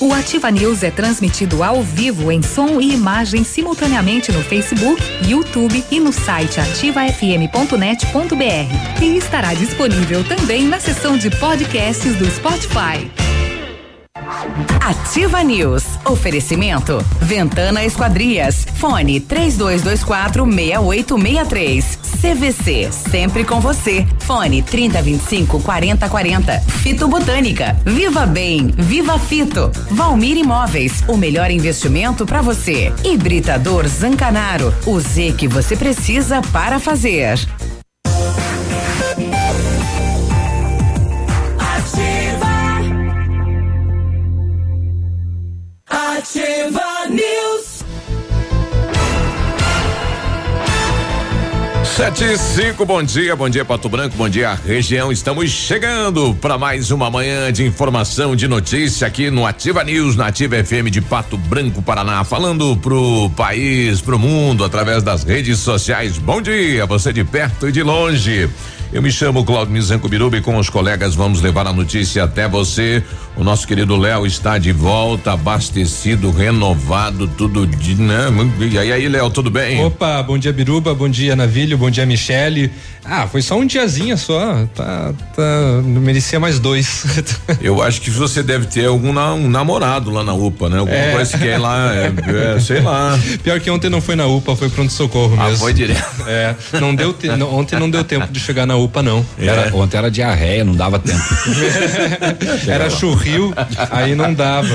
O Ativa News é transmitido ao vivo em som e imagem simultaneamente no Facebook, YouTube e no site ativafm.net.br. E estará disponível também na seção de podcasts do Spotify. Ativa News. Oferecimento. Ventana Esquadrias. Fone 3224 6863. CVC. Sempre com você. Fone 3025 4040. Fito Botânica. Viva Bem. Viva Fito. Valmir Imóveis. O melhor investimento para você. Hibridador Zancanaro. O Z que você precisa para fazer. Sete e cinco, bom dia, bom dia Pato Branco, bom dia região. Estamos chegando para mais uma manhã de informação, de notícia aqui no Ativa News, na Ativa FM de Pato Branco, Paraná, falando pro país, pro mundo, através das redes sociais. Bom dia, você de perto e de longe. Eu me chamo Claudio Mizanco Biruba e com os colegas vamos levar a notícia até você. O nosso querido Léo está de volta, abastecido, renovado, tudo de, né? E aí, aí Léo, tudo bem? Opa, bom dia Biruba, bom dia Navilho, bom dia Michele. Ah, foi só um diazinho só, tá, tá, não merecia mais dois. Eu acho que você deve ter algum na, um namorado lá na UPA, né? Alguma É. coisa que é lá, é, é, sei lá. Pior que ontem não foi na UPA, foi pronto socorro Ah, mesmo. foi direto. É, não deu te- não, ontem não deu tempo de chegar na UPA não. Era- ontem era diarreia, não dava tempo. Era churril, aí não dava.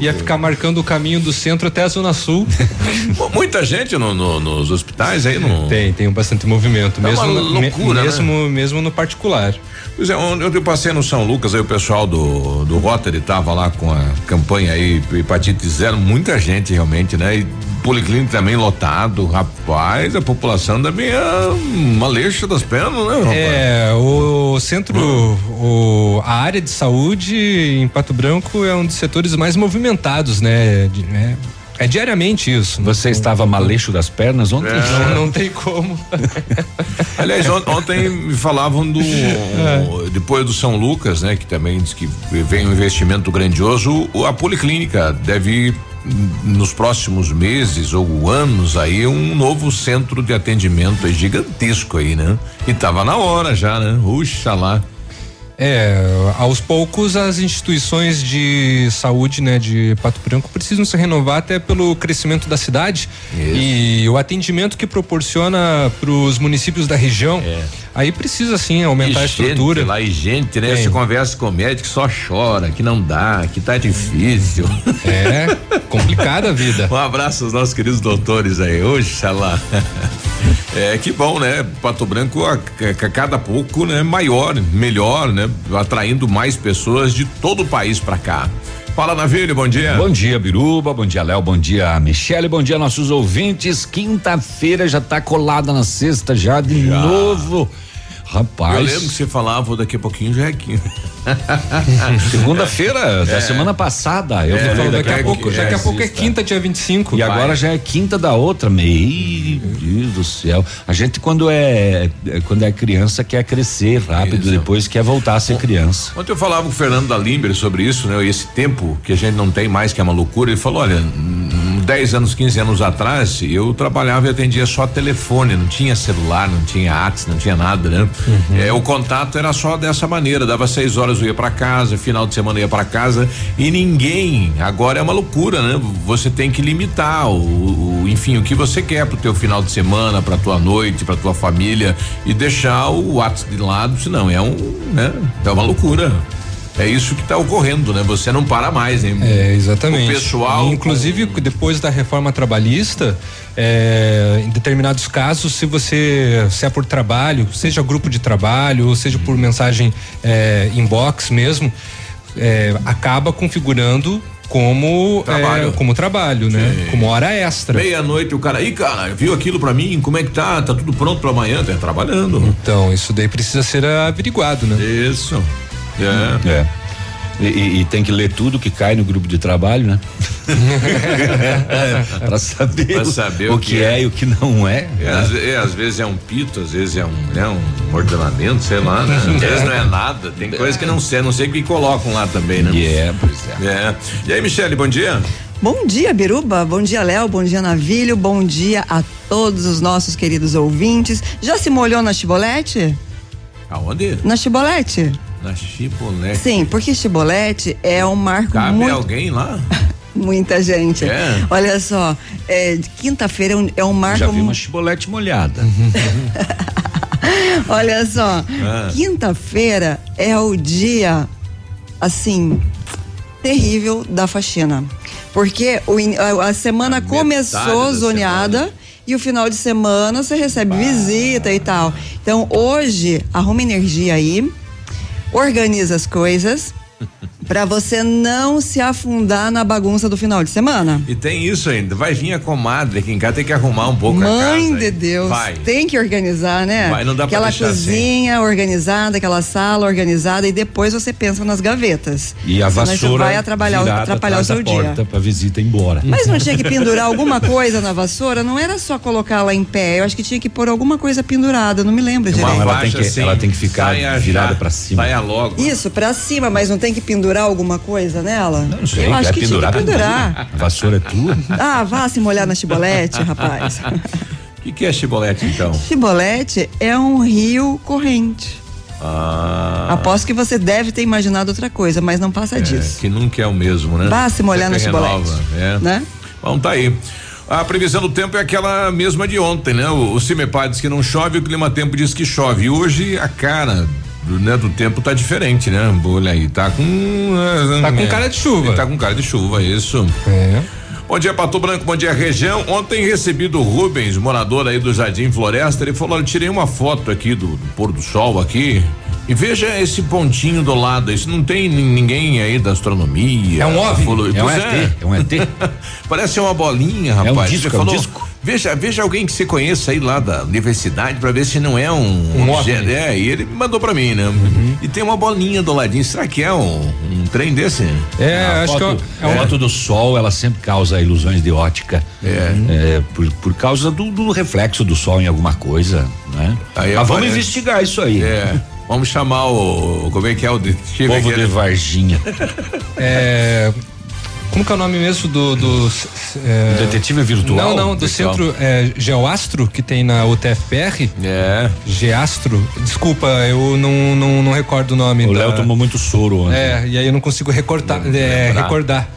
Ia ficar marcando o caminho do centro até a zona sul. Mu- Muita gente no- no- nos hospitais aí não. Tem, tem bastante movimento, É mesmo, uma loucura, né? mesmo, mesmo no particular. Pois é, ontem eu passei no São Lucas, aí o pessoal do, do Rotary tava lá com a campanha aí, hepatite zero, muita gente realmente, né? E policlínico também lotado, rapaz, a população também é uma leixa das pernas, né, rapaz? É, o centro, o, a área de saúde em Pato Branco é um dos setores mais movimentados, né? De- é, é diariamente isso. Você estava maleixo das pernas ontem? Não, não tem como. Aliás, on- ontem me falavam do. Depois do São Lucas, né? Que também diz que vem um investimento grandioso. A Policlínica deve, nos próximos meses ou anos aí, um novo centro de atendimento aí gigantesco aí, né? E tava na hora já, né? Puxa lá. É, aos poucos as instituições de saúde, né, de Pato Branco precisam se renovar até pelo crescimento da cidade e o atendimento que proporciona para os municípios da região. Aí precisa sim aumentar a E gente estrutura. lá e gente, né? Tem. Você conversa com o médico só chora, que não dá, que tá difícil. É, complicada a vida. Um abraço aos nossos queridos doutores aí, oxalá. É, que bom, né? Pato Branco a, a cada pouco, né? Maior, melhor, né? Atraindo mais pessoas de todo o país pra cá. Fala, Navilho, bom dia. Bom dia, Biruba. Bom dia, Léo. Bom dia, Michele. Bom dia, nossos ouvintes. Quinta-feira já tá colada na sexta, já de Já. novo. Rapaz. Eu lembro que você falava, daqui a pouquinho já é quinta. Segunda-feira da semana passada. Eu É, falei Daqui a pouco, é, daqui a pouco é quinta, dia 25. E agora já é quinta da outra. Meu Deus do céu. A gente, quando é, é- quando é criança, quer crescer rápido, Isso. depois quer voltar a ser criança. Ontem eu falava com o Fernando da Limber sobre isso, né? Esse tempo que a gente não tem mais, que é uma loucura. Ele falou: olha, 10 anos, 15 anos atrás, eu trabalhava e atendia só telefone, não tinha celular, não tinha WhatsApp, não tinha nada, né? É, o contato era só dessa maneira. Dava seis horas eu ia para casa, final de semana eu ia para casa e ninguém. Agora é uma loucura, né? Você tem que limitar o, o- enfim, o que você quer pro teu final de semana, pra tua noite, pra tua família e deixar o WhatsApp de lado, senão é um, né? É uma loucura. É isso que tá ocorrendo, né? Você não para mais, hein? É, exatamente. O pessoal. Inclusive, depois da reforma trabalhista, é, em determinados casos, se você se é por trabalho, seja grupo de trabalho, ou seja por mensagem é, inbox mesmo, é, acaba configurando como Trabalho. é, como trabalho, né? Sim. Como hora extra. Meia-noite o cara, aí, cara, viu aquilo pra mim? Como é que tá? Tá tudo pronto pra amanhã? Tá trabalhando. Então, isso daí precisa ser averiguado, né? Isso. É. É. E, e, tem que ler tudo que cai no grupo de trabalho, né? para saber, pra saber o, o que, é. é. e o que não é. É, às, é. às, vezes é um pito, às vezes é um, né, um ordenamento, sei lá, né? Às vezes não é nada. Tem coisas que não sei, não sei o que colocam lá também, né? Yeah, pois é. é. E aí, Michele, bom dia. Bom dia, Biruba. Bom dia, Léo. Bom dia, Navilho. Bom dia a todos os nossos queridos ouvintes. Já se molhou na chibolete? Aonde? Na chibolete. Na chibolete. Sim, porque chibolete é um marco Cabe muito... alguém lá? Muita gente. É. Olha só, é, quinta-feira é, um, é um marco. Já vi uma chibolete molhada. Olha só, ah. quinta-feira é o dia, assim, terrível da faxina. Porque o, a, a semana a começou zoneada. Semana. E o final de semana você recebe bah. visita e tal. Então hoje, arruma energia aí, organiza as coisas, para você não se afundar na bagunça do final de semana. E tem isso ainda, vai vir a comadre aqui em casa, tem que arrumar um pouco Mãe a casa. Mãe de Deus, vai. tem que organizar, né? Vai, não dá aquela pra cozinha assim. organizada, aquela sala organizada e depois você pensa nas gavetas. E a vassoura vai atrapalhar, atrapalhar o seu dia. para visita ir embora. Mas não tinha que pendurar alguma coisa na vassoura? Não era só colocar lá em pé, eu acho que tinha que pôr alguma coisa pendurada, não me lembro direito. ela, tem que, assim, ela tem que ficar virada para cima. Saia logo. Isso, para cima, mas não tem que pendurar alguma coisa nela? Não sei, eu acho que pendurar, tinha que pendurar. A vassoura é tua? Ah, vá se molhar na chibolete, rapaz. O que, que é chibolete, então? Chibolete é um rio corrente. Ah. Aposto que você deve ter imaginado outra coisa, mas não passa é, disso. Que nunca é o mesmo, né? Vá se molhar na chibolete. É. Né? Bom, tá aí. A previsão do tempo é aquela mesma de ontem, né? O, o Cimepar diz que não chove, o Clima Tempo diz que chove. E hoje a cara do, né, do tempo tá diferente, né? Olha aí, tá com. Tá com cara de chuva. Tá com cara de chuva, isso. É. Bom dia, Pato Branco, bom dia, região. Ontem recebi do Rubens, morador aí do Jardim Floresta, ele falou: olha, tirei uma foto aqui do, do pôr do sol aqui. E veja esse pontinho do lado, isso não tem ninguém aí da astronomia. É um OVNI, é um ET, é. é um ET. Parece uma bolinha, rapaz. É um disco, Você é um disco. Veja, veja alguém que você conheça aí lá da universidade para ver se não é um, um objeto. É, e ele mandou para mim, né? Uhum. E tem uma bolinha do ladinho. Será que é um, um trem desse? É, a acho foto, que é, é a foto do sol, ela sempre causa ilusões de ótica. É. é por, por causa do, do, reflexo do sol em alguma coisa, né? Aí Mas vamos investigar isso aí. É. Vamos chamar o. Como é que é o detetive? Povo de Varginha. é. Como que é o nome mesmo do. do é, detetive virtual? Não, não, do virtual. centro é, Geoastro, que tem na UTFPR. É. Geastro. Desculpa, eu não, não, não recordo o nome. O Léo tomou muito soro ontem. É, e aí eu não consigo recortar, é, recordar.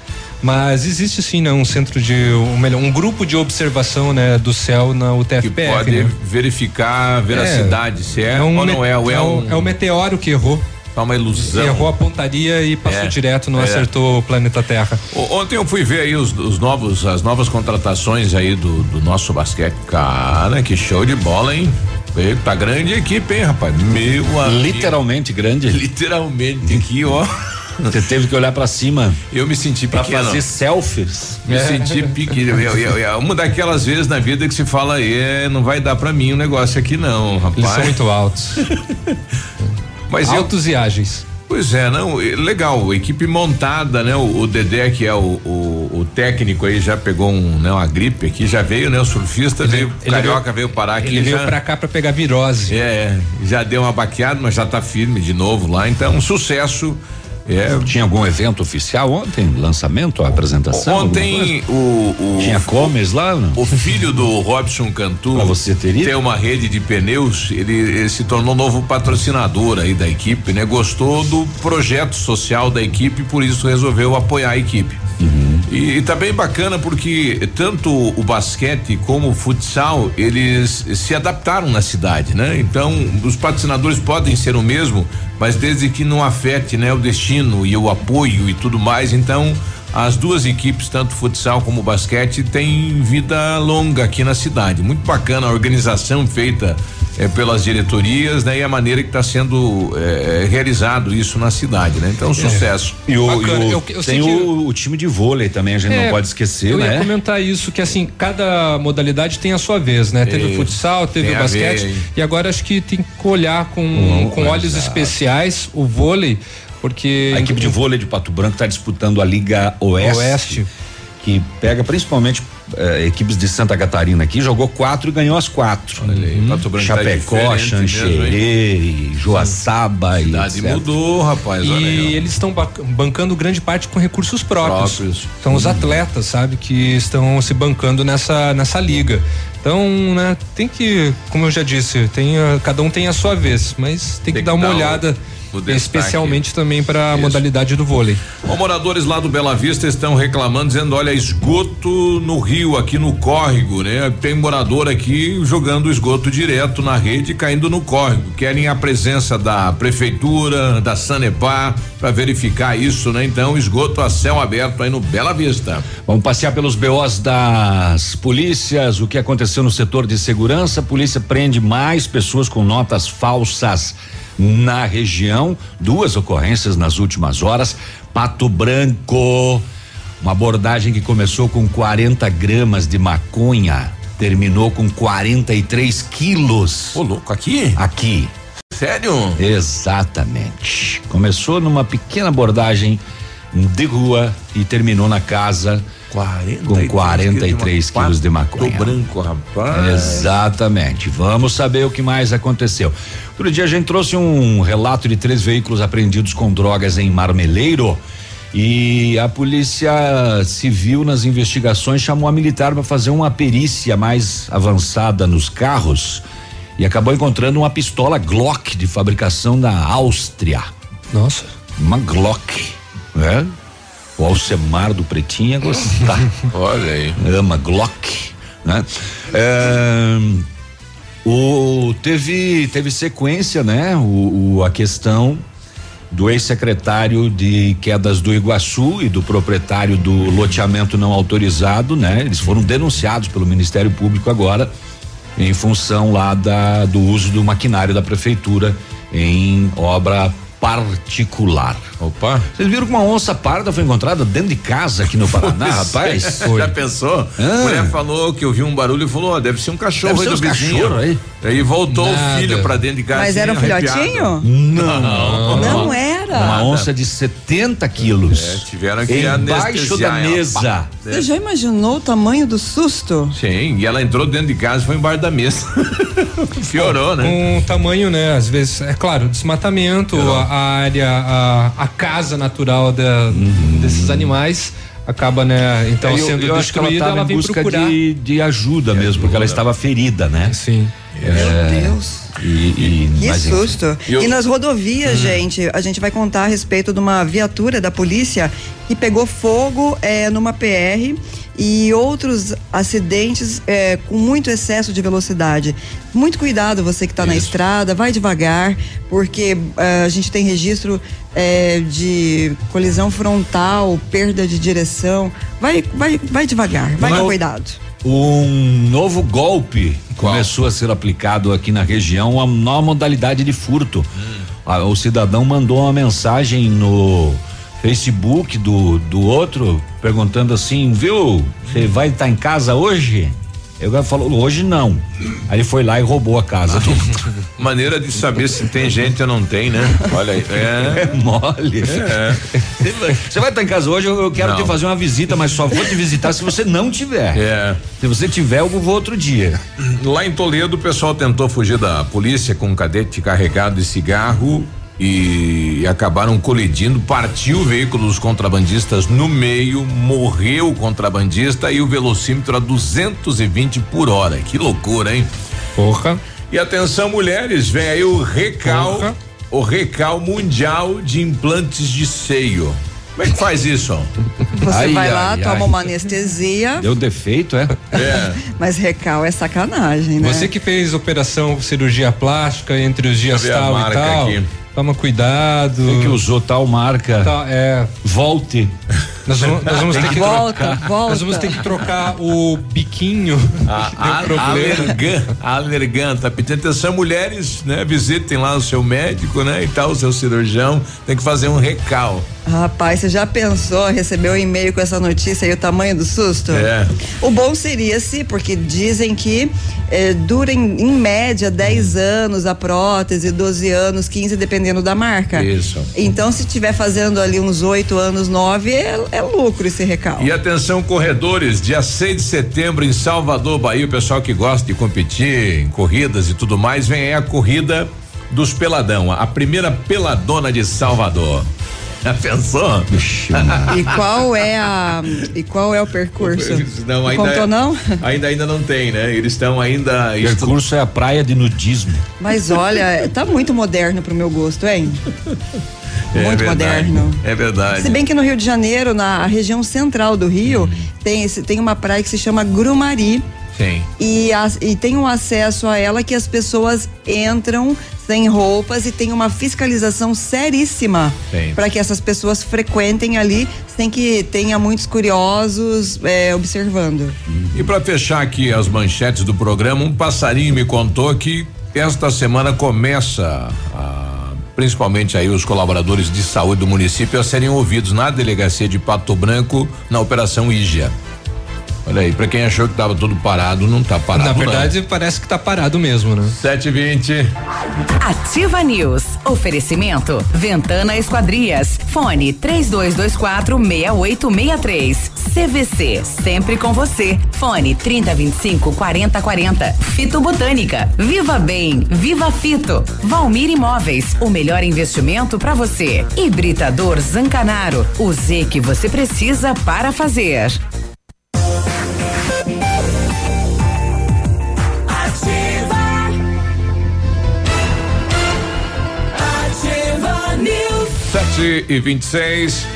Mas existe sim, né, um centro de um, melhor, um grupo de observação, né, do céu na UTFPR. Que pode né? verificar a veracidade, é, se é, é um ou não é. Ou é, é, um, é o meteoro que errou. Tá uma ilusão. Errou a pontaria e passou é, direto, não é. acertou o planeta Terra. Ontem eu fui ver aí os, os novos, as novas contratações aí do, do nosso basquete. Cara, que show de bola, hein? Tá grande a equipe, hein, rapaz? Meu amigo. Literalmente grande. Literalmente aqui, ó. Você teve que olhar para cima. Eu me senti pequeno. Pra fazer selfies. Me é. senti pequeno. Eu, eu, eu, uma daquelas vezes na vida que se fala, é, não vai dar para mim um negócio aqui não, rapaz. Eles são muito altos. Mas Altos eu, e ágeis. Pois é, não, legal, equipe montada, né? O, o Dedé, que é o, o, o, técnico aí, já pegou um, né, uma gripe aqui, já veio, né? O surfista ele, veio, ele carioca veio, veio, parar aqui. Ele já, veio pra cá pra pegar virose. É, já deu uma baqueada, mas já tá firme de novo lá, então um sucesso é. Tinha algum evento oficial ontem? Lançamento, apresentação? Ontem o, o, Tinha comes lá? Não? O filho do Robson Cantu pra você teria? tem uma rede de pneus, ele, ele, se tornou novo patrocinador aí da equipe, né? Gostou do projeto social da equipe, por isso resolveu apoiar a equipe. Uhum. E, e tá bem bacana porque tanto o basquete como o futsal, eles se adaptaram na cidade, né? Então, os patrocinadores podem ser o mesmo, mas desde que não afete, né, o destino e o apoio e tudo mais, então as duas equipes, tanto futsal como basquete, têm vida longa aqui na cidade. Muito bacana a organização feita é, pelas diretorias, né? E a maneira que está sendo é, realizado isso na cidade, né? Então, sucesso. E o, e o eu, eu tem o, o, time de vôlei também, a gente é, não pode esquecer, eu né? Eu ia comentar isso, que assim, cada modalidade tem a sua vez, né? Teve o futsal, teve o basquete, e agora acho que tem que olhar com, hum, com olhos especiais o vôlei porque a equipe de vôlei de Pato Branco está disputando a Liga Oeste. Oeste que pega principalmente eh, equipes de Santa Catarina aqui, jogou quatro e ganhou as quatro. Olha aí, uhum. Tá Chapecó, tá Xanxerê, Joaçaba e cidade mudou, rapaz. E eles estão bancando grande parte com recursos próprios. próprios. Então hum. os atletas, sabe, que estão se bancando nessa nessa liga. Então, né, tem que, como eu já disse, tem cada um tem a sua vez, mas tem, tem que, que, dar uma olhada. O Especialmente também para a modalidade do vôlei. Os moradores lá do Bela Vista estão reclamando, dizendo: olha, esgoto no rio, aqui no córrego, né? Tem morador aqui jogando esgoto direto na rede, caindo no córrego. Querem a presença da prefeitura, da Sanepar, para verificar isso, né? Então, esgoto a céu aberto aí no Bela Vista. Vamos passear pelos BOs das polícias, o que aconteceu no setor de segurança. A polícia prende mais pessoas com notas falsas na região. Duas ocorrências nas últimas horas. Pato Branco, uma abordagem que começou com 40 gramas de maconha, terminou com 43 quilos. Ô, louco, aqui? Aqui. Sério? Exatamente. Começou numa pequena abordagem de rua e terminou na casa 43 com 43 quilos de maconha. branco, rapaz. Exatamente. Vamos saber o que mais aconteceu. Outro dia a gente trouxe um relato de três veículos apreendidos com drogas em Marmeleiro. E a polícia civil nas investigações chamou a militar para fazer uma perícia mais avançada nos carros e acabou encontrando uma pistola Glock de fabricação da Áustria. Nossa. Uma Glock, né? O Alcemar do Pretinho ia gostar. Olha aí. Ama Glock, né? É, o teve teve sequência, né? O, o a questão do ex-secretário de quedas do Iguaçu e do proprietário do loteamento não autorizado, né? Eles foram denunciados pelo Ministério Público agora em função lá da do uso do maquinário da prefeitura em obra particular. Opa. Vocês viram que uma onça parda foi encontrada dentro de casa aqui no Paraná, rapaz? Foi. Já pensou? Ah. A mulher falou que ouviu um barulho e falou: ó, deve ser um cachorro deve aí do vizinho. Aí. aí voltou Nada. o filho pra dentro de casa. Mas era um filhotinho? Não. Não, não era. Uma onça de 70 quilos. É, tiveram que Embaixo da mesa. Você já imaginou o tamanho do susto? Sim, e ela entrou dentro de casa e foi embaixo da mesa. Piorou, né? Com o tamanho, né? Às vezes, é claro, desmatamento, a, a, área, a, a casa natural da, uhum. desses animais acaba, né? Então eu, sendo eu destruída, ela, ela vem busca procurar de, de ajuda de mesmo, ajuda. porque ela estava ferida, né? Sim. É, Meu Deus. E, e, que susto. Eu, e nas rodovias, hum. gente, a gente vai contar a respeito de uma viatura da polícia que pegou fogo é, numa PR e outros acidentes é, com muito excesso de velocidade. Muito cuidado você que está na estrada, vai devagar, porque é, a gente tem registro é, de colisão frontal, perda de direção. Vai, vai, vai devagar, vai com cuidado. Um novo golpe Qual? começou a ser aplicado aqui na região, uma nova modalidade de furto. Hum. O cidadão mandou uma mensagem no Facebook do, do outro, perguntando assim, viu, você vai estar tá em casa hoje? Eu falou, hoje não. Aí ele foi lá e roubou a casa. Maneira de saber se tem gente ou não tem, né? Olha aí. É, é mole. É. Você vai estar em casa hoje, eu quero não. te fazer uma visita, mas só vou te visitar se você não tiver. É. Se você tiver, eu vou outro dia. Lá em Toledo, o pessoal tentou fugir da polícia com um cadete carregado de cigarro e acabaram colidindo, partiu o veículo dos contrabandistas no meio, morreu o contrabandista e o velocímetro a 220 por hora. Que loucura, hein? Porra. E atenção, mulheres, vem aí o recal, Porra. o recal mundial de implantes de seio. Como é que faz isso? Você ai, vai ai, lá, ai, toma uma anestesia. Deu defeito, é? É. Mas recal é sacanagem, né? Você que fez operação cirurgia plástica entre os dias tal e tal. Aqui. Toma cuidado. Você que usou tal marca. Tá, é. Volte. Nós vamos, nós vamos ter que volta, trocar. Volta. Nós vamos ter que trocar o biquinho. A, a, alergan, alergan, tá pedindo atenção, mulheres, né? Visitem lá o seu médico, né? E tal, o seu cirurgião. Tem que fazer um recal. Rapaz, você já pensou, recebeu um e-mail com essa notícia e o tamanho do susto? É. O bom seria se, porque dizem que é, dura em, em, média 10 anos a prótese, 12 anos, 15, dependendo da marca. Isso. Então, se tiver fazendo ali uns 8 anos, 9, é, é lucro esse recalque. E atenção, corredores, dia 6 de setembro em Salvador, Bahia, o pessoal que gosta de competir em corridas e tudo mais, vem aí a corrida dos Peladão, a primeira peladona de Salvador. Já pensou? e qual é a e qual é o percurso? Não, ainda Contou não? Ainda ainda não tem, né? Eles estão ainda. O percurso é a praia de nudismo. Mas olha, tá muito moderno pro meu gosto, hein? É muito verdade, moderno. É verdade. Se bem que no Rio de Janeiro, na região central do Rio, hum. tem, esse, tem uma praia que se chama Grumari. Sim. E, e tem um acesso a ela que as pessoas entram sem roupas e tem uma fiscalização seríssima para que essas pessoas frequentem ali sem que tenha muitos curiosos é, observando. E para fechar aqui as manchetes do programa, um passarinho me contou que esta semana começa a, principalmente aí os colaboradores de saúde do município a serem ouvidos na delegacia de Pato Branco na operação Ígia. Olha aí, pra quem achou que tava tudo parado, não tá parado. Na verdade, não. parece que tá parado mesmo, né? 720. Ativa News. Oferecimento. Ventana Esquadrias. Fone 3224 6863. CVC. Sempre com você. Fone 3025 4040. Fito Botânica. Viva Bem. Viva Fito. Valmir Imóveis. O melhor investimento para você. Hibridador Zancanaro. O Z que você precisa para fazer. Sete e vinte e seis.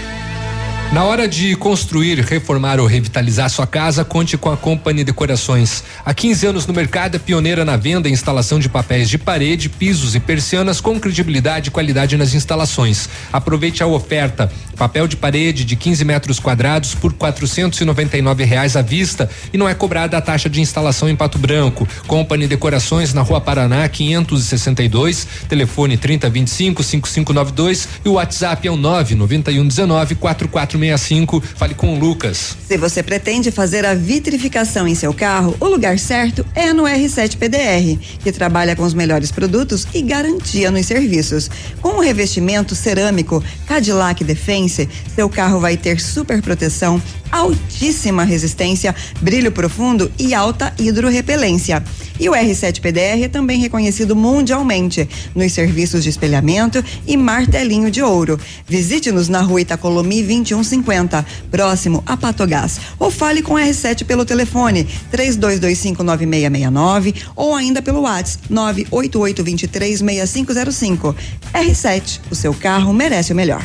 Na hora de construir, reformar ou revitalizar sua casa, conte com a Company Decorações. Há 15 anos no mercado, é pioneira na venda e instalação de papéis de parede, pisos e persianas com credibilidade e qualidade nas instalações. Aproveite a oferta: papel de parede de 15 metros quadrados por R$ reais à vista e não é cobrada a taxa de instalação em Pato Branco. Company Decorações na Rua Paraná 562, telefone 3025 5592 e o WhatsApp é o 99119 44 65. Fale com o Lucas. Se você pretende fazer a vitrificação em seu carro, o lugar certo é no R7 PDR, que trabalha com os melhores produtos e garantia nos serviços. Com o revestimento cerâmico Cadillac Defense, seu carro vai ter super proteção, altíssima resistência, brilho profundo e alta hidrorrepelência. E o R7 PDR é também reconhecido mundialmente nos serviços de espelhamento e martelinho de ouro. Visite-nos na rua Itacolomi 2150, próximo a Patogás. Ou fale com o R7 pelo telefone 32259669 ou ainda pelo WhatsApp 988236505. R7, o seu carro merece o melhor.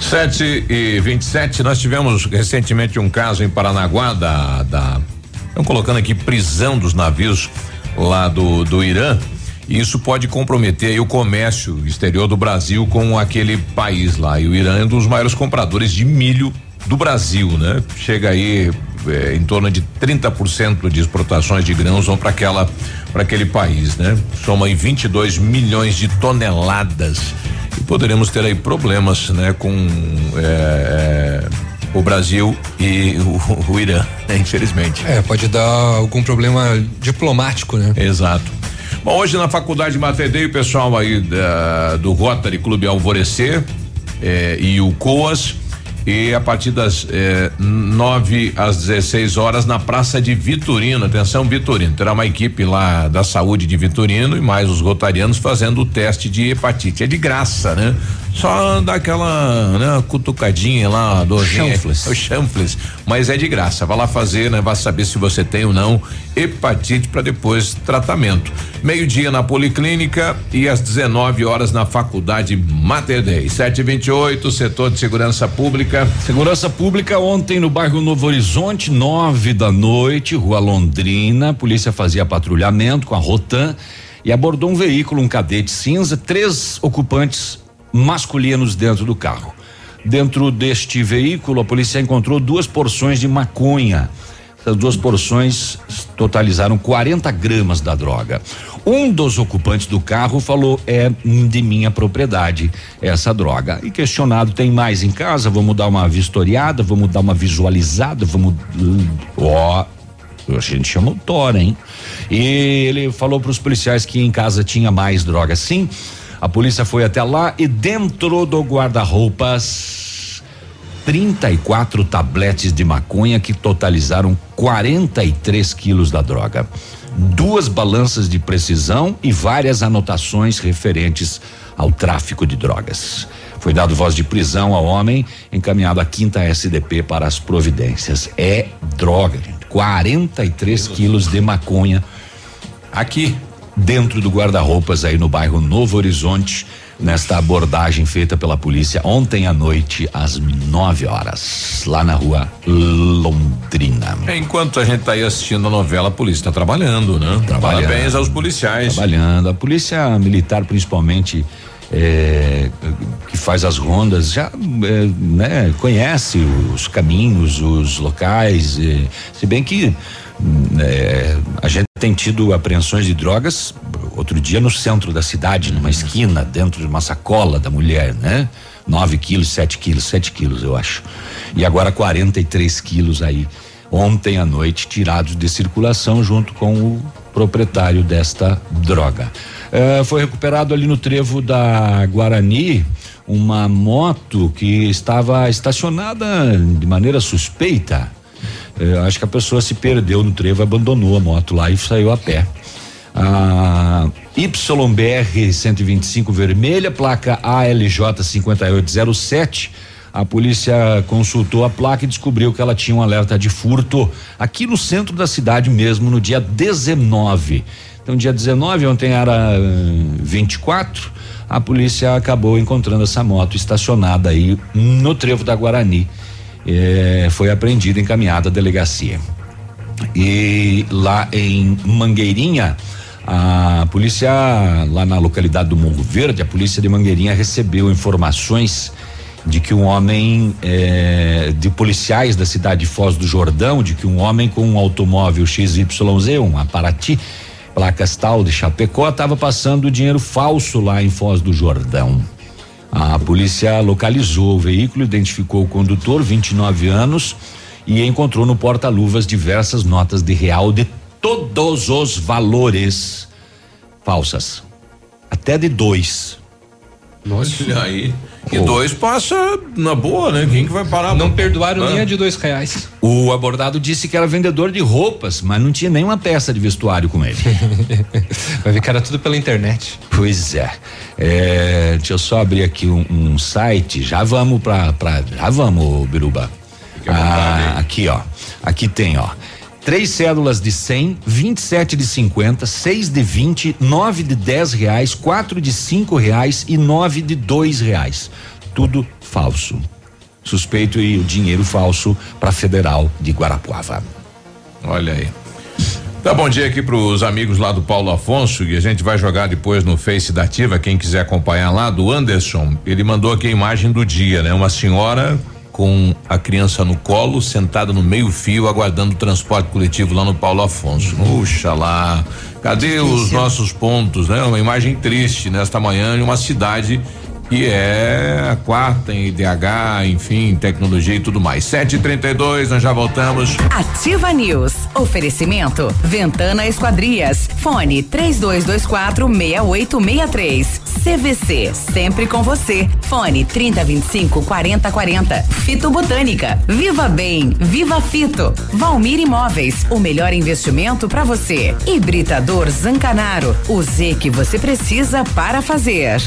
7 e 27 nós tivemos recentemente um caso em Paranaguá da, da estão colocando aqui prisão dos navios lá do, do Irã. E isso pode comprometer o comércio exterior do Brasil com aquele país lá. E o Irã é um dos maiores compradores de milho do Brasil, né? Chega aí é, em torno de 30% de exportações de grãos vão para aquela para aquele país, né? Soma em 22 milhões de toneladas e poderemos ter aí problemas, né, com é, é, o Brasil e o, o Irã, né, infelizmente. É, pode dar algum problema diplomático, né? Exato. Bom, hoje na Faculdade de Matedei, o pessoal aí da, do Rotary Clube Alvorecer é, e o COAS e a partir das eh, 9 às 16 horas na Praça de Vitorino. Atenção, Vitorino. Terá uma equipe lá da saúde de Vitorino e mais os rotarianos fazendo o teste de hepatite. É de graça, né? Só dá aquela né, cutucadinha lá do chanfles. O chanfles. Mas é de graça. Vai lá fazer, né? Vai saber se você tem ou não hepatite para depois tratamento. Meio-dia na Policlínica e às 19 horas na Faculdade Mater Dei. 728, setor de segurança pública. Segurança pública ontem no bairro Novo Horizonte, nove da noite, Rua Londrina. A polícia fazia patrulhamento com a Rotan e abordou um veículo, um cadete cinza, três ocupantes masculinos dentro do carro. Dentro deste veículo, a polícia encontrou duas porções de maconha. Essas duas porções totalizaram 40 gramas da droga. Um dos ocupantes do carro falou: é de minha propriedade essa droga. E questionado: tem mais em casa? Vamos dar uma vistoriada, vamos dar uma visualizada, vamos. Ó, a gente chama o Tora, hein? E ele falou para os policiais que em casa tinha mais droga. Sim, a polícia foi até lá e dentro do guarda-roupas 34 tabletes de maconha que totalizaram 43 quilos da droga duas balanças de precisão e várias anotações referentes ao tráfico de drogas. Foi dado voz de prisão ao homem, encaminhado à quinta SDP para as providências. É droga, gente. 43 quilos de maconha aqui dentro do guarda-roupas aí no bairro Novo Horizonte nesta abordagem feita pela polícia ontem à noite às 9 horas, lá na rua Londrina. Enquanto a gente está aí assistindo a novela, a polícia está trabalhando, né? Trabalhando, Parabéns aos policiais. Trabalhando. A polícia militar, principalmente. É, que faz as rondas já é, né, conhece os caminhos, os locais, é, se bem que é, a gente tem tido apreensões de drogas outro dia no centro da cidade, numa esquina, dentro de uma sacola da mulher, né? 9 quilos, 7 quilos, 7 quilos, eu acho. E agora 43 quilos aí, ontem à noite, tirados de circulação junto com o proprietário desta droga. É, foi recuperado ali no trevo da Guarani uma moto que estava estacionada de maneira suspeita. É, acho que a pessoa se perdeu no trevo, abandonou a moto lá e saiu a pé. A YBR 125 vermelha, placa ALJ 5807. A polícia consultou a placa e descobriu que ela tinha um alerta de furto aqui no centro da cidade mesmo, no dia 19. Então, dia 19, ontem era 24, a polícia acabou encontrando essa moto estacionada aí no trevo da Guarani. É, foi apreendida encaminhada à delegacia. E lá em Mangueirinha, a polícia, lá na localidade do Morro Verde, a polícia de Mangueirinha recebeu informações de que um homem, eh, de policiais da cidade de Foz do Jordão, de que um homem com um automóvel XYZ, um Aparati, placas tal de Chapecó, estava passando dinheiro falso lá em Foz do Jordão. A polícia localizou o veículo, identificou o condutor, 29 anos, e encontrou no porta-luvas diversas notas de real de todos os valores falsas. Até de dois. Nossa. Olha aí. E oh. dois passa na boa, né? Quem que vai parar? Não perdoaram ah. nem a de dois reais. O abordado disse que era vendedor de roupas, mas não tinha nenhuma peça de vestuário com ele. vai ver que era tudo pela internet. Pois é. é deixa eu só abrir aqui um, um site. Já vamos pra, pra já vamos, Biruba. Ah, aqui, ó. Aqui tem, ó. Três cédulas de 100, 27 de 50, 6 de 20, 9 de 10 reais, 4 de 5 reais e 9 de 2 reais. Tudo falso. Suspeito e o dinheiro falso para Federal de Guarapuava. Olha aí. Tá bom dia aqui para os amigos lá do Paulo Afonso e a gente vai jogar depois no Face da Ativa, quem quiser acompanhar lá, do Anderson. Ele mandou aqui a imagem do dia, né? Uma senhora com a criança no colo, sentada no meio-fio, aguardando o transporte coletivo lá no Paulo Afonso. Puxa lá. Cadê os nossos pontos, né? Uma imagem triste nesta manhã em uma cidade que é a quarta em IDH, enfim, tecnologia e tudo mais. 7h32, nós já voltamos. Ativa News. Oferecimento. Ventana Esquadrias. Fone 3224 6863. CVC. Sempre com você. Fone 3025 4040. Fito Botânica. Viva Bem. Viva Fito. Valmir Imóveis. O melhor investimento para você. Hibridador Zancanaro. O Z que você precisa para fazer.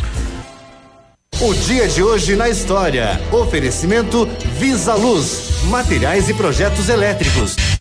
O dia de hoje na história. Oferecimento Visa Luz, materiais e projetos elétricos.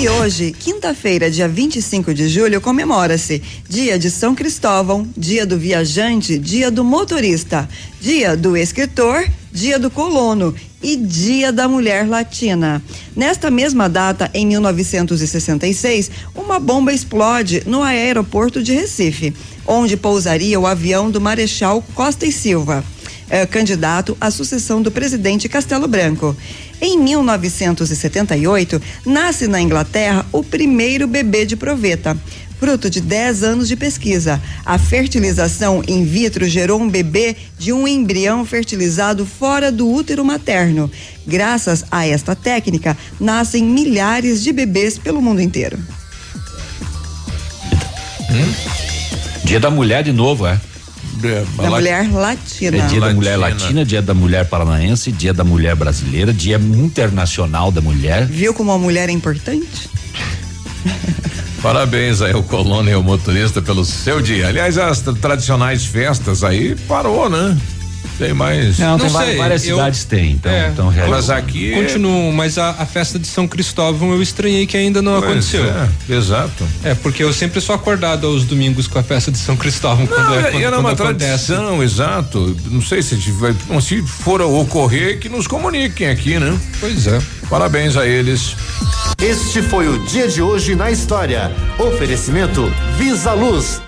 E hoje, quinta-feira, dia 25 de julho, comemora-se Dia de São Cristóvão, Dia do Viajante, Dia do Motorista, Dia do Escritor, Dia do Colono e Dia da Mulher Latina. Nesta mesma data, em 1966, uma bomba explode no aeroporto de Recife onde pousaria o avião do Marechal Costa e Silva. é, candidato à sucessão do presidente Castelo Branco. Em 1978, nasce na Inglaterra o primeiro bebê de proveta. Fruto de 10 anos de pesquisa, a fertilização in vitro gerou um bebê de um embrião fertilizado fora do útero materno. Graças a esta técnica, nascem milhares de bebês pelo mundo inteiro. Hum? Dia da Mulher de novo, é? É, da mulher latina. É dia da mulher latina, dia da mulher paranaense, dia da mulher brasileira, dia internacional da mulher. Viu como a mulher é importante? Parabéns aí ao colono e ao motorista pelo seu dia. Aliás, as tradicionais festas aí parou, né? Tem mais. Não, não tem sei, várias eu, cidades tem, então, é, então Mas aqui. Continuo, mas a, a, festa de São Cristóvão eu estranhei que ainda não pois aconteceu. É, exato. É, porque eu sempre sou acordado aos domingos com a festa de São Cristóvão. Não, quando é, quando, era uma tradição, exato. Não sei se, se for ocorrer, que nos comuniquem aqui, né? Pois é. Parabéns a eles. Este foi o dia de hoje na história. Oferecimento Visa Luz.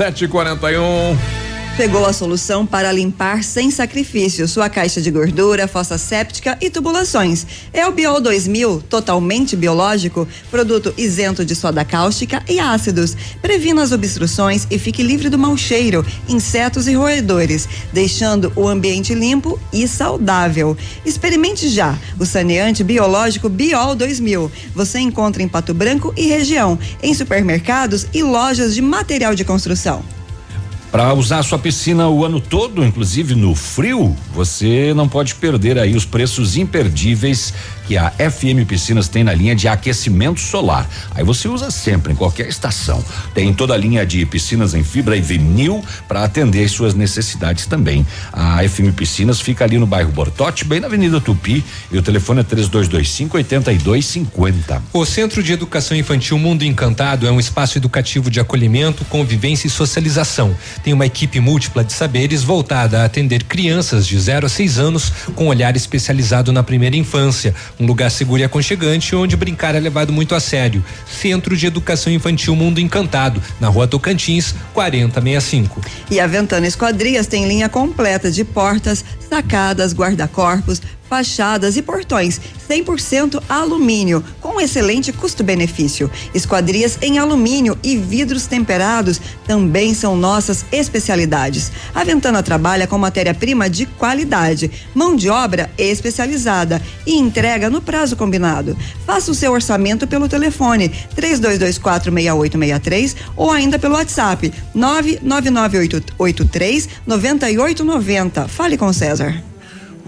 7h41 pegou a solução para limpar sem sacrifício sua caixa de gordura, fossa séptica e tubulações. É o Biol 2000, totalmente biológico, produto isento de soda cáustica e ácidos. Previna as obstruções e fique livre do mau cheiro, insetos e roedores, deixando o ambiente limpo e saudável. Experimente já o saneante biológico Biol 2000. Você encontra em Pato Branco e região, em supermercados e lojas de material de construção. Para usar sua piscina o ano todo, inclusive no frio, você não pode perder aí os preços imperdíveis que a FM Piscinas tem na linha de aquecimento solar. Aí você usa sempre, em qualquer estação. Tem toda a linha de piscinas em fibra e vinil para atender as suas necessidades também. A FM Piscinas fica ali no bairro Bortote, bem na Avenida Tupi, e o telefone é 3225 8250. O Centro de Educação Infantil Mundo Encantado é um espaço educativo de acolhimento, convivência e socialização. Tem uma equipe múltipla de saberes voltada a atender crianças de 0 a 6 anos com olhar especializado na primeira infância um lugar seguro e aconchegante onde brincar é levado muito a sério. Centro de Educação Infantil Mundo Encantado, na Rua Tocantins, 4065. E a Ventana Esquadrias tem linha completa de portas, sacadas, guarda-corpos, fachadas e portões 100% alumínio, com excelente custo-benefício. Esquadrias em alumínio e vidros temperados também são nossas especialidades. A Ventana trabalha com matéria-prima de qualidade, mão de obra especializada e entrega no prazo combinado. Faça o seu orçamento pelo telefone 32246863 ou ainda pelo WhatsApp 99983 9890. Fale com César.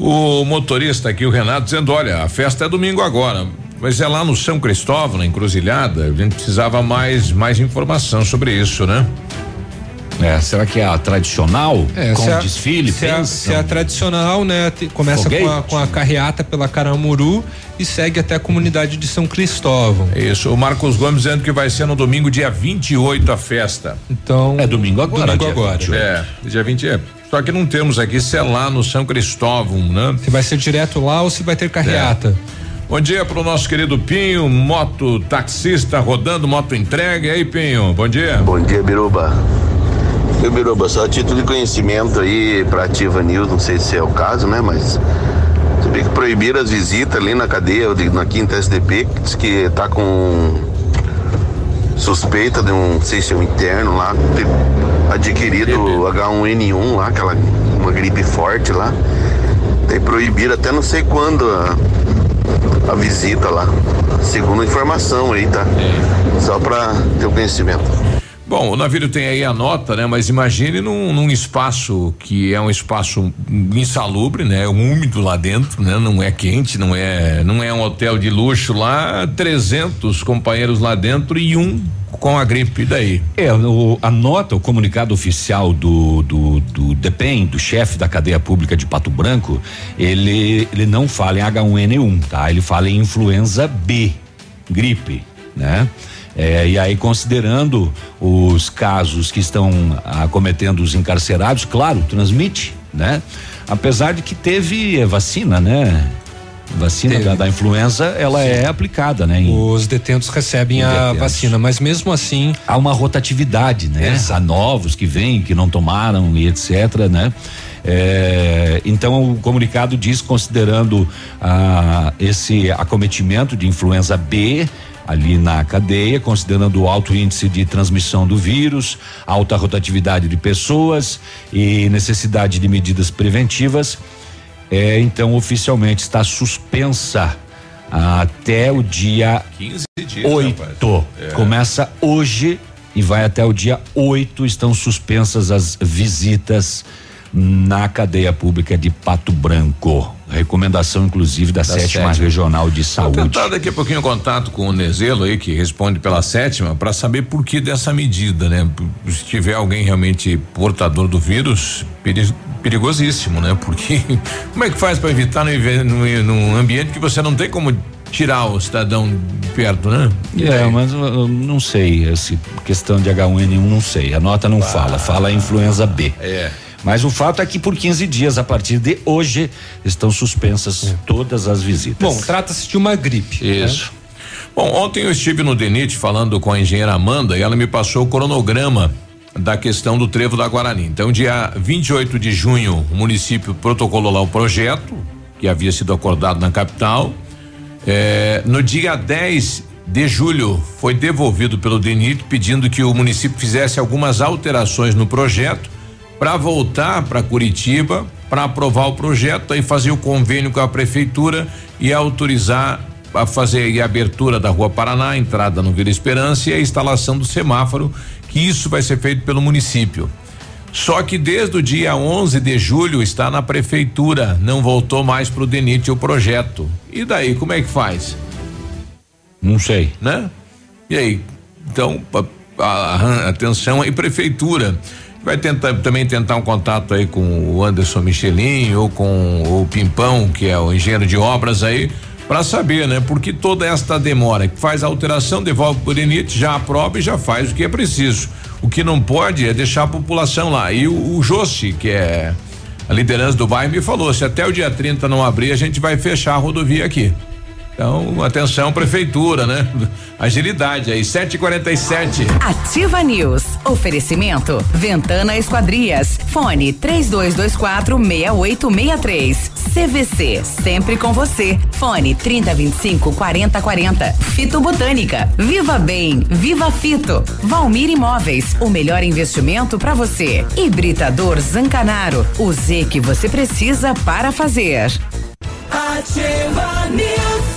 O motorista aqui, o Renato, dizendo: olha, a festa é domingo agora. Mas é lá no São Cristóvão, na encruzilhada, a gente precisava mais, mais informação sobre isso, né? É, será que é a tradicional? É, com o desfile? Se, é, se é a tradicional, né? Começa com a, com a, carreata pela Caramuru e segue até a comunidade de São Cristóvão. Isso, o Marcos Gomes dizendo que vai ser no domingo, dia 28, a festa. Então. É domingo agora. Domingo agora. 28. É, dia 20 é. Só que não temos aqui se é lá no São Cristóvão, né? Se vai ser direto lá ou se vai ter carreata. É. Bom dia para o nosso querido Pinho, moto taxista rodando, moto entregue. E aí, Pinho, bom dia. Bom dia, Biruba. Eu, Biruba, só título de conhecimento aí para Ativa News, não sei se é o caso, né? Mas você vê que proibiram as visitas ali na cadeia, na quinta SDP, que diz que tá com suspeita de um, não sei se é um interno lá, adquirido H1N1 lá, aquela uma gripe forte lá. Daí proibiram até não sei quando a, a visita lá. Segundo informação aí, tá? Só pra ter o conhecimento. Bom, o navio tem aí a nota, né? Mas imagine num, num, espaço que é um espaço insalubre, né? Úmido lá dentro, né? Não é quente, não é, não é um hotel de luxo lá, 300 companheiros lá dentro e um com a gripe daí. É, o, a nota, o comunicado oficial do do, do DEPEN, do chefe da cadeia pública de Pato Branco, ele ele não fala em H1N1, tá? Ele fala em influenza B, gripe, né? É, e aí, considerando os casos que estão acometendo os encarcerados, claro, transmite, né? Apesar de que teve vacina, né? Vacina da, da, influenza, ela Sim. é aplicada, né? Em, Os detentos recebem a detentos. vacina, mas mesmo assim. Há uma rotatividade, né? Exato. Há novos que vêm, que não tomaram e etc, né? É, então o comunicado diz considerando ah, esse acometimento de influenza B, ali na cadeia, considerando o alto índice de transmissão do vírus, alta rotatividade de pessoas e necessidade de medidas preventivas. É, então, oficialmente está suspensa até o dia 15 dias, 8. É. Começa hoje e vai até o dia 8. Estão suspensas as visitas na cadeia pública de Pato Branco. Recomendação, inclusive, da, da sétima, sétima, regional de saúde. Vou tentar daqui a pouquinho contato com o Nezelo aí, que responde pela sétima, para saber por que dessa medida, né? Se tiver alguém realmente portador do vírus, perigosíssimo, né? Porque como é que faz para evitar no, num ambiente que você não tem como tirar o cidadão de perto, né? É, mas eu não sei, essa questão de H1N1 não sei. A nota não ah, fala, fala influenza B. É. Mas o fato é que por 15 dias, a partir de hoje, estão suspensas é. todas as visitas. Bom, trata-se de uma gripe. Né? Isso. Né? Bom, ontem eu estive no DENIT falando com a engenheira Amanda e ela me passou o cronograma da questão do trevo da Guarani. Então, dia 28 de junho, o município protocolou lá o projeto que havia sido acordado na capital. É, no dia 10 de julho, foi devolvido pelo DENIT pedindo que o município fizesse algumas alterações no projeto para voltar para Curitiba para aprovar o projeto e fazer o convênio com a prefeitura e autorizar a fazer a abertura da Rua Paraná, a entrada no Vila Esperança e a instalação do semáforo, que isso vai ser feito pelo município. Só que desde o dia 11 de julho está na prefeitura, não voltou mais para o DENIT o projeto. E daí, como é que faz? Não sei. Né? E aí? Então, a, a, atenção aí, prefeitura. Vai tentar também tentar um contato aí com o Anderson Michelin ou com o Pimpão, que é o engenheiro de obras aí, para saber, né? Porque toda esta demora, que faz a alteração, devolve por DENIT, já aprova e já faz o que é preciso. O que não pode é deixar a população lá. E o, o Jossi, que é a liderança do bairro, me falou: se até o dia 30 não abrir, a gente vai fechar a rodovia aqui. Então, atenção, prefeitura, né? Agilidade aí, 747. Ativa News. Oferecimento. Ventana Esquadrias. Fone 3224 6863. CVC. Sempre com você. Fone 3025 4040. Fito Botânica. Viva Bem. Viva Fito. Valmir Imóveis. O melhor investimento para você. Hibridador Zancanaro. O Z que você precisa para fazer. Ativa News.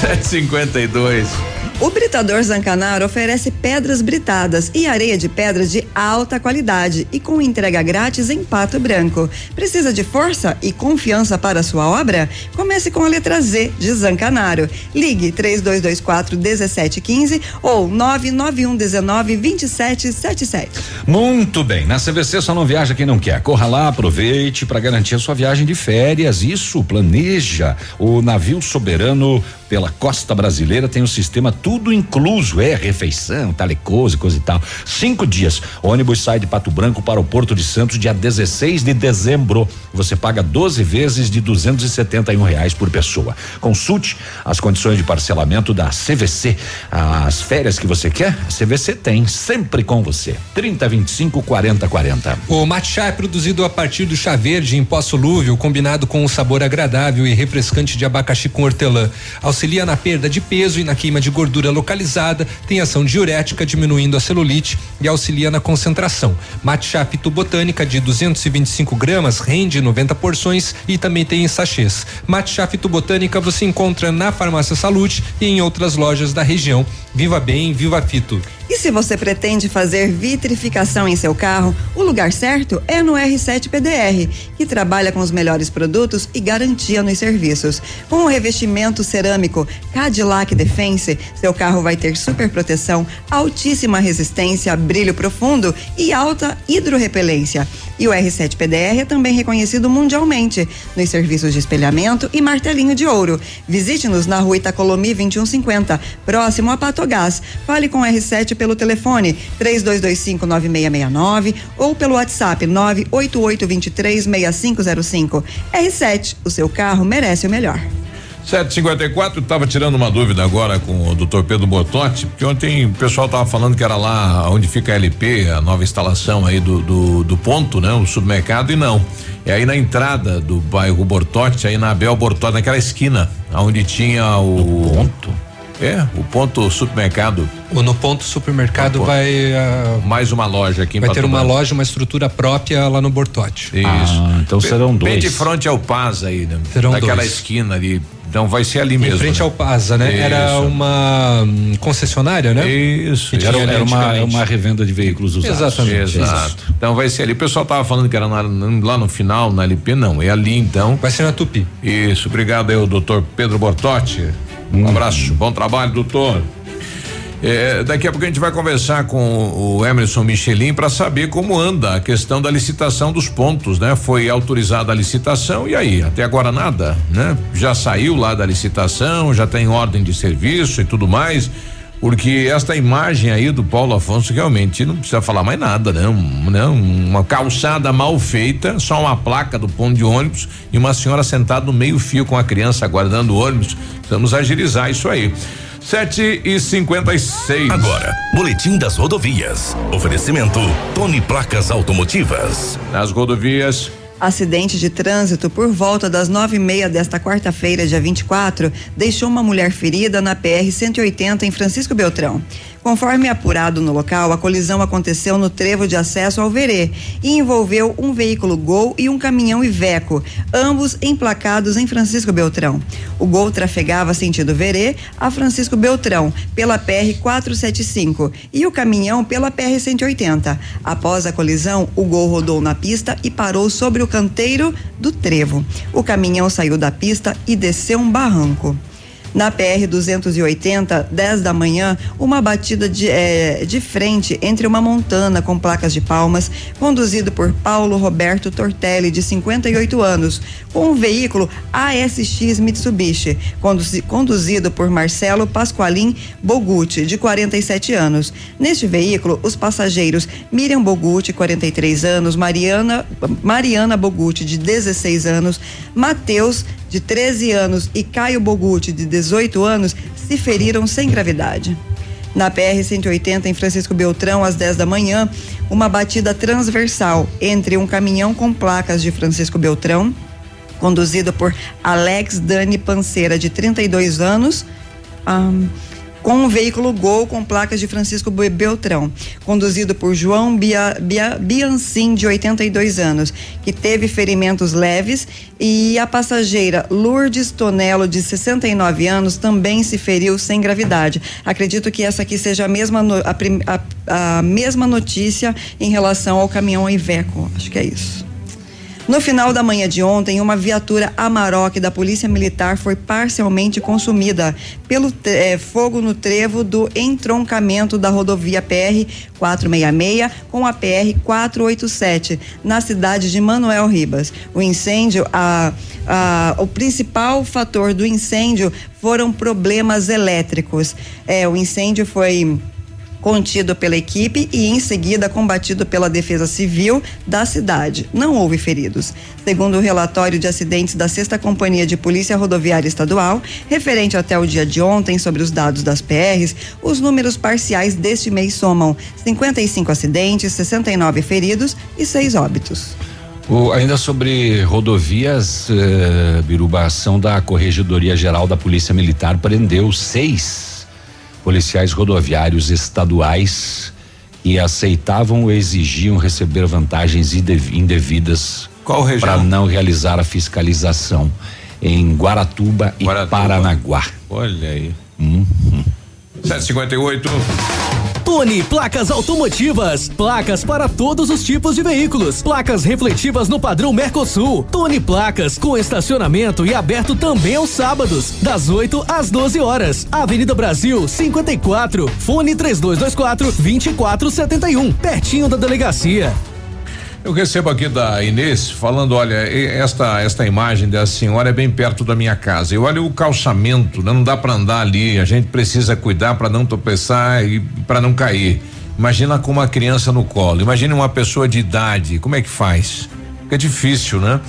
752. O Britador Zancanaro oferece pedras britadas e areia de pedra de alta qualidade e com entrega grátis em Pato Branco. Precisa de força e confiança para a sua obra? Comece com a letra Z de Zancanaro. Ligue 3224 1715 ou 991 19 2777. Muito bem. Na CVC só não viaja quem não quer. Corra lá, aproveite para garantir a sua viagem de férias. Isso, planeja. O navio soberano pela costa brasileira tem um sistema tudo incluso, é refeição, talecose, coisa e tal. Cinco dias. O ônibus sai de Pato Branco para o Porto de Santos dia 16 de dezembro. Você paga 12 vezes de 271 reais por pessoa. Consulte as condições de parcelamento da CVC. As férias que você quer, a CVC tem sempre com você. 30 25 40 40. O matcha é produzido a partir do chá verde em pó solúvel, combinado com um sabor agradável e refrescante de abacaxi com hortelã. Ao auxilia na perda de peso e na queima de gordura localizada, tem ação diurética, diminuindo a celulite e auxilia na concentração. Matcha fitobotânica de 225 gramas rende 90 porções e também tem em sachês. Matcha fitobotânica você encontra na Farmácia Saúde e em outras lojas da região. Viva bem, viva fito. E se você pretende fazer vitrificação em seu carro, o lugar certo é no R7 PDR, que trabalha com os melhores produtos e garantia nos serviços. Com o revestimento cerâmico Cadillac Defense, seu carro vai ter super proteção, altíssima resistência, brilho profundo e alta hidrorrepelência. E o R7 PDR é também reconhecido mundialmente nos serviços de espelhamento e martelinho de ouro. Visite-nos na rua Itacolomi 2150, próximo a Patogás. Fale com o R7 pelo telefone 32259669 ou pelo WhatsApp 988236505. R7, o seu carro merece o melhor. 754, estava tirando uma dúvida agora com o doutor Pedro Bortotti, porque ontem o pessoal estava falando que era lá onde fica a LP, a nova instalação aí do, do, do ponto, né? O supermercado, e não. É aí na entrada do bairro Bortotti, aí na Abel Bortotti, naquela esquina, onde tinha o. ponto? É, o ponto supermercado. O no ponto supermercado ponto. vai. Uh, Mais uma loja aqui em Vai ter uma Branco. loja, uma estrutura própria lá no Bortote. Isso. Ah, então serão Bem dois. de frente ao Paz aí, né? Serão Naquela dois. esquina ali. Então vai ser ali mesmo. em frente né? ao Pasa, né? Era Isso. uma hum, concessionária, né? Isso. Isso. Era, era uma, uma revenda de veículos usados. Exatamente. Exato. Então vai ser ali. O pessoal tava falando que era na- lá no final, na LP, não. É ali então. Vai ser na Tupi. Isso. Obrigado aí, o doutor Pedro Bortotti. Um abraço. Bom trabalho, doutor. É, daqui a pouco a gente vai conversar com o Emerson Michelin para saber como anda a questão da licitação dos pontos, né? Foi autorizada a licitação e aí, até agora nada, né? Já saiu lá da licitação, já tem ordem de serviço e tudo mais. Porque esta imagem aí do Paulo Afonso realmente não precisa falar mais nada, né? Um, né? Uma calçada mal feita, só uma placa do ponto de ônibus e uma senhora sentada no meio fio com a criança aguardando o ônibus. Vamos agilizar isso aí. Sete e cinquenta e seis. Agora, Boletim das Rodovias. Oferecimento Tony Placas Automotivas. Nas rodovias. Acidente de trânsito por volta das nove e meia desta quarta-feira, dia 24, deixou uma mulher ferida na PR 180 em Francisco Beltrão. Conforme apurado no local, a colisão aconteceu no trevo de acesso ao Verê e envolveu um veículo Gol e um caminhão Iveco, ambos emplacados em Francisco Beltrão. O Gol trafegava sentido Verê a Francisco Beltrão pela PR 475 e o caminhão pela PR 180. Após a colisão, o Gol rodou na pista e parou sobre o canteiro do trevo. O caminhão saiu da pista e desceu um barranco. Na PR 280, 10 da manhã, uma batida de, eh, de frente entre uma montana com placas de palmas, conduzido por Paulo Roberto Tortelli, de 58 anos, com um veículo ASX Mitsubishi, conduzi- conduzido por Marcelo Pasqualin Bogutti, de 47 anos. Neste veículo, os passageiros Miriam Bogutti, 43 anos, Mariana, Mariana Bogutti, de 16 anos, Matheus, de 13 anos, e Caio Bogutti, de 18 anos, se feriram sem gravidade. Na PR 180 em Francisco Beltrão, às 10 da manhã, uma batida transversal entre um caminhão com placas de Francisco Beltrão, conduzido por Alex Dani Panceira, de 32 anos, ahn, com um veículo Gol com placas de Francisco Be- Beltrão, conduzido por João Bia, Bia, Biancin, de 82 anos, que teve ferimentos leves, e a passageira Lourdes Tonelo, de 69 anos, também se feriu sem gravidade. Acredito que essa aqui seja a mesma, no- a, a- a mesma notícia em relação ao caminhão Iveco. Acho que é isso. No final da manhã de ontem, uma viatura Amarok da Polícia Militar foi parcialmente consumida pelo eh, fogo no trevo do entroncamento da rodovia PR 466 com a PR 487, na cidade de Manuel Ribas. O incêndio, a, a- o principal fator do incêndio foram problemas elétricos. Eh, o incêndio foi contido pela equipe e em seguida combatido pela Defesa Civil da cidade. Não houve feridos. Segundo o relatório de acidentes da Sexta Companhia de Polícia Rodoviária Estadual, referente até o dia de ontem sobre os dados das PRs, os números parciais deste mês somam 55 acidentes, 69 feridos e 6 óbitos. O, ainda sobre rodovias, eh, Biruba, ação da Corregedoria Geral da Polícia Militar prendeu seis policiais rodoviários estaduais que aceitavam ou exigiam receber vantagens indevidas para não realizar a fiscalização em Guaratuba, Guaratuba. e Paranaguá. Olha aí. Uhum. 758. Tony Placas Automotivas. Placas para todos os tipos de veículos. Placas refletivas no padrão Mercosul. Tony Placas com estacionamento e aberto também aos sábados, das 8 às 12 horas. Avenida Brasil 54. Fone 3224 2471. Pertinho da delegacia. Eu recebo aqui da Inês falando, olha, esta esta imagem da senhora é bem perto da minha casa. E olha o calçamento, né? não dá para andar ali, a gente precisa cuidar para não tropeçar e para não cair. Imagina com uma criança no colo, imagine uma pessoa de idade, como é que faz? Fica difícil, né?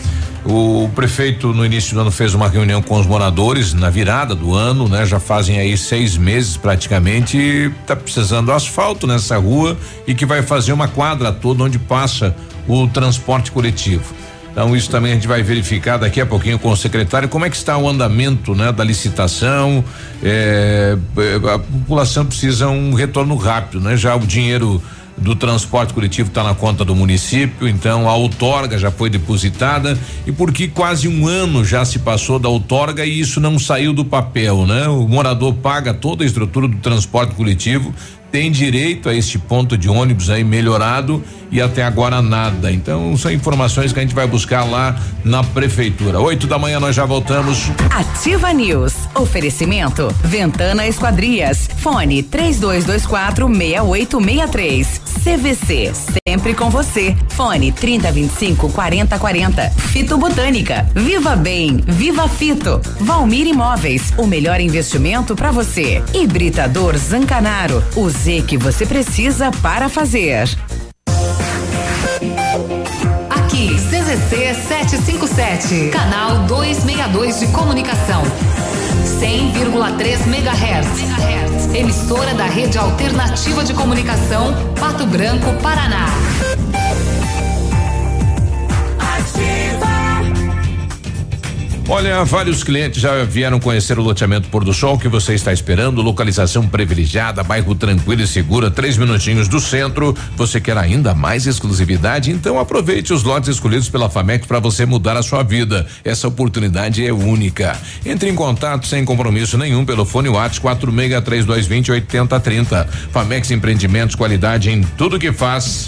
O prefeito no início do ano fez uma reunião com os moradores na virada do ano, né? Já fazem aí seis meses praticamente e tá precisando asfalto nessa rua e que vai fazer uma quadra toda onde passa o transporte coletivo. Então isso também a gente vai verificar daqui a pouquinho com o secretário como é que está o andamento, né, da licitação. É, é a população precisa um retorno rápido, né? Já o dinheiro do transporte coletivo está na conta do município, então a outorga já foi depositada e porque quase um ano já se passou da outorga e isso não saiu do papel, né? O morador paga toda a estrutura do transporte coletivo, tem direito a este ponto de ônibus aí melhorado e até agora nada. Então são informações que a gente vai buscar lá na prefeitura. Oito da manhã nós já voltamos. Ativa News. Oferecimento Ventana Esquadrias. Fone 3224 6863. CVC. Sempre com você. Fone 3025 4040. Fito Botânica. Viva Bem. Viva Fito. Valmir Imóveis. O melhor investimento para você. Hibridador Zancanaro. O Que você precisa para fazer. Aqui, CZC 757, canal 262 de comunicação. 100,3 MHz. Emissora da Rede Alternativa de Comunicação, Pato Branco, Paraná. Olha, vários clientes já vieram conhecer o loteamento Pôr do Sol que você está esperando. Localização privilegiada, bairro tranquilo e segura, três minutinhos do centro. Você quer ainda mais exclusividade? Então aproveite os lotes escolhidos pela Famex para você mudar a sua vida. Essa oportunidade é única. Entre em contato sem compromisso nenhum pelo fone WhatsApp 463220 8030. Famex Empreendimentos, qualidade em tudo que faz.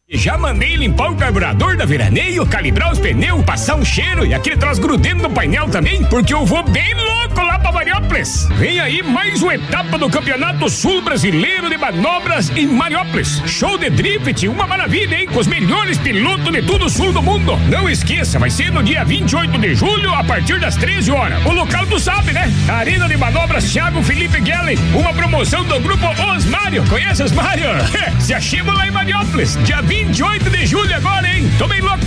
Já mandei limpar o carburador da Veraneio, calibrar os pneus, passar um cheiro e aquele troço grudento no painel também, porque eu vou bem pra Mariópolis. Vem aí mais uma etapa do Campeonato Sul Brasileiro de Manobras em Mariópolis. Show de drift, uma maravilha, hein? Com os melhores pilotos de todo o sul do mundo. Não esqueça, vai ser no dia 28 de julho, a partir das 13 horas. O local tu sabe, né? Arena de Manobras Thiago Felipe Gellen, uma promoção do grupo Os Mário. Conhece os Mário? Se achima lá em Mariópolis, dia 20 28 de julho agora, hein? Tô bem louco.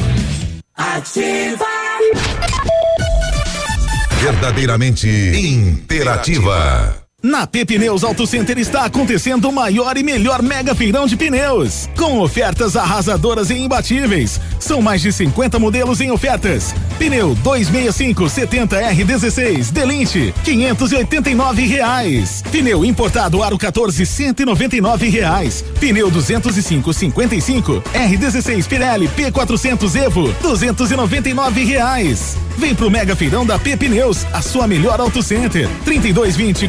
Ativa. Verdadeiramente imperativa. Na Pneus Auto Center está acontecendo o maior e melhor mega feirão de pneus, com ofertas arrasadoras e imbatíveis. São mais de 50 modelos em ofertas. Pneu 265 70 R16 Delinte 589 reais. Pneu importado Aro 14 199 reais. Pneu 205 55 R16 Pirelli P400 Evo 299 reais. Vem pro Mega Feirão da Pneus, a sua melhor auto center. 3220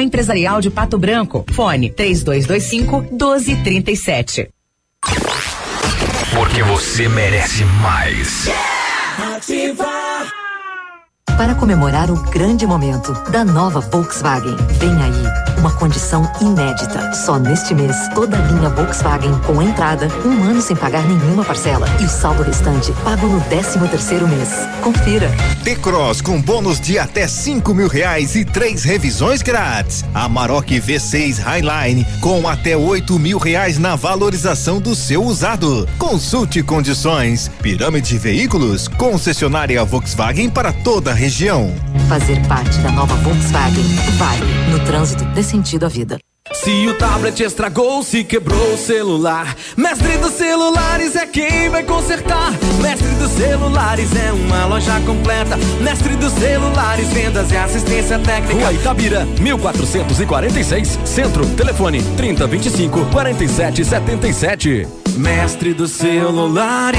Empresarial de Pato Branco. Fone 3225 1237. Porque você merece mais. Ativa. Para comemorar o grande momento da nova Volkswagen, vem aí uma condição inédita. Só neste mês, toda a linha Volkswagen com entrada, um ano sem pagar nenhuma parcela e o saldo restante pago no 13 terceiro mês. Confira. T-Cross com bônus de até cinco mil reais e três revisões grátis. Amarok V6 Highline com até oito mil reais na valorização do seu usado. Consulte condições. Pirâmide Veículos, concessionária Volkswagen para toda a região. Fazer parte da nova Volkswagen vale. No trânsito dê sentido à vida. Se o tablet estragou, se quebrou o celular, Mestre dos Celulares é quem vai consertar. Mestre dos Celulares é uma loja completa. Mestre dos Celulares, vendas e assistência técnica. Rua Itabira, 1446, Centro, telefone 3025 4777. Mestre dos Celulares.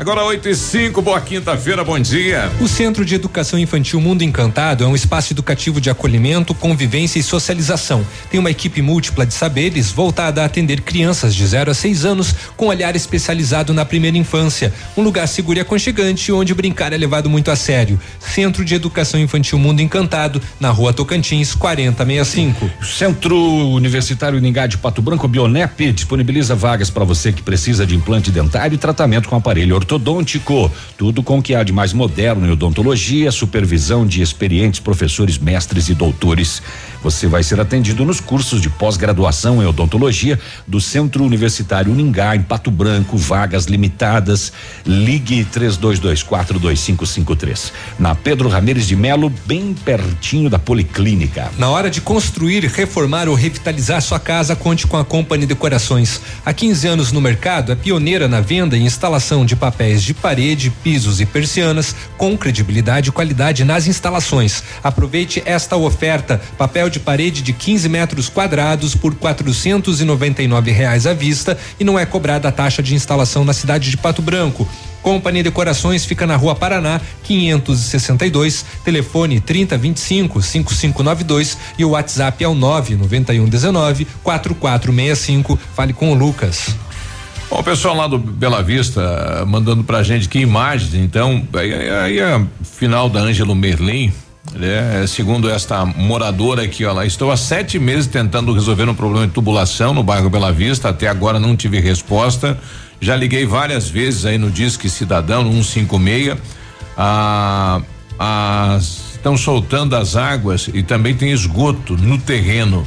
Agora 8 e 5, boa quinta-feira, bom dia. O Centro de Educação Infantil Mundo Encantado é um espaço educativo de acolhimento, convivência e socialização. Tem uma equipe múltipla de saberes voltada a atender crianças de 0 a 6 anos com olhar especializado na primeira infância. Um lugar seguro e aconchegante onde brincar é levado muito a sério. Centro de Educação Infantil Mundo Encantado, na rua Tocantins, 4065. Centro Universitário Uningá de Pato Branco Bionep disponibiliza vagas para você que precisa de implante dentário e tratamento com aparelho ortodôntico. Tudo com o que há de mais moderno em odontologia, supervisão de experientes professores, mestres e doutores. Você vai ser atendido nos cursos de pós-graduação em odontologia do Centro Universitário Uningá, em Pato Branco, vagas limitadas. Ligue 32242553. Na Pedro Ramires de Melo, bem pertinho da Policlínica. Na hora de construir, reformar ou revitalizar sua casa, conte com a Company Decorações. Há 15 anos no mercado, é pioneira na venda e instalação de papéis de parede, pisos e persianas com credibilidade e qualidade nas instalações. Aproveite esta oferta: papel de parede de 15 metros quadrados por 499 reais à vista e não é cobrada a taxa de instalação na cidade de Pato Branco. Companhia Decorações fica na Rua Paraná, 562, telefone 3025 5592 e o WhatsApp é o 99119 4465. Fale com o Lucas. Bom, o pessoal lá do Bela Vista mandando pra gente que imagens, então, aí, aí a final da Ângelo Merlin, né? Segundo esta moradora aqui, ó, lá, estou há sete meses tentando resolver um problema de tubulação no bairro Bela Vista, até agora não tive resposta. Já liguei várias vezes aí no Disque Cidadão, no 156. Ah, as, estão soltando as águas e também tem esgoto no terreno.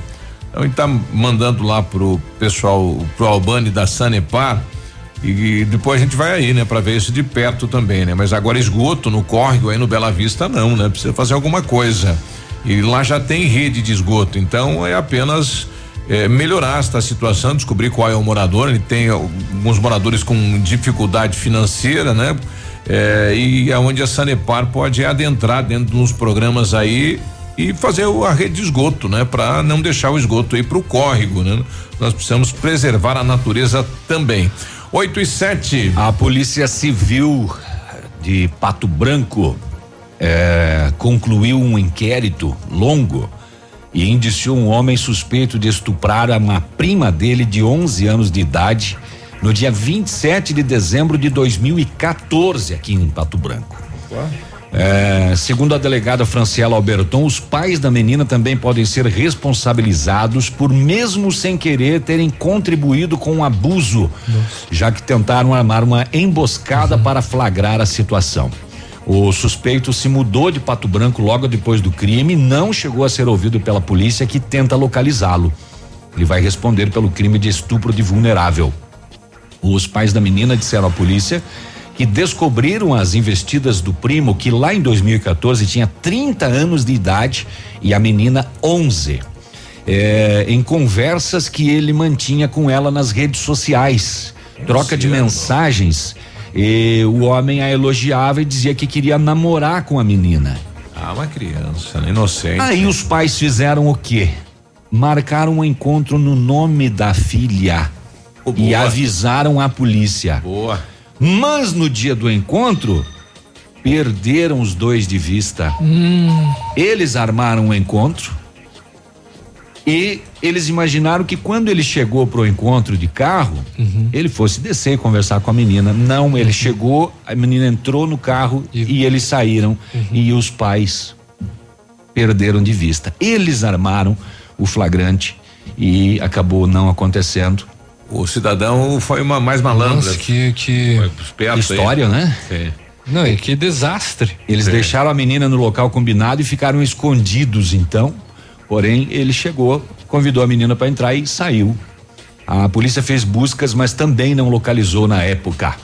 Então a gente tá mandando lá pro pessoal, pro Albani da Sanepar e depois a gente vai aí, né, para ver isso de perto também, né? Mas agora esgoto no córrego aí no Bela Vista não, né? Precisa fazer alguma coisa. E lá já tem rede de esgoto, então é apenas é, melhorar esta situação, descobrir qual é o morador. Ele tem alguns moradores com dificuldade financeira, né? É, e aonde a Sanepar pode adentrar dentro dos programas aí e fazer a rede de esgoto, né? Para não deixar o esgoto aí para o córrego, né? Nós precisamos preservar a natureza também. 8 e 7. A Polícia Civil de Pato Branco eh, concluiu um inquérito longo e indiciou um homem suspeito de estuprar uma prima dele de 11 anos de idade no dia 27 de dezembro de 2014 aqui em Pato Branco. É, segundo a delegada Franciela Alberton, os pais da menina também podem ser responsabilizados por, mesmo sem querer, terem contribuído com o abuso, Nossa. já que tentaram armar uma emboscada uhum. para flagrar a situação. O suspeito se mudou de Pato Branco logo depois do crime, não chegou a ser ouvido pela polícia que tenta localizá-lo. Ele vai responder pelo crime de estupro de vulnerável. Os pais da menina disseram à polícia que descobriram as investidas do primo, que lá em 2014 tinha 30 anos de idade e a menina 11. É, em conversas que ele mantinha com ela nas redes sociais, troca de mensagens. E o homem a elogiava e dizia que queria namorar com a menina. Ah, uma criança, inocente. Aí os pais fizeram o quê? Marcaram um encontro no nome da filha oh, e avisaram a polícia. Boa. Mas no dia do encontro, perderam os dois de vista. Hum. Eles armaram o um encontro e eles imaginaram que quando ele chegou pro encontro de carro, uhum. ele fosse descer e conversar com a menina. Não, ele uhum. chegou, a menina entrou no carro e, e eles saíram uhum. e os pais perderam de vista. Eles armaram o flagrante e acabou não acontecendo. O cidadão foi uma mais malandra. Nossa, que, que história, aí. né? Sim. Não, e que desastre. Eles Sim. deixaram a menina no local combinado e ficaram escondidos então. Porém, ele chegou, convidou a menina para entrar e saiu. A polícia fez buscas, mas também não localizou na época.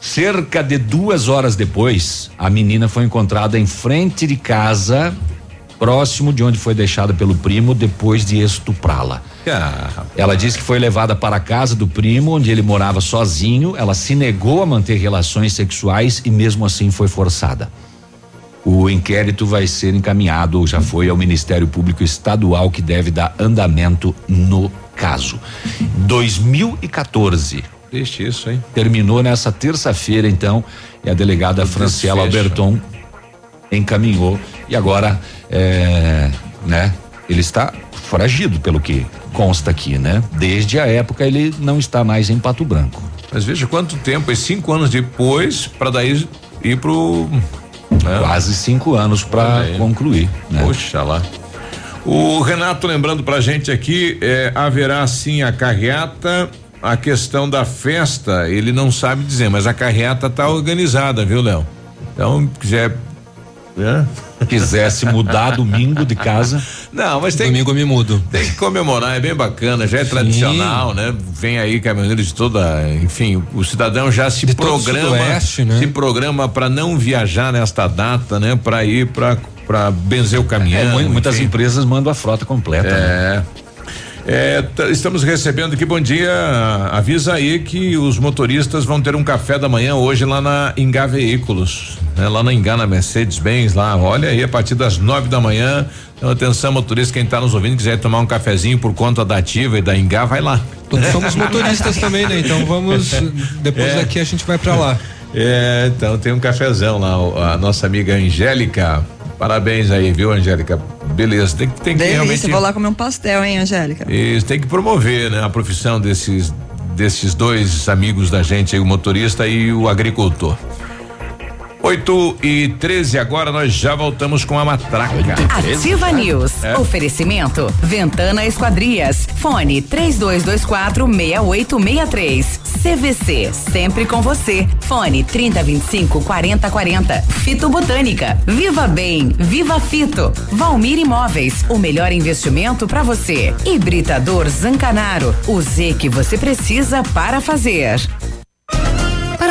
Cerca de duas horas depois, a menina foi encontrada em frente de casa, próximo de onde foi deixada pelo primo depois de estuprá-la. Ah, ela disse que foi levada para a casa do primo, onde ele morava sozinho. Ela se negou a manter relações sexuais e, mesmo assim, foi forçada. O inquérito vai ser encaminhado, ou já foi, ao Ministério Público Estadual, que deve dar andamento no caso. 2014. Triste isso, hein? Terminou nessa terça-feira, então, e a delegada Franciela Alberton encaminhou. E agora, é, né? Ele está foragido, pelo que consta aqui, né? Desde a época ele não está mais em Pato Branco. Mas veja quanto tempo, é cinco anos depois, para daí ir pro. Né? Quase cinco anos para concluir. Né? Poxa lá. O Renato lembrando pra gente aqui, é, haverá sim a carreata, a questão da festa, ele não sabe dizer, mas a carreata tá organizada, viu, Léo? Então, quiser é? Quisesse mudar domingo de casa. Não, mas tem. Domingo eu me mudo. Tem que comemorar, é bem bacana, já é Sim. tradicional, né? Vem aí caminhoneiros de toda. Enfim, o cidadão já se de programa. né? Se programa para não viajar nesta data, né? Para ir para para benzer o caminhão. É, muitas enfim. empresas mandam a frota completa. Né? É. Né? É, estamos recebendo aqui, bom dia. Avisa aí que os motoristas vão ter um café da manhã hoje lá na Engá Veículos, né? Lá na Engá, na Mercedes-Benz, lá. Olha aí, a partir das nove da manhã. Então, atenção, motorista, quem está nos ouvindo, quiser tomar um cafezinho por conta da Ativa e da Engá, vai lá. Todos somos motoristas também, né? Então vamos, depois é. daqui a gente vai para lá. É, então tem um cafezão lá, a nossa amiga Angélica Parabéns aí, viu, Angélica? Beleza, tem, tem que Delícia, realmente. vou lá comer um pastel, hein, Angélica? Isso, tem que promover, né, a profissão desses desses dois amigos da gente aí, o motorista e o agricultor. 8 e 13 agora nós já voltamos com a matraca. Ativa News. É. Oferecimento Ventana Esquadrias. Fone 3224 6863. CVC, sempre com você. Fone 3025 4040. Fito Botânica. Viva Bem, Viva Fito. Valmir Imóveis, o melhor investimento para você. Hibridador Zancanaro, o Z que você precisa para fazer.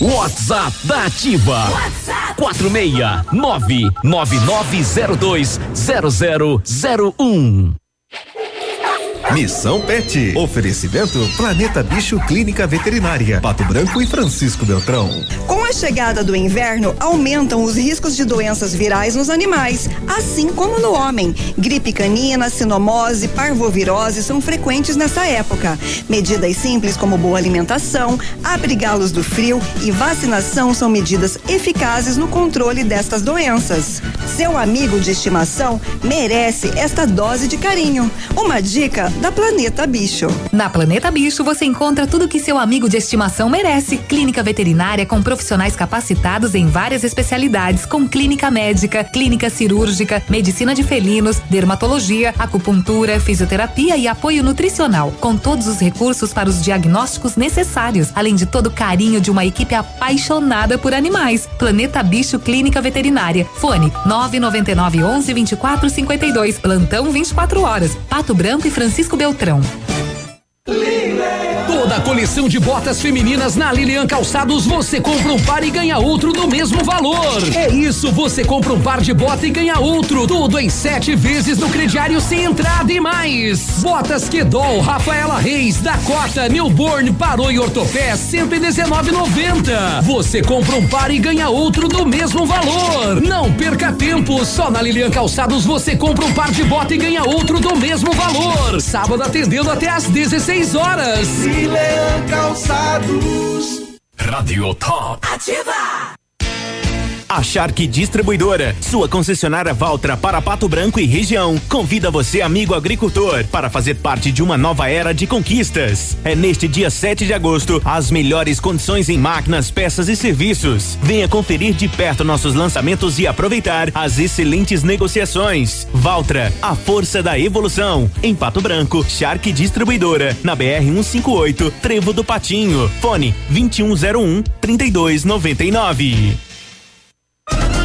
WhatsApp da Ativa. WhatsApp 46999020001. Missão Pet. Oferecimento Planeta Bicho Clínica Veterinária. Pato Branco e Francisco Beltrão. Com a chegada do inverno aumentam os riscos de doenças virais nos animais, assim como no homem. Gripe canina, sinomose, parvovirose são frequentes nessa época. Medidas simples como boa alimentação, abrigá-los do frio e vacinação são medidas eficazes no controle destas doenças. Seu amigo de estimação merece esta dose de carinho. Uma dica da Planeta Bicho. Na Planeta Bicho você encontra tudo que seu amigo de estimação merece. Clínica veterinária com profissionais capacitados em várias especialidades, com clínica médica, clínica cirúrgica, medicina de felinos, dermatologia, acupuntura, fisioterapia e apoio nutricional, com todos os recursos para os diagnósticos necessários, além de todo o carinho de uma equipe apaixonada por animais. Planeta Bicho Clínica Veterinária. Fone 999 11 24 52. Plantão 24 horas. Pato Branco e Francisco Beltrão. Coleção de botas femininas na Lilian Calçados você compra um par e ganha outro no mesmo valor. É isso, você compra um par de bota e ganha outro. Tudo em sete vezes no crediário sem entrada e mais. Botas Quedol, Rafaela Reis, Dakota, Newborn, Parou e Ortopé, 119,90. Você compra um par e ganha outro no mesmo valor. Não perca tempo, só na Lilian Calçados você compra um par de bota e ganha outro do mesmo valor. Sábado atendendo até às 16 horas. Leão Calçados. Radio Top. Ativa! A Shark Distribuidora, sua concessionária Valtra para Pato Branco e região, convida você, amigo agricultor, para fazer parte de uma nova era de conquistas. É neste dia 7 de agosto, as melhores condições em máquinas, peças e serviços. Venha conferir de perto nossos lançamentos e aproveitar as excelentes negociações. Valtra, a força da evolução. Em Pato Branco, Shark Distribuidora, na BR 158, Trevo do Patinho. Fone 2101 3299.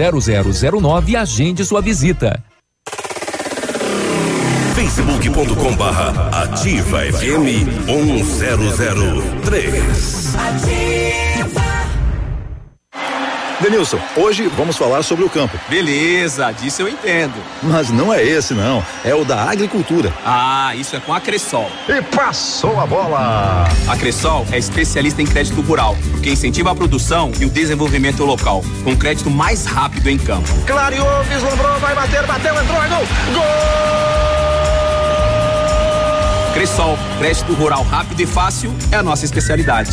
0009 e agende sua visita. facebook.com barra ativa FM 1003. Denilson, hoje vamos falar sobre o campo. Beleza, disso eu entendo. Mas não é esse não, é o da agricultura. Ah, isso é com a Cressol. E passou a bola! A Cressol é especialista em crédito rural, que incentiva a produção e o desenvolvimento local, com crédito mais rápido em campo. Clareou, vislumbrou, vai bater, bateu, entrou, gol! Gol! Cressol, crédito rural rápido e fácil é a nossa especialidade.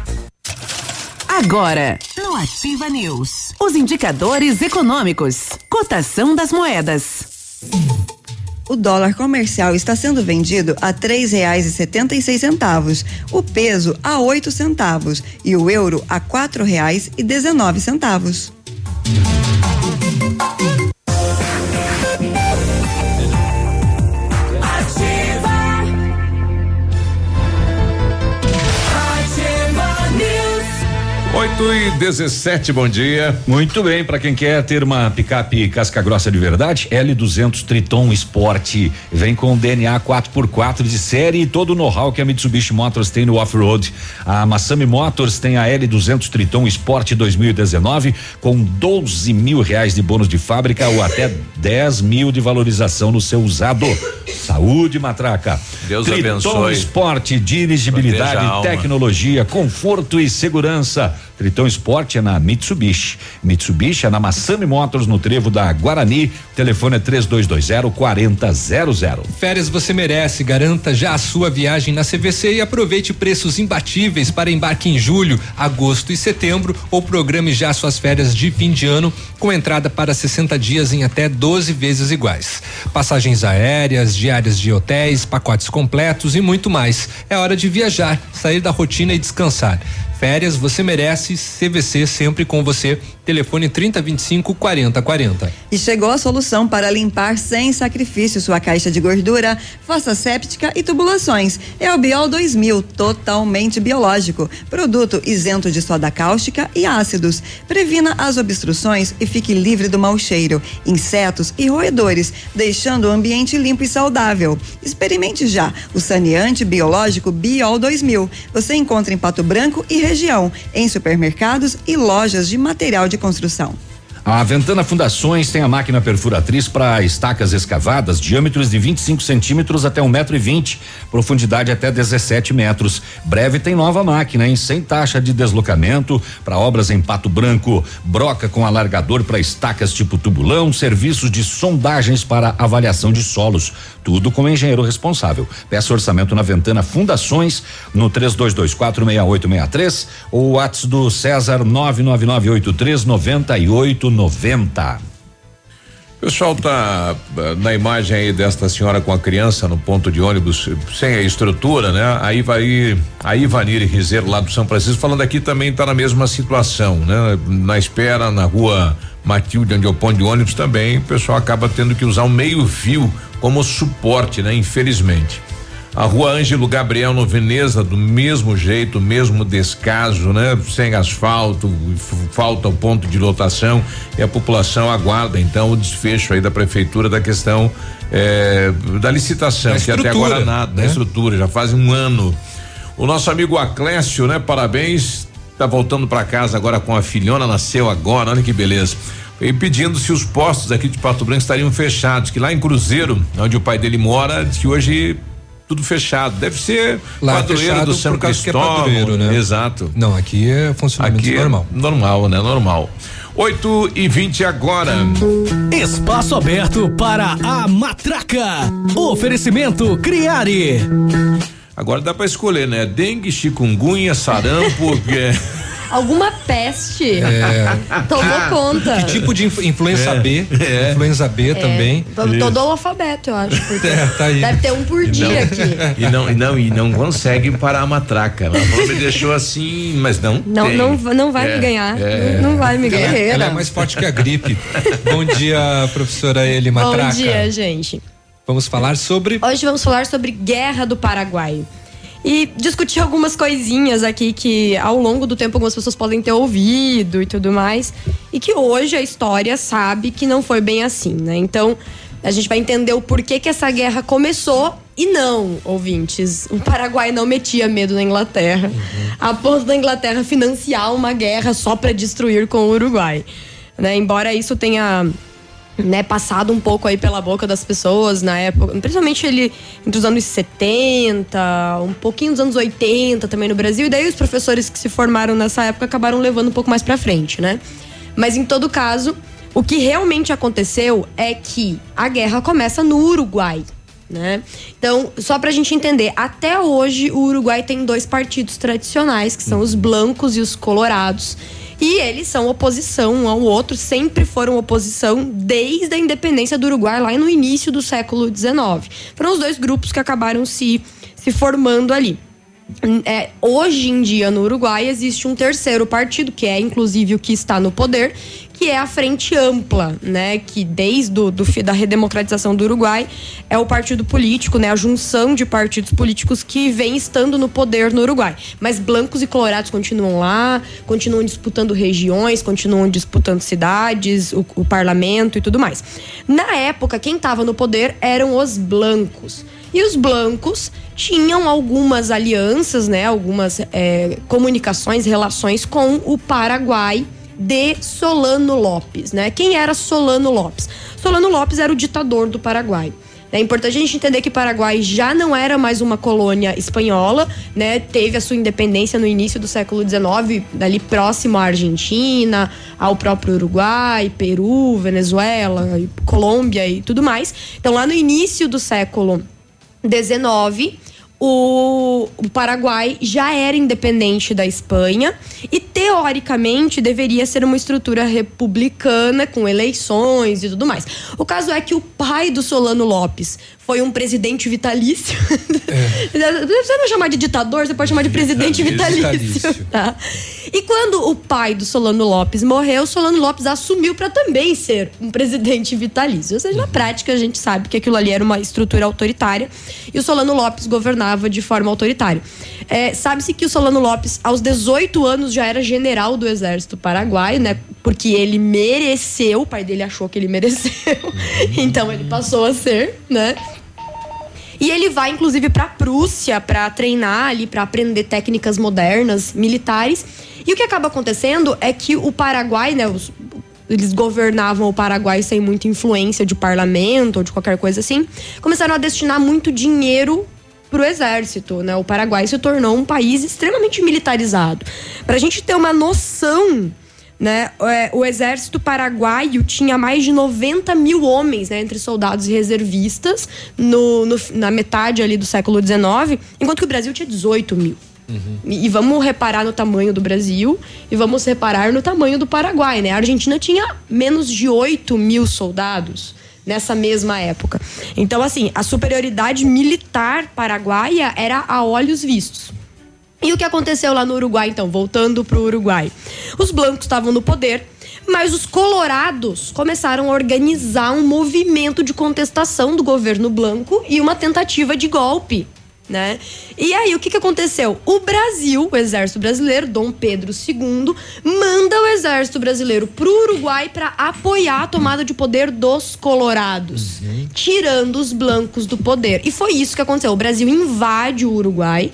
Agora, no Ativa News, os indicadores econômicos, cotação das moedas. O dólar comercial está sendo vendido a três reais e setenta e seis centavos, o peso a oito centavos e o euro a quatro reais e dezenove centavos. 8 e 17, bom dia. Muito bem, para quem quer ter uma picape casca grossa de verdade, L200 Triton Sport. Vem com DNA 4x4 de série e todo o know-how que a Mitsubishi Motors tem no off-road. A Massami Motors tem a L200 Triton Sport 2019 com 12 mil reais de bônus de fábrica ou até 10 mil de valorização no seu usado. Saúde, matraca. Deus Triton abençoe. Sport, dirigibilidade, tecnologia, conforto e segurança. Triton Pitão Esporte é na Mitsubishi. Mitsubishi é na Massami Motors, no trevo da Guarani. Telefone é 3220 4000. Férias você merece, garanta já a sua viagem na CVC e aproveite preços imbatíveis para embarque em julho, agosto e setembro ou programe já suas férias de fim de ano com entrada para 60 dias em até 12 vezes iguais. Passagens aéreas, diárias de hotéis, pacotes completos e muito mais. É hora de viajar, sair da rotina e descansar. Férias você merece, CVC sempre com você. Telefone 3025 4040. E chegou a solução para limpar sem sacrifício sua caixa de gordura, fossa séptica e tubulações. É o Biol 2000, totalmente biológico. Produto isento de soda cáustica e ácidos. Previna as obstruções e fique livre do mau cheiro, insetos e roedores, deixando o ambiente limpo e saudável. Experimente já o saneante biológico Biol 2000. Você encontra em Pato Branco e região, em supermercados e lojas de material de construção. A Ventana Fundações tem a máquina perfuratriz para estacas escavadas, diâmetros de 25 centímetros até um metro e vinte, profundidade até 17 metros. Breve tem nova máquina, hein? Sem taxa de deslocamento para obras em Pato Branco, broca com alargador para estacas tipo tubulão, serviços de sondagens para avaliação de solos, tudo com o engenheiro responsável. Peça orçamento na Ventana Fundações no 32246863 ou o WhatsApp do César 99983 98 90. O pessoal tá eh, na imagem aí desta senhora com a criança no ponto de ônibus sem a estrutura, né? Aí vai a Ivanir Rizeiro lá do São Francisco falando aqui também tá na mesma situação, né? Na espera na rua Matilde onde é o ponto de ônibus também, o pessoal acaba tendo que usar um meio fio como suporte, né? Infelizmente. A rua Ângelo Gabriel no Veneza, do mesmo jeito, mesmo descaso, né? Sem asfalto, falta o ponto de lotação e a população aguarda então o desfecho aí da prefeitura da questão eh, da licitação, que até agora nada, né? da estrutura, já faz um ano. O nosso amigo Aclécio, né? Parabéns, tá voltando para casa agora com a filhona, nasceu agora, olha que beleza. E pedindo se os postos aqui de Pato Branco estariam fechados, que lá em Cruzeiro, onde o pai dele mora, diz que hoje tudo fechado. Deve ser Lá é padroeiro fechado do São é Cristóvão. padroeiro, né? Exato. Não, aqui é funcionamento Aqui normal. É normal, né? Normal. 8 e 20 agora. Espaço aberto para a matraca. Oferecimento Criare. Agora dá pra escolher, né? Dengue, chikungunya, sarampo. é. Alguma peste É. tomou conta. Que tipo de influ- influenza É, B? é. Influenza B É, também. todo- Todo o alfabeto, eu acho. É, tá aí. Deve ter um por dia não, aqui. E não, e não, e não consegue parar a matraca. Ela falou, me deixou assim, mas não. Não, tem. não, não vai É, me ganhar. é. Não, não vai me ganhar. Ela é mais forte que a gripe. Bom dia, professora Eli Matraca. Bom dia, gente. Vamos falar sobre. Hoje vamos falar sobre Guerra do Paraguai. E discutir algumas coisinhas aqui que ao longo do tempo algumas pessoas podem ter ouvido e tudo mais. E que hoje a história sabe que não foi bem assim, né? Então a gente vai entender o porquê que essa guerra começou. E não, ouvintes, o Paraguai não metia medo na Inglaterra, a ponto da Inglaterra financiar uma guerra só para destruir com o Uruguai. Né? Embora isso tenha né, passado um pouco aí pela boca das pessoas na época, principalmente ele entre os anos 70, um pouquinho dos anos 80 também no Brasil, e daí os professores que se formaram nessa época acabaram levando um pouco mais pra frente, né? Mas em todo caso, o que realmente aconteceu é que a guerra começa no Uruguai. Né? Então, só pra gente entender, até hoje o Uruguai tem dois partidos tradicionais, que são os blancos e os colorados. E eles são oposição um ao outro, sempre foram oposição desde a independência do Uruguai, lá no início do século XIX. Foram os dois grupos que acabaram se, se formando ali. É, hoje em dia no Uruguai existe um terceiro partido, que é inclusive o que está no poder, que é a Frente Ampla, né? Que desde do, do, da redemocratização do Uruguai é o partido político, né? A junção de partidos políticos que vem estando no poder no Uruguai. Mas blancos e colorados continuam lá, continuam disputando regiões, continuam disputando cidades, o, o parlamento e tudo mais. Na época, quem estava no poder eram os blancos. E os blancos tinham algumas alianças, né? Algumas é, comunicações, relações com o Paraguai de Solano Lopes, né? Quem era Solano Lopes? Solano Lopes era o ditador do Paraguai. É importante a gente entender que Paraguai já não era mais uma colônia espanhola, né? Teve a sua independência no início do século XIX, ali próximo à Argentina, ao próprio Uruguai, Peru, Venezuela, Colômbia e tudo mais. Então, lá no início do século XIX, o, o Paraguai já era independente da Espanha e, teoricamente, deveria ser uma estrutura republicana com eleições e tudo mais. O caso é que o pai do Solano Lopes foi um presidente vitalício. Você não chamar de ditador, você pode chamar de presidente vitalício. Vitalício. tá? E quando o pai do Solano Lopes morreu, Solano Lopes assumiu para também ser um presidente vitalício. Ou seja, na prática, a gente sabe que aquilo ali era uma estrutura autoritária e o Solano Lopes governava de forma autoritária. É, Sabe-se que o Solano Lopes, aos 18 anos, já era general do exército paraguaio, né? Porque ele mereceu, o pai dele achou que ele mereceu. então ele passou a ser, né? E ele vai, inclusive, para Prússia para treinar ali, para aprender técnicas modernas, militares. E o que acaba acontecendo é que o Paraguai, né, os- eles governavam o Paraguai sem muita influência de parlamento ou de qualquer coisa assim, começaram a destinar muito dinheiro pro exército, né? O Paraguai se tornou um país extremamente militarizado. Pra gente ter uma noção, né? é, o exército paraguaio tinha mais de 90 mil homens, né? Entre soldados e reservistas no, no- na metade ali do século XIX, enquanto que o Brasil tinha 18 mil. E e vamos reparar no tamanho do Brasil e vamos reparar no tamanho do Paraguai, né? A Argentina tinha menos de 8 mil soldados nessa mesma época. Então, assim, a superioridade militar paraguaia era a olhos vistos. E o que aconteceu lá no Uruguai, então? Voltando pro Uruguai. Os blancos estavam no poder, mas os colorados começaram a organizar um movimento de contestação do governo branco e uma tentativa de golpe. Né? E aí, o que, que aconteceu? O Brasil, o exército brasileiro, Dom Pedro II, manda o exército brasileiro pro Uruguai para apoiar a tomada de poder dos colorados, tirando os blancos do poder. E foi isso que aconteceu. O Brasil invade o Uruguai,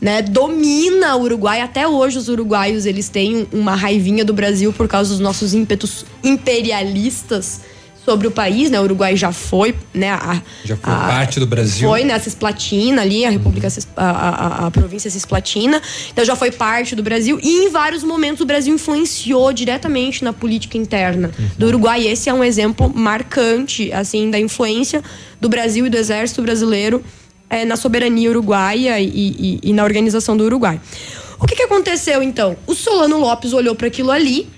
né, domina o Uruguai. Até hoje os uruguaios eles têm uma raivinha do Brasil por causa dos nossos ímpetos imperialistas sobre o país, né? O Uruguai já foi, né? A, Já foi a- parte do Brasil. Foi nessa Cisplatina ali, a República a, a, a- província Cisplatina. Então já foi parte do Brasil e em vários momentos o Brasil influenciou diretamente na política interna do Uruguai. Esse é um exemplo marcante, assim, da influência do Brasil e do Exército Brasileiro eh, na soberania uruguaia e, e- e na organização do Uruguai. O que, que aconteceu então? O Solano Lopes olhou para aquilo ali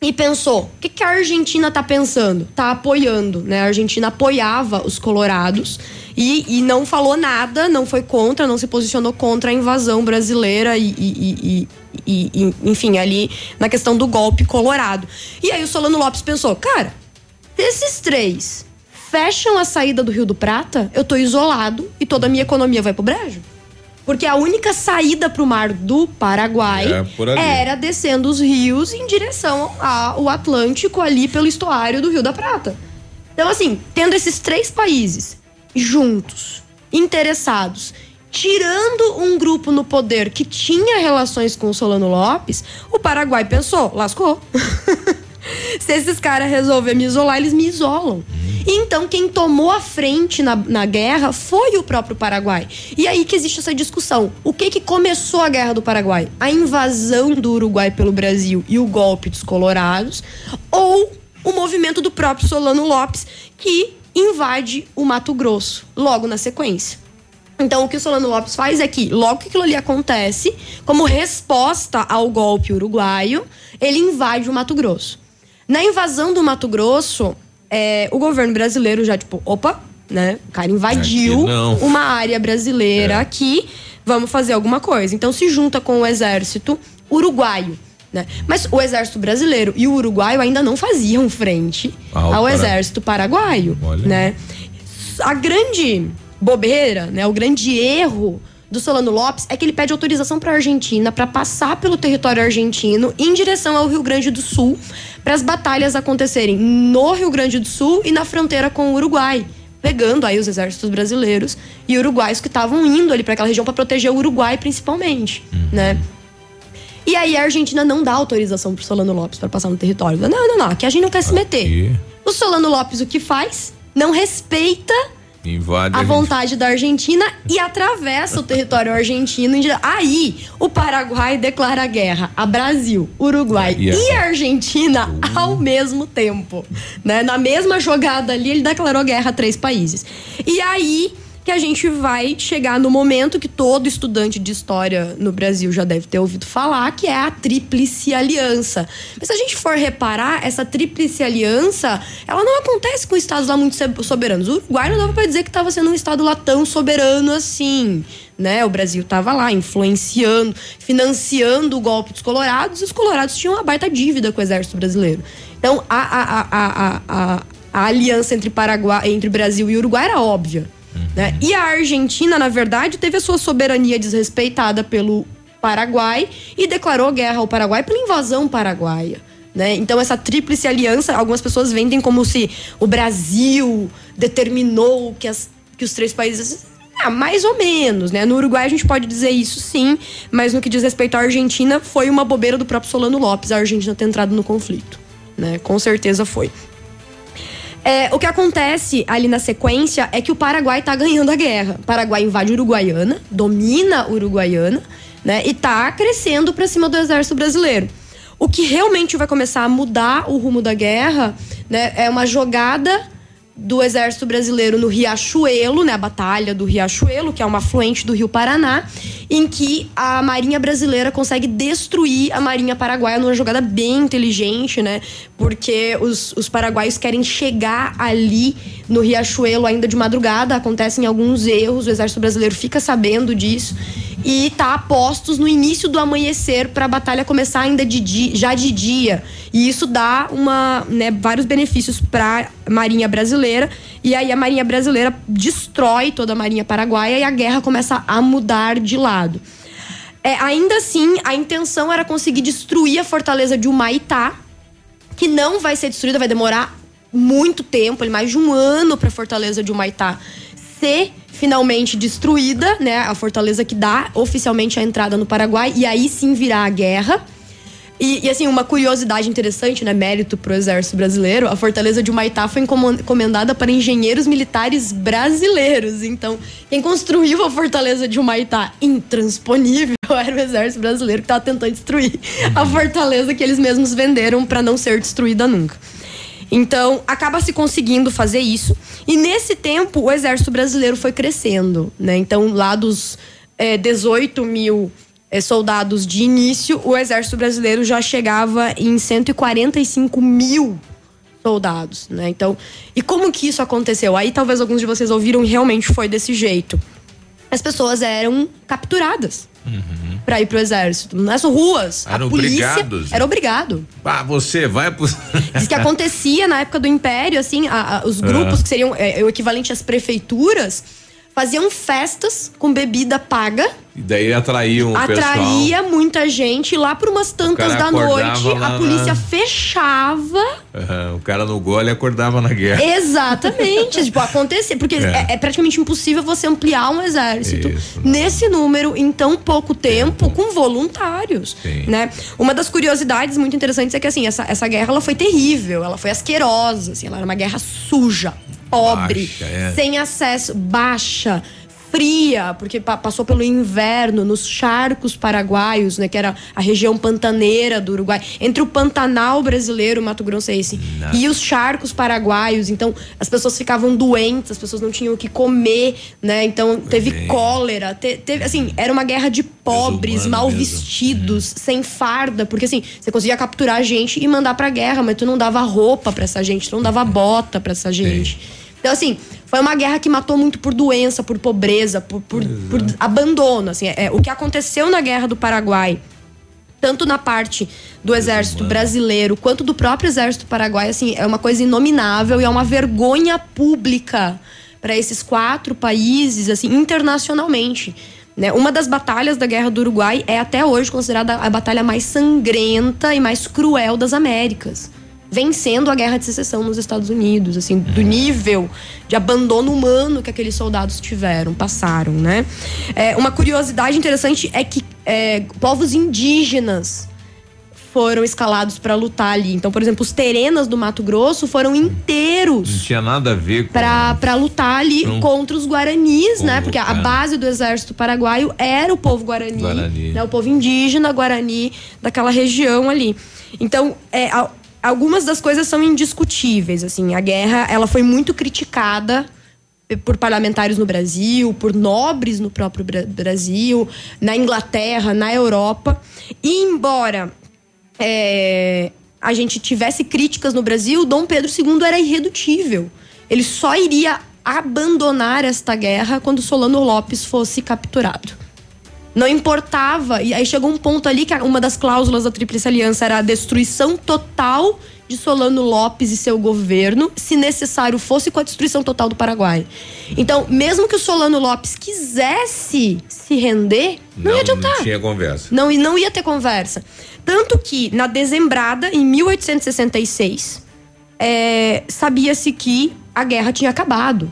e pensou: o que, que a Argentina tá pensando? Tá apoiando, né? A Argentina apoiava os colorados e, e não falou nada, não foi contra, não se posicionou contra a invasão brasileira e, e- e- enfim, ali na questão do golpe colorado. E aí o Solano Lopes pensou: cara, se esses três fecham a saída do Rio do Prata, eu tô isolado e toda a minha economia vai pro brejo. Porque a única saída pro mar do Paraguai É, era descendo os rios em direção ao Atlântico, ali pelo estuário do Rio da Prata. Então, assim, tendo esses três países juntos, interessados, tirando um grupo no poder que tinha relações com o Solano Lopes, o Paraguai pensou: lascou. Se esses caras resolverem me isolar, eles me isolam. Então, quem tomou a frente na, na guerra foi o próprio Paraguai. E aí que existe essa discussão. O que que começou a Guerra do Paraguai? A invasão do Uruguai pelo Brasil e o golpe dos colorados? Ou o movimento do próprio Solano Lopes, que invade o Mato Grosso, logo na sequência? Então, o que o Solano Lopes faz é que, logo que aquilo ali acontece, como resposta ao golpe uruguaio, ele invade o Mato Grosso. Na invasão do Mato Grosso, é, o governo brasileiro já, tipo, opa, né? O cara invadiu uma área brasileira aqui, vamos fazer alguma coisa. Então, se junta com o exército uruguaio. Né? Mas o exército brasileiro e o uruguaio ainda não faziam frente Ao ao exército paraguaio, Olha. né? A grande bobeira, né, o grande erro do Solano Lopes é que ele pede autorização para a Argentina para passar pelo território argentino em direção ao Rio Grande do Sul, para as batalhas acontecerem no Rio Grande do Sul e na fronteira com o Uruguai, pegando aí os exércitos brasileiros e uruguaios que estavam indo ali para aquela região para proteger o Uruguai principalmente, né? E aí a Argentina não dá autorização pro Solano Lopes para passar no território. Não, não, não, aqui a gente não quer se meter. O Solano Lopes o que faz? Não respeita Invade a a vontade da Argentina e atravessa o território argentino. Aí, o Paraguai declara guerra a Brasil, Uruguai E e Argentina ao mesmo tempo. Né? Na mesma jogada ali, ele declarou guerra a três países. E aí que a gente vai chegar no momento que todo estudante de história no Brasil já deve ter ouvido falar, que é a Tríplice Aliança. Mas se a gente for reparar, essa Tríplice Aliança, ela não acontece com estados lá muito so- soberanos. O Uruguai não dava pra dizer que estava sendo um estado lá tão soberano assim. Né? O Brasil estava lá influenciando, financiando o golpe dos colorados, e os colorados tinham uma baita dívida com o exército brasileiro. Então, a, a, a, a, a, a aliança entre, Paraguai, entre Brasil e Uruguai era óbvia. Né? E a Argentina, na verdade, teve a sua soberania desrespeitada pelo Paraguai e declarou guerra ao Paraguai pela invasão paraguaia. Né? Então, essa tríplice aliança, algumas pessoas vendem como se o Brasil determinou que, as, que os três países. Ah, mais ou menos, né? No Uruguai a gente pode dizer isso sim, mas no que diz respeito à Argentina, foi uma bobeira do próprio Solano Lopes a Argentina ter entrado no conflito. Né? Com certeza foi. É, o que acontece ali na sequência é que o Paraguai tá ganhando a guerra. O Paraguai invade Uruguaiana, domina Uruguaiana, né? E tá crescendo pra cima do exército brasileiro. O que realmente vai começar a mudar o rumo da guerra, né? É uma jogada do exército brasileiro no Riachuelo, né, a batalha do Riachuelo, que é uma afluente do Rio Paraná, em que a Marinha brasileira consegue destruir a Marinha paraguaia numa jogada bem inteligente, né? Porque os, os paraguaios querem chegar ali no Riachuelo ainda de madrugada, acontecem alguns erros, o exército brasileiro fica sabendo disso e tá postos no início do amanhecer para a batalha começar ainda de dia, já de dia. E isso dá uma, né, vários benefícios para a Marinha brasileira. E aí a Marinha brasileira destrói toda a Marinha paraguaia e a guerra começa a mudar de lado. É, ainda assim, a intenção era conseguir destruir a fortaleza de Humaitá, que não vai ser destruída, vai demorar muito tempo, mais de um ano para a fortaleza de Humaitá ser finalmente destruída, né? A fortaleza que dá oficialmente a entrada no Paraguai e aí sim virá a guerra. E, e, assim, uma curiosidade interessante, né? Mérito pro exército brasileiro, a fortaleza de Humaitá foi encomendada para engenheiros militares brasileiros. Então, quem construiu a fortaleza de Humaitá intransponível era o exército brasileiro que estava tentando destruir a fortaleza que eles mesmos venderam para não ser destruída nunca. Então, acaba se conseguindo fazer isso. E nesse tempo, o exército brasileiro foi crescendo, né? Então, lá dos eh, 18 mil eh, soldados de início, o exército brasileiro já chegava em 145 mil soldados, né? Então, e como que isso aconteceu? Aí talvez alguns de vocês ouviram realmente foi desse jeito. As pessoas eram capturadas para ir pro exército. Nas ruas, Eram a polícia obrigados. era obrigado. Ah, você vai pro. Diz que acontecia na época do Império, assim, a- a- os grupos É. que seriam é, o equivalente às prefeituras faziam festas com bebida paga, E daí atraiam o atraía muita gente e lá por umas tantas da noite a polícia na- fechava. pessoal. Aham, o cara no gole acordava na guerra. Exatamente, tipo, acontecer, porque É. é. é praticamente impossível você ampliar um exército Isso, nesse número em tão pouco tempo com voluntários, Sim. né? Uma das curiosidades muito interessantes é que assim, essa, essa guerra ela foi terrível, ela foi asquerosa, assim, ela era uma guerra suja, pobre, Baixa, é. sem acesso, baixa, fria, porque pa- passou pelo inverno nos charcos paraguaios, né, que era a região pantaneira do Uruguai, entre o Pantanal brasileiro, Mato Grossense, Nossa. e os charcos paraguaios. Então, as pessoas ficavam doentes, as pessoas não tinham o que comer, né? Então, teve Bem. cólera, te- teve assim, era uma guerra de pobres, mal mesmo. vestidos, sem farda, porque assim, você conseguia capturar gente e mandar pra guerra, mas tu não dava roupa pra essa gente, tu não dava bota pra essa gente. Então, assim, foi uma guerra que matou muito por doença, por pobreza, por, por, por abandono. Assim, é, o que aconteceu na Guerra do Paraguai, tanto na parte do exército brasileiro quanto do próprio exército paraguaio, assim, é uma coisa inominável e é uma vergonha pública para esses quatro países, assim, internacionalmente. Né? Uma das batalhas da Guerra do Uruguai é até hoje considerada a batalha mais sangrenta e mais cruel das Américas vencendo a guerra de secessão nos Estados Unidos, assim, do nível de abandono humano que aqueles soldados tiveram, passaram, né? É, uma curiosidade interessante é que é, povos indígenas foram escalados para lutar ali. Então, por exemplo, os terenas do Mato Grosso foram inteiros Não tinha nada a ver com. pra, pra lutar ali um- contra os guaranis, né? Porque a cara. base do exército paraguaio era o povo guarani, Guarani. né? O povo indígena guarani daquela região ali. Então, é, al- algumas das coisas são indiscutíveis, assim. A guerra, ela foi muito criticada por parlamentares no Brasil, por nobres no próprio Bra- Brasil, na Inglaterra, na Europa. E embora é, a gente tivesse críticas no Brasil, Dom Pedro II era irredutível. Ele só iria abandonar esta guerra quando Solano Lopes fosse capturado. Não importava, e aí chegou um ponto ali que uma das cláusulas da Tríplice Aliança era a destruição total de Solano Lopes e seu governo, se necessário fosse com a destruição total do Paraguai. Então, mesmo que o Solano Lopes quisesse se render, não, ia adiantar. Não tinha conversa. Não, não ia ter conversa. Tanto que, na dezembrada, em 1866, é, sabia-se que a guerra tinha acabado.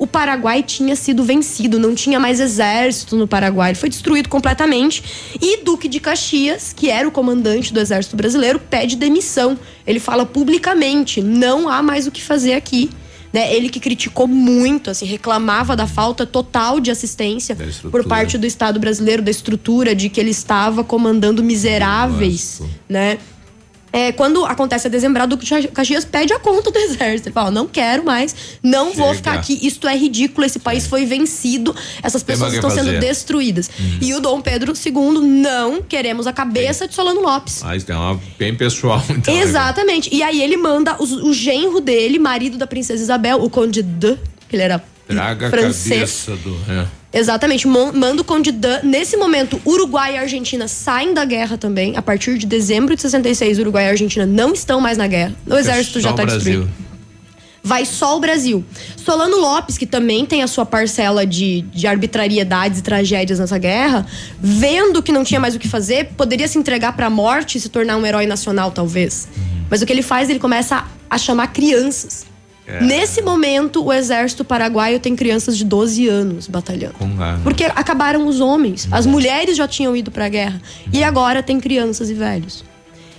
O Paraguai tinha sido vencido, não tinha mais exército no Paraguai, ele foi destruído completamente. E Duque de Caxias, que era o comandante do exército brasileiro, pede demissão. Ele fala publicamente: não há mais o que fazer aqui. Né? Ele que criticou muito, assim, reclamava da falta total de assistência por parte do Estado brasileiro, da estrutura, de que ele estava comandando miseráveis, né? É, quando acontece a dezembrada, o Caxias pede a conta do exército. Ele fala: não quero mais, não vou Chega. ficar aqui. Isto é ridículo, esse país foi vencido, essas pessoas estão sendo fazer. destruídas. E o Dom Pedro II, não queremos a cabeça de Solano Lopes. Ah, isso é uma bem pessoal, então. né? Exatamente. E aí ele manda os- o genro dele, marido da princesa Isabel, o Conde de, que ele era Traga a francês. cabeça do. é. Exatamente, mon- manda o Conde Dan. Nesse momento, Uruguai e Argentina saem da guerra também. A partir de dezembro de 66, Uruguai e Argentina não estão mais na guerra. O exército Só já tá Brasil. destruído. Vai só o Brasil. Solano Lopes, que também tem a sua parcela de, de arbitrariedades e tragédias nessa guerra, vendo que não tinha mais o que fazer, poderia se entregar pra morte e se tornar um herói nacional, talvez. Mas o que ele faz, ele começa a, a chamar crianças. É. Nesse momento, o exército paraguaio tem crianças de 12 anos batalhando. Porque acabaram os homens. As mulheres já tinham ido pra guerra. E agora tem crianças e velhos.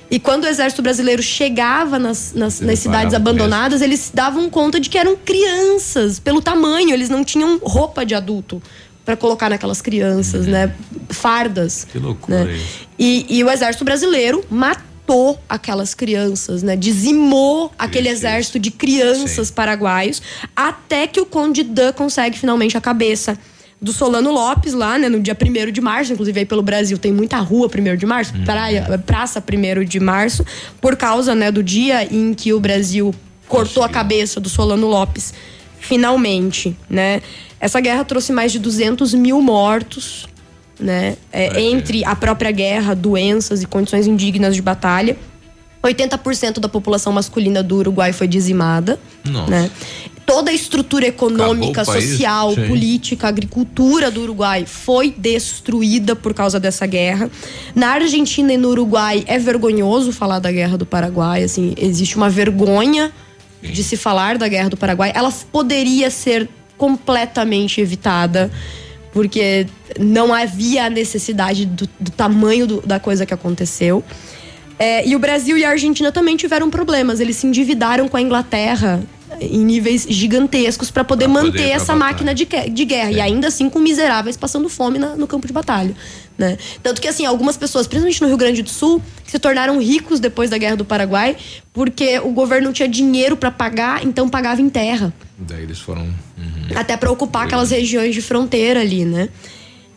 E quando o exército brasileiro chegava nas, nas, nas cidades abandonadas, eles davam conta de que eram crianças, pelo tamanho, eles não tinham roupa de adulto pra colocar naquelas crianças, né? Fardas. Que loucura né? E, e o exército brasileiro matou aquelas crianças, né? Dizimou aquele exército de crianças paraguaios, até que o Conde Dan consegue finalmente a cabeça do Solano Lopes lá, né, no dia 1 de março, inclusive aí pelo Brasil tem muita rua 1 de março, praia, praça 1 de março, por causa, né, do dia em que o Brasil cortou a cabeça do Solano Lopes, finalmente, né. Essa guerra trouxe mais de 200 mil mortos, né, é, entre a própria guerra, doenças e condições indignas de batalha. 80% da população masculina do Uruguai foi dizimada, Nossa. né? Toda a estrutura econômica, social, Sim. política, agricultura do Uruguai foi destruída por causa dessa guerra. Na Argentina e no Uruguai é vergonhoso falar da guerra do Paraguai, assim, existe uma vergonha de se falar da guerra do Paraguai. Ela poderia ser completamente evitada porque não havia a necessidade do, do tamanho do- da coisa que aconteceu. É, e o Brasil e a Argentina também tiveram problemas. Eles se endividaram com a Inglaterra em níveis gigantescos para poder Pra poder manter pra essa batalha. máquina de, de guerra. E ainda assim com miseráveis passando fome na- no campo de batalha. Né? Tanto que, assim, algumas pessoas, principalmente no Rio Grande do Sul, se tornaram ricos depois da Guerra do Paraguai porque o governo não tinha dinheiro para pagar, então pagava em terra Daí eles foram. uhum. até para ocupar aquelas regiões de fronteira ali, né?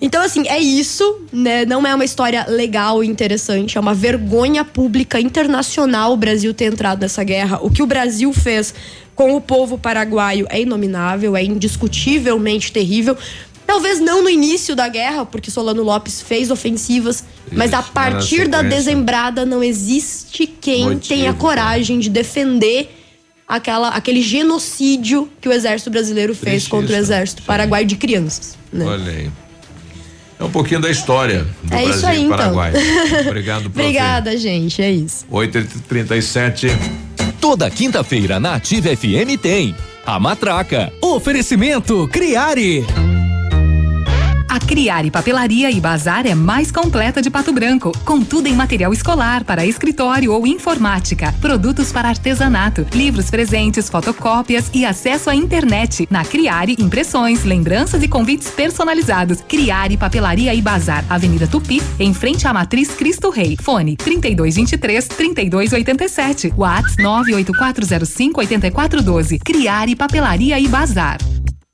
Então, assim, é isso, né? Não é uma história legal e interessante, é uma vergonha pública internacional o Brasil ter entrado nessa guerra. O que o Brasil fez com o povo paraguaio é inominável, é indiscutivelmente terrível. Talvez não no início da guerra, porque Solano Lopes fez ofensivas, mas a Isso, partir da dezembrada não existe quem Motivo, tenha coragem de defender aquela, aquele genocídio que o exército brasileiro fez contra o isso, né? exército paraguaio de crianças. Né? Olha aí. É um pouquinho da história do É isso Brasil aí, e então. Paraguai. Obrigado, prof. Obrigada, gente. É isso. 8h37. Toda quinta-feira na Ativa FM tem a Matraca. Oferecimento Criare. A Criare Papelaria e Bazar é mais completa de Pato Branco, com tudo em material escolar para escritório ou informática, produtos para artesanato, livros presentes, fotocópias e acesso à internet. Na Criare, impressões, lembranças e convites personalizados. Criare Papelaria e Bazar, Avenida Tupi, em frente à Matriz Cristo Rei. Fone 3223 3287. WhatsApp 98405 8412. Criare Papelaria e Bazar.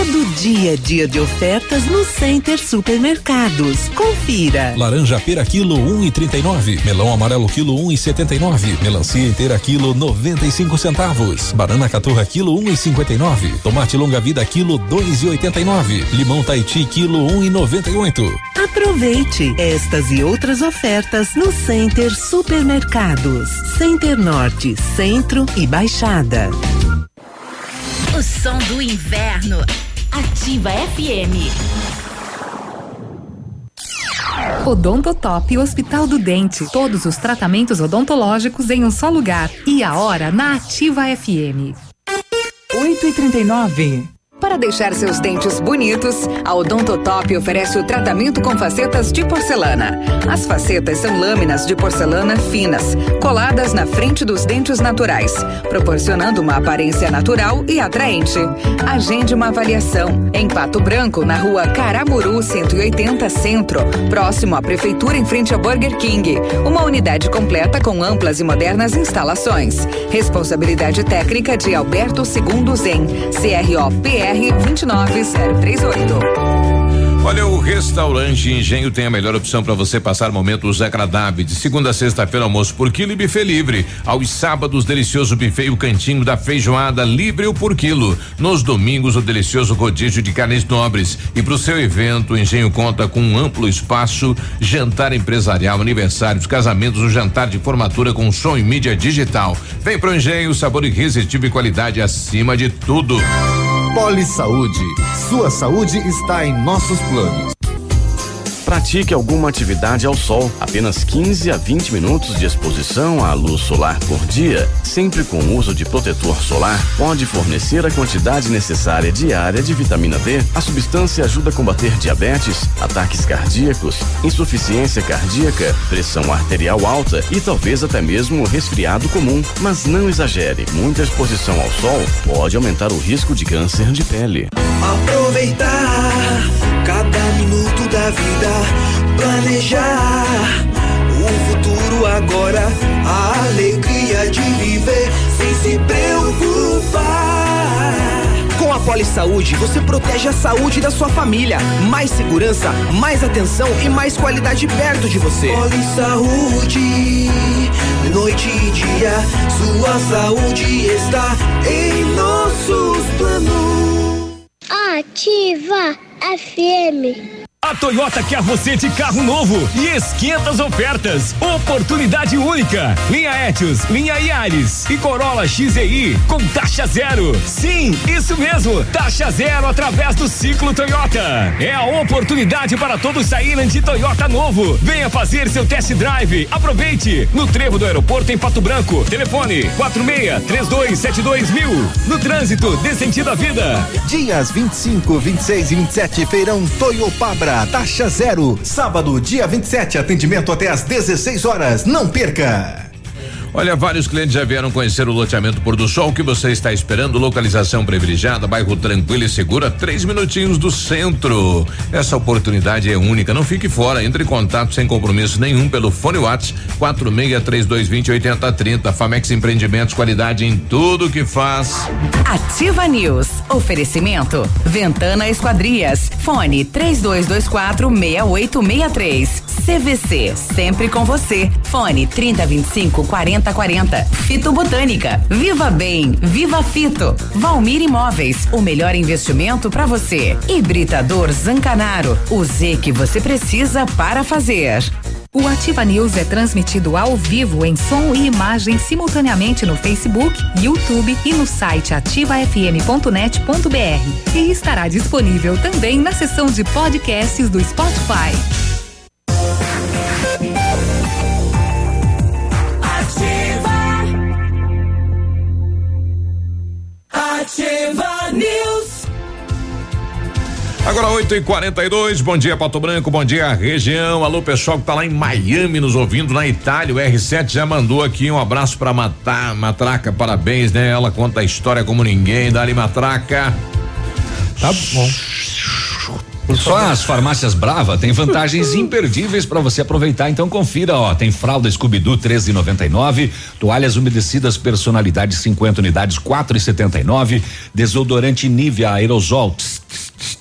Todo dia é dia de ofertas no Center Supermercados. Confira. Laranja pera quilo um e trinta e nove. Melão amarelo quilo um e setenta e nove. Melancia inteira quilo noventa e cinco centavos. Banana caturra quilo um e cinquenta e nove. Tomate longa vida quilo dois e oitenta e nove. Limão Tahiti quilo um e noventa e oito. Aproveite estas e outras ofertas no Center Supermercados. Center Norte, Centro e Baixada. O som do inverno. Ativa FM. Odontotop Hospital do Dente. Todos os tratamentos odontológicos em um só lugar. E a hora na Ativa FM. 8 e 39 Para deixar seus dentes bonitos, a Odontotop oferece o tratamento com facetas de porcelana. As facetas são lâminas de porcelana finas, coladas na frente dos dentes naturais, proporcionando uma aparência natural e atraente. Agende uma avaliação em Pato Branco, na rua Caramuru 180 Centro, próximo à Prefeitura em frente ao Burger King. Uma unidade completa com amplas e modernas instalações. Responsabilidade técnica de Alberto Segundo Zen, CROPR 29038. Olha, o restaurante Engenho tem a melhor opção para você passar momentos agradáveis. De segunda a sexta-feira, almoço por quilo e buffet livre. Aos sábados, delicioso buffet e o cantinho da feijoada livre ou por quilo. Nos domingos, o delicioso rodízio de carnes nobres. E para o seu evento, o Engenho conta com um amplo espaço, jantar empresarial, aniversários, casamentos, um jantar de formatura com som e mídia digital. Vem pro Engenho, sabor irresistível e qualidade acima de tudo. Poli Saúde. Sua saúde está em nossos planos. Pratique alguma atividade ao sol. Apenas 15 a 20 minutos de exposição à luz solar por dia, sempre com o uso de protetor solar, pode fornecer a quantidade necessária diária de vitamina D. A substância ajuda a combater diabetes, ataques cardíacos, insuficiência cardíaca, pressão arterial alta e talvez até mesmo resfriado comum. Mas não exagere, muita exposição ao sol pode aumentar o risco de câncer de pele. Aproveitar cada minuto da vida, planejar o futuro agora, a alegria de viver sem se preocupar. Com a Poli Saúde, você protege a saúde da sua família. Mais segurança, mais atenção e mais qualidade perto de você. Poli Saúde, noite e dia, sua saúde está em nossos planos. Ativa FM. A Toyota quer você de carro novo e esquenta as ofertas. Oportunidade única. Linha Etios, linha Yaris e Corolla XEI com taxa zero. Sim, isso mesmo. Taxa zero através do ciclo Toyota. É a oportunidade para todos saírem de Toyota novo. Venha fazer seu test drive. Aproveite. No trevo do aeroporto em Pato Branco. Telefone 46 3272 mil. No trânsito, dê sentido à vida. Dias 25, 26 e 27, feirão Toyopabra, taxa zero. Sábado, dia 27, atendimento até às 16 horas. Não perca! Olha, vários clientes já vieram conhecer o loteamento Pôr do Sol. O que você está esperando? Localização privilegiada, bairro tranquilo e seguro, a três minutinhos do centro. Essa oportunidade é única. Não fique fora. Entre em contato sem compromisso nenhum pelo fone Whats 463220 8030. Famex Empreendimentos, qualidade em tudo que faz. Ativa News. Oferecimento. Ventana Esquadrias. Fone 3224 6863. CVC. Sempre com você. Fone 3025 4040. Fito Botânica. Viva Bem. Viva Fito. Valmir Imóveis. O melhor investimento para você. Hibridador Zancanaro. O Z que você precisa para fazer. O Ativa News é transmitido ao vivo em som e imagem simultaneamente no Facebook, YouTube e no site ativafm.net.br. E estará disponível também na seção de podcasts do Spotify. Ativa News. Agora 8 e 42 bom dia Pato Branco, bom dia região. Alô pessoal que tá lá em Miami nos ouvindo na Itália. O R7 já mandou aqui um abraço pra matar, Matraca, parabéns, né? Ela conta a história como ninguém. Dali Matraca. Tá bom. Só as farmácias Brava tem vantagens imperdíveis para você aproveitar, então confira, ó, tem fralda Scooby-Doo 13,99, toalhas umedecidas personalidade 50 unidades 4,79, desodorante Nivea aerosol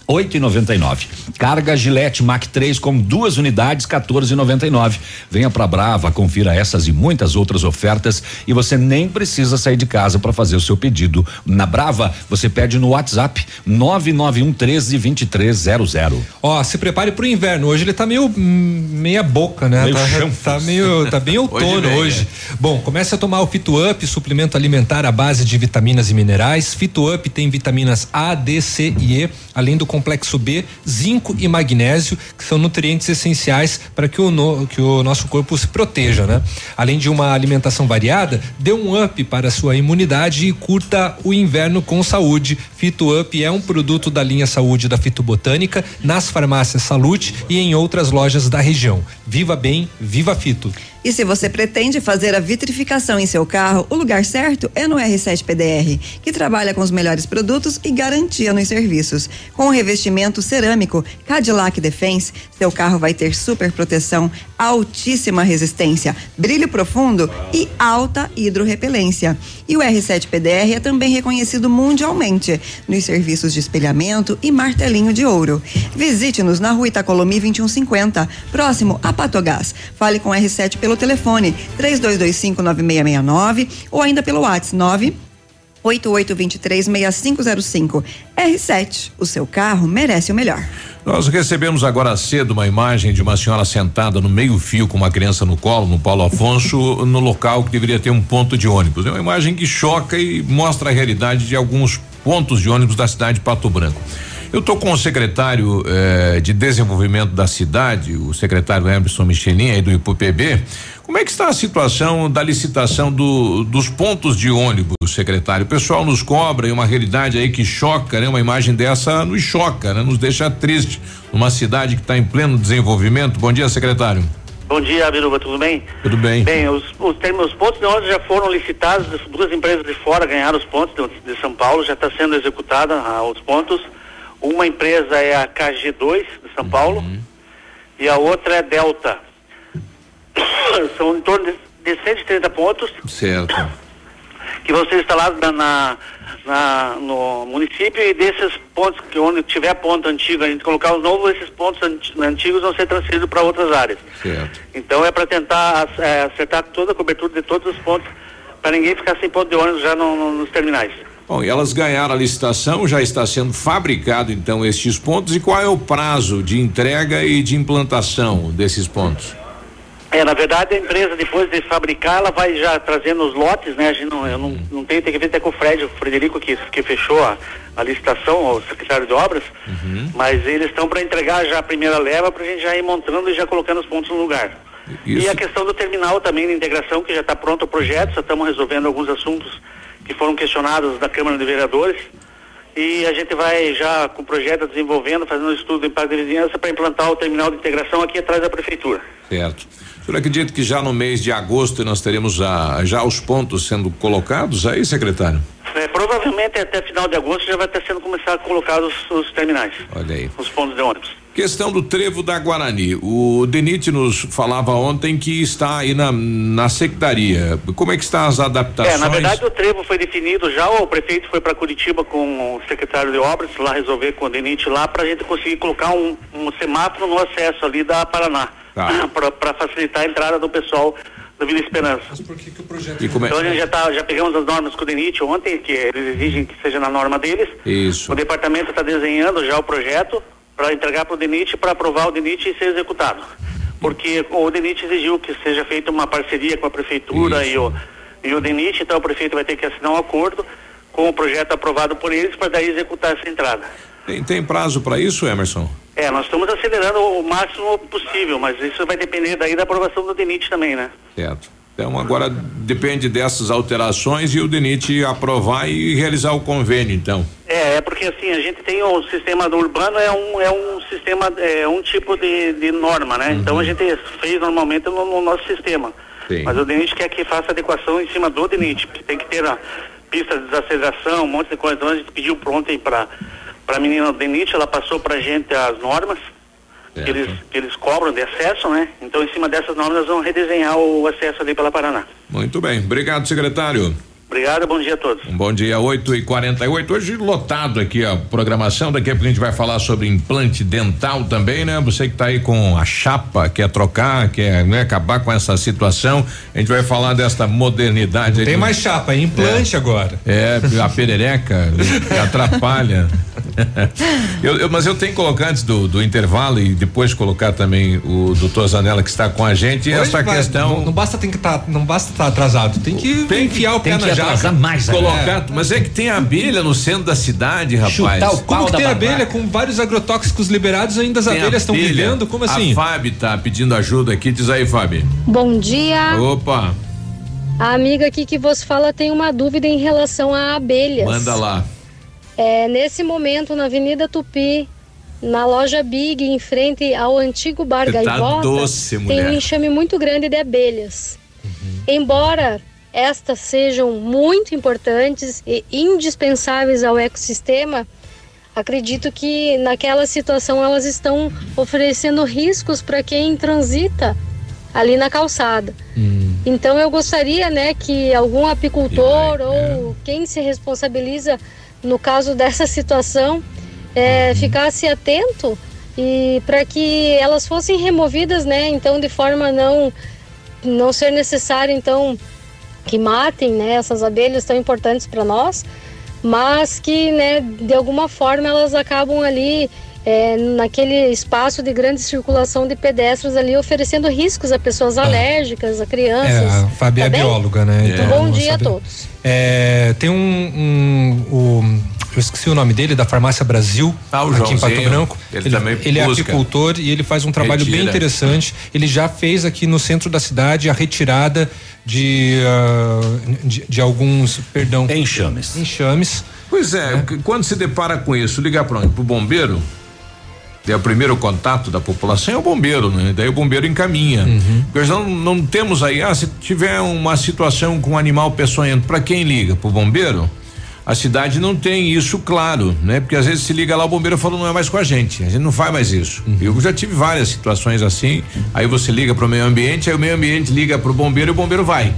8,99. Carga Gillette Mac 3 com duas unidades 14,99. Venha pra Brava, confira essas e muitas outras ofertas e você nem precisa sair de casa para fazer o seu pedido. Na Brava, você pede no WhatsApp 991 13 2300. Ó, se prepare pro inverno. Hoje ele tá meio hum, meia boca, né? Meio tá, tá meio, tá bem outono vem, hoje. Bom, comece a tomar o Fito Up, suplemento alimentar à base de vitaminas e minerais. Fito Up tem vitaminas A, D, C e E, além do complexo B, zinco e magnésio, que são nutrientes essenciais para que o, que o nosso corpo se proteja, né? Além de uma alimentação variada, dê um up para a sua imunidade e curta o inverno com saúde. Fito Up é um produto da linha Saúde da Fitobotânica nas farmácias Salute e em outras lojas da região. Viva bem, viva Fito. E se você pretende fazer a vitrificação em seu carro, o lugar certo é no R7 PDR, que trabalha com os melhores produtos e garantia nos serviços. Com o revestimento cerâmico Cadillac Defense, seu carro vai ter super proteção, altíssima resistência, brilho profundo e alta hidrorrepelência. E o R7 PDR é também reconhecido mundialmente nos serviços de espelhamento e martelinho de ouro. Visite-nos na rua Itacolomi 2150, próximo a Patogás. Fale com o R7 pelo telefone 32259669 ou ainda pelo WhatsApp 9 88236505. R7, o seu carro merece o melhor. Nós recebemos agora cedo uma imagem de uma senhora sentada no meio-fio com uma criança no colo, no Paulo Afonso, no local que deveria ter um ponto de ônibus. É uma imagem que choca e mostra a realidade de alguns pontos de ônibus da cidade de Pato Branco. Eu estou com o secretário eh, de desenvolvimento da cidade, o secretário Emerson Michelin, aí do IPUPB. Como é que está a situação da licitação do- dos pontos de ônibus, secretário? O pessoal nos cobra e uma realidade aí que choca, né? Uma imagem dessa nos choca, né? Nos deixa triste. Numa cidade que está em pleno desenvolvimento. Bom dia, secretário. Bom dia, Biruba, tudo bem? Tudo bem. Bem, os, os, termos- os pontos de ônibus já foram licitados, as duas empresas de fora ganharam os pontos de, de São Paulo, já está sendo executada ah, os pontos. Uma empresa é a KG2 de São Paulo e a outra é Delta. São em torno de, de 130 pontos Certo. que vão ser instalados na, na- na- no município e desses pontos que onde tiver ponto antigo, a gente colocar os novos, esses pontos anti- antigos vão ser transferidos para outras áreas. Certo. Então é para tentar é, acertar toda a cobertura de todos os pontos, para ninguém ficar sem ponto de ônibus já no- no- nos terminais. Bom, e elas ganharam a licitação, já está sendo fabricado então estes pontos e qual é o prazo de entrega e de implantação desses pontos? É, na verdade, a empresa, depois de fabricar, ela vai já trazendo os lotes, né? A gente não, eu não, não tenho, tem que ver até com o Fred, o Frederico, que, que fechou a, a licitação, o secretário de obras, mas eles estão para entregar já a primeira leva para a gente já ir montando e já colocando os pontos no lugar. E a questão do terminal também, de integração, que já está pronto o projeto, só estamos resolvendo alguns assuntos que foram questionados na Câmara de Vereadores. E a gente vai já com o projeto desenvolvendo, fazendo estudo de impacto de vizinhança para implantar o terminal de integração aqui atrás da prefeitura. Certo. O senhor acredita que já no mês de agosto nós teremos a, já os pontos sendo colocados aí, secretário? É, provavelmente até final de agosto já vai estar sendo começado a colocar os, os terminais, Olha aí. os pontos de ônibus. Questão do trevo da Guarani. O Denite nos falava ontem que está aí na, na secretaria. Como é que estão as adaptações? É, na verdade o trevo foi definido já, o prefeito foi para Curitiba com o secretário de obras lá resolver com o DENIT lá para a gente conseguir colocar um, um semáforo no acesso ali da Paraná, Tá. para facilitar a entrada do pessoal da Vila Esperança. E como é- Então a gente já, tá, já pegamos as normas com o DENIT ontem, que eles exigem que seja na norma deles. Isso. O departamento está desenhando já o projeto para entregar para o DENIT para aprovar o DENIT e ser executado. porque o DENIT exigiu que seja feita uma parceria com a prefeitura e o, e o DENIT, então o prefeito vai ter que assinar um acordo com o projeto aprovado por eles para daí executar essa entrada. Tem, tem prazo para isso, Emerson? É, nós estamos acelerando o máximo possível, mas isso vai depender daí da aprovação do DENIT também, né? Certo. Então agora depende dessas alterações e o DENIT aprovar e realizar o convênio, então. É, é porque assim, a gente tem o sistema do urbano é um, é um sistema, é um tipo de, de norma, né? Então a gente fez normalmente no, no nosso sistema. Sim. Mas o DENIT quer que faça adequação em cima do DENIT, tem que ter a pista de desaceleração, um monte de coisa. Então a gente pediu pronto aí para a menina do DENIT, ela passou pra gente as normas que eles, que eles cobram de acesso, né? Então em cima dessas normas nós vamos redesenhar o acesso ali pela Paraná. Muito bem. Obrigado, secretário. Obrigado, bom dia a todos. Um bom dia, 8 e 48 Hoje lotado aqui a programação. Daqui a pouco a gente vai falar sobre implante dental também, né? Você que está aí com a chapa, quer trocar, quer né, acabar com essa situação. A gente vai falar desta modernidade. Tem mais chapa, é implante agora. É, a perereca que atrapalha. Eu- eu- mas eu tenho que colocar antes do, do intervalo e depois colocar também o doutor Zanella que está com a gente. Hoje essa vai- questão. Não, não basta tem que tá, não basta estar atrasado, tem que enfiar o pé na jaca. Colocar, mas é que tem abelha no centro da cidade, rapaz. Como que tem abelha com vários agrotóxicos liberados ainda as Tem abelhas estão abelha. vivendo? Como assim? A Fábio tá pedindo ajuda aqui, diz aí, Fábio. Bom dia. Opa, A amiga aqui que vos fala tem uma dúvida em relação a abelhas. manda lá. É, nesse momento, na Avenida Tupi, na loja Big, em frente ao antigo Bar tá Gaivota, doce, tem mulher. um enxame muito grande de abelhas. Embora estas sejam muito importantes e indispensáveis ao ecossistema, acredito que naquela situação elas estão oferecendo riscos para quem transita ali na calçada. Então eu gostaria, né, que algum apicultor ou quem se responsabiliza no caso dessa situação é, ficasse atento e para que elas fossem removidas, né, então de forma não não ser necessário então que matem, né, essas abelhas tão importantes para nós, mas que, né, de alguma forma elas acabam ali é, naquele espaço de grande circulação de pedestres ali oferecendo riscos a pessoas alérgicas, a crianças. É, a Fábia Tá é bem? bióloga, né? Então, Então, bom dia sabe- a todos. É, tem um, um- o- eu esqueci o nome dele, da Farmácia Brasil, Ah, o aqui em Pato Joãozinho. Branco. Ele também ele é apicultor e ele faz um trabalho bem Retira. interessante. Ele já fez aqui no centro da cidade a retirada de, ah, de, de alguns, perdão. Enxames. Enxames. Pois é, c- quando se depara com isso, ligar para onde? Pro bombeiro? É o primeiro contato da população é o bombeiro, né? Daí o bombeiro encaminha. Porque nós não, não temos aí, ah, se tiver uma situação com um animal peçonhento, para quem liga? Pro bombeiro? A cidade não tem isso claro, né? Porque às vezes se liga lá, o bombeiro fala, não é mais com a gente, a gente não faz mais isso. Eu já tive várias situações assim, aí você liga pro meio ambiente, aí o meio ambiente liga pro bombeiro e o bombeiro vai.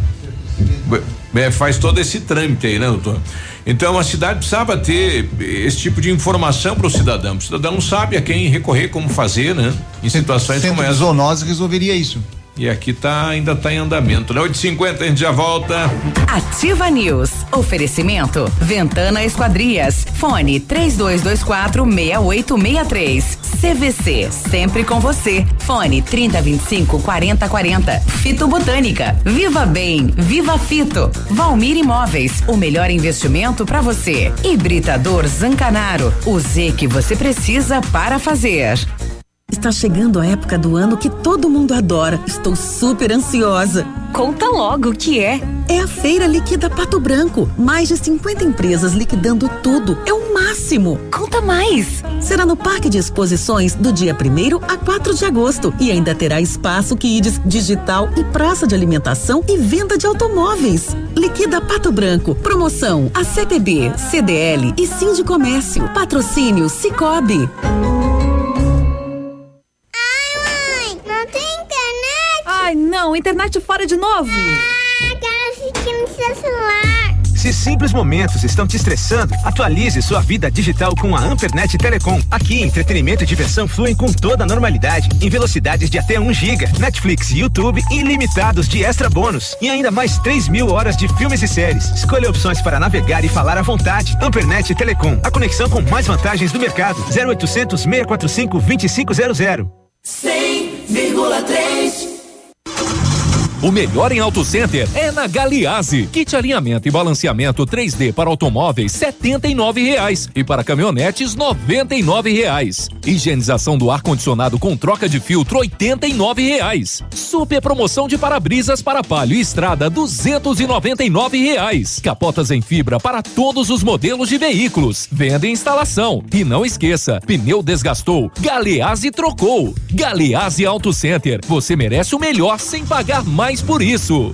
É, faz todo esse trâmite aí, né, doutor? Então a cidade precisava ter esse tipo de informação para o cidadão. O cidadão não sabe a quem recorrer, como fazer, né? Em situações Centro como essa. zoonose resolveria isso. E aqui tá, ainda tá em andamento, né? 8h50, a gente já volta. Ativa News. Oferecimento. Ventana Esquadrias. Fone 3224 6863. CVC. Sempre com você. Fone 3025 4040. Fito Botânica. Viva Bem. Viva Fito. Valmir Imóveis. O melhor investimento para você. Hibridador Zancanaro. O Z que você precisa para fazer. Está chegando a época do ano que todo mundo adora. Estou super ansiosa. Conta logo o que é. É a Feira Liquida Pato Branco. Mais de 50 empresas liquidando tudo. É o máximo. Conta mais. Será no Parque de Exposições do dia 1 a 4 de agosto. E ainda terá espaço Kids digital e praça de alimentação e venda de automóveis. Liquida Pato Branco. Promoção a CTB, CDL e Sim de Comércio. Patrocínio Cicobi. Não, internet fora de novo. Ah, quero assistir no seu celular. Se simples momentos estão te estressando, atualize sua vida digital com a Ampernet Telecom. Aqui, entretenimento e diversão fluem com toda a normalidade, em velocidades de até 1 giga, Netflix e YouTube ilimitados de extra bônus e ainda mais 3 mil horas de filmes e séries. Escolha opções para navegar e falar à vontade. Ampernet Telecom, a conexão com mais vantagens do mercado. 0800 645 2500. 100,3 100,3. O melhor em Auto Center é na Galiase. Kit alinhamento e balanceamento 3D para automóveis nove reais e para caminhonetes nove reais. Higienização do ar condicionado com troca de filtro nove reais. Super promoção de para-brisas para palio e estrada nove reais. Capotas em fibra para todos os modelos de veículos. Venda e instalação. E não esqueça, pneu desgastou, Galeazzi trocou. Galeazzi Auto Center. Você merece o melhor sem pagar mais por isso.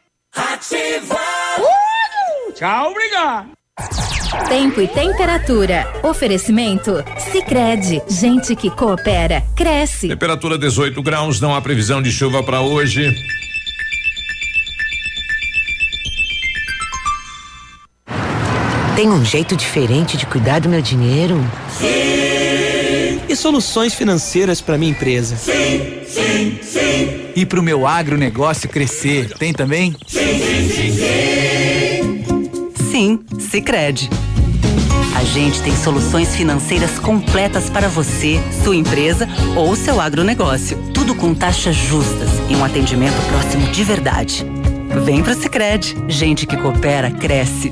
Ativa! Uh! Tchau, obrigado! Tempo e temperatura. Oferecimento? Sicredi Gente que coopera, cresce. Temperatura 18 graus, não há previsão de chuva para hoje. Tem um jeito diferente de cuidar do meu dinheiro? Sim. E soluções financeiras para minha empresa? Sim, sim, sim. E para o meu agronegócio crescer, tem também? Sim, sim, sim, sim. Sim, Sicredi. A gente tem soluções financeiras completas para você, sua empresa ou seu agronegócio. Tudo com taxas justas e um atendimento próximo de verdade. Vem pro Sicredi. Gente que coopera cresce.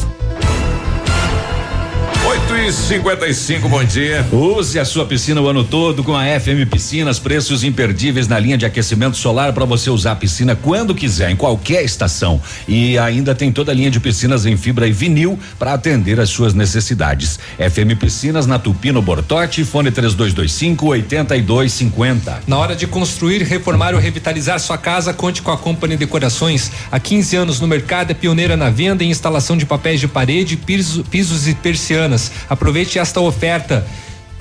8 e 55 bom dia. Use a sua piscina o ano todo com a FM Piscinas, preços imperdíveis na linha de aquecimento solar para você usar a piscina quando quiser, em qualquer estação. E ainda tem toda a linha de piscinas em fibra e vinil para atender às suas necessidades. FM Piscinas na Tupino Bortote, fone 3225 8250. Na hora de construir, reformar ou revitalizar sua casa, conte com a Company Decorações. Há 15 anos no mercado, é pioneira na venda e instalação de papéis de parede, piso, pisos e persianas. Aproveite esta oferta.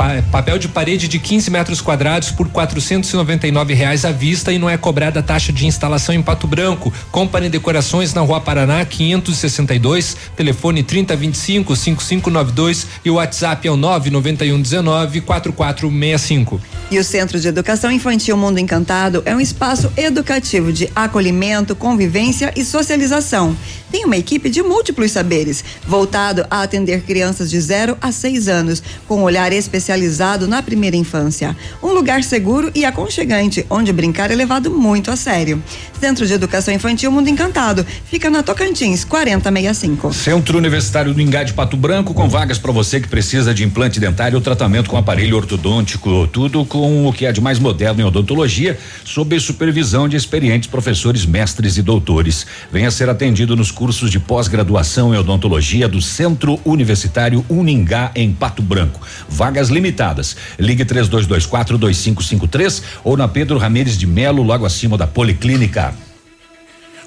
Pa- Papel de parede de 15 metros quadrados por R$ reais à vista e não é cobrada taxa de instalação em Pato Branco. Company Decorações na Rua Paraná 562, telefone 3025 5592 e o WhatsApp é o 99119 4465. E o Centro de Educação Infantil Mundo Encantado é um espaço educativo de acolhimento, convivência e socialização. Tem uma equipe de múltiplos saberes, voltado a atender crianças de 0 a 6 anos, com um olhar especializado na primeira infância. Um lugar seguro e aconchegante, onde brincar é levado muito a sério. Centro de Educação Infantil Mundo Encantado fica na Tocantins, 4065. Centro Universitário do Ingá de Pato Branco, com vagas para você que precisa de implante dentário ou tratamento com aparelho ortodôntico, tudo com o que é de mais moderno em odontologia, sob supervisão de experientes professores, mestres e doutores. Venha ser atendido nos cursos de pós-graduação em odontologia do Centro Universitário Uningá em Pato Branco. Vagas limitadas. Ligue 3224 2553 ou na Pedro Ramires de Melo, logo acima da Policlínica.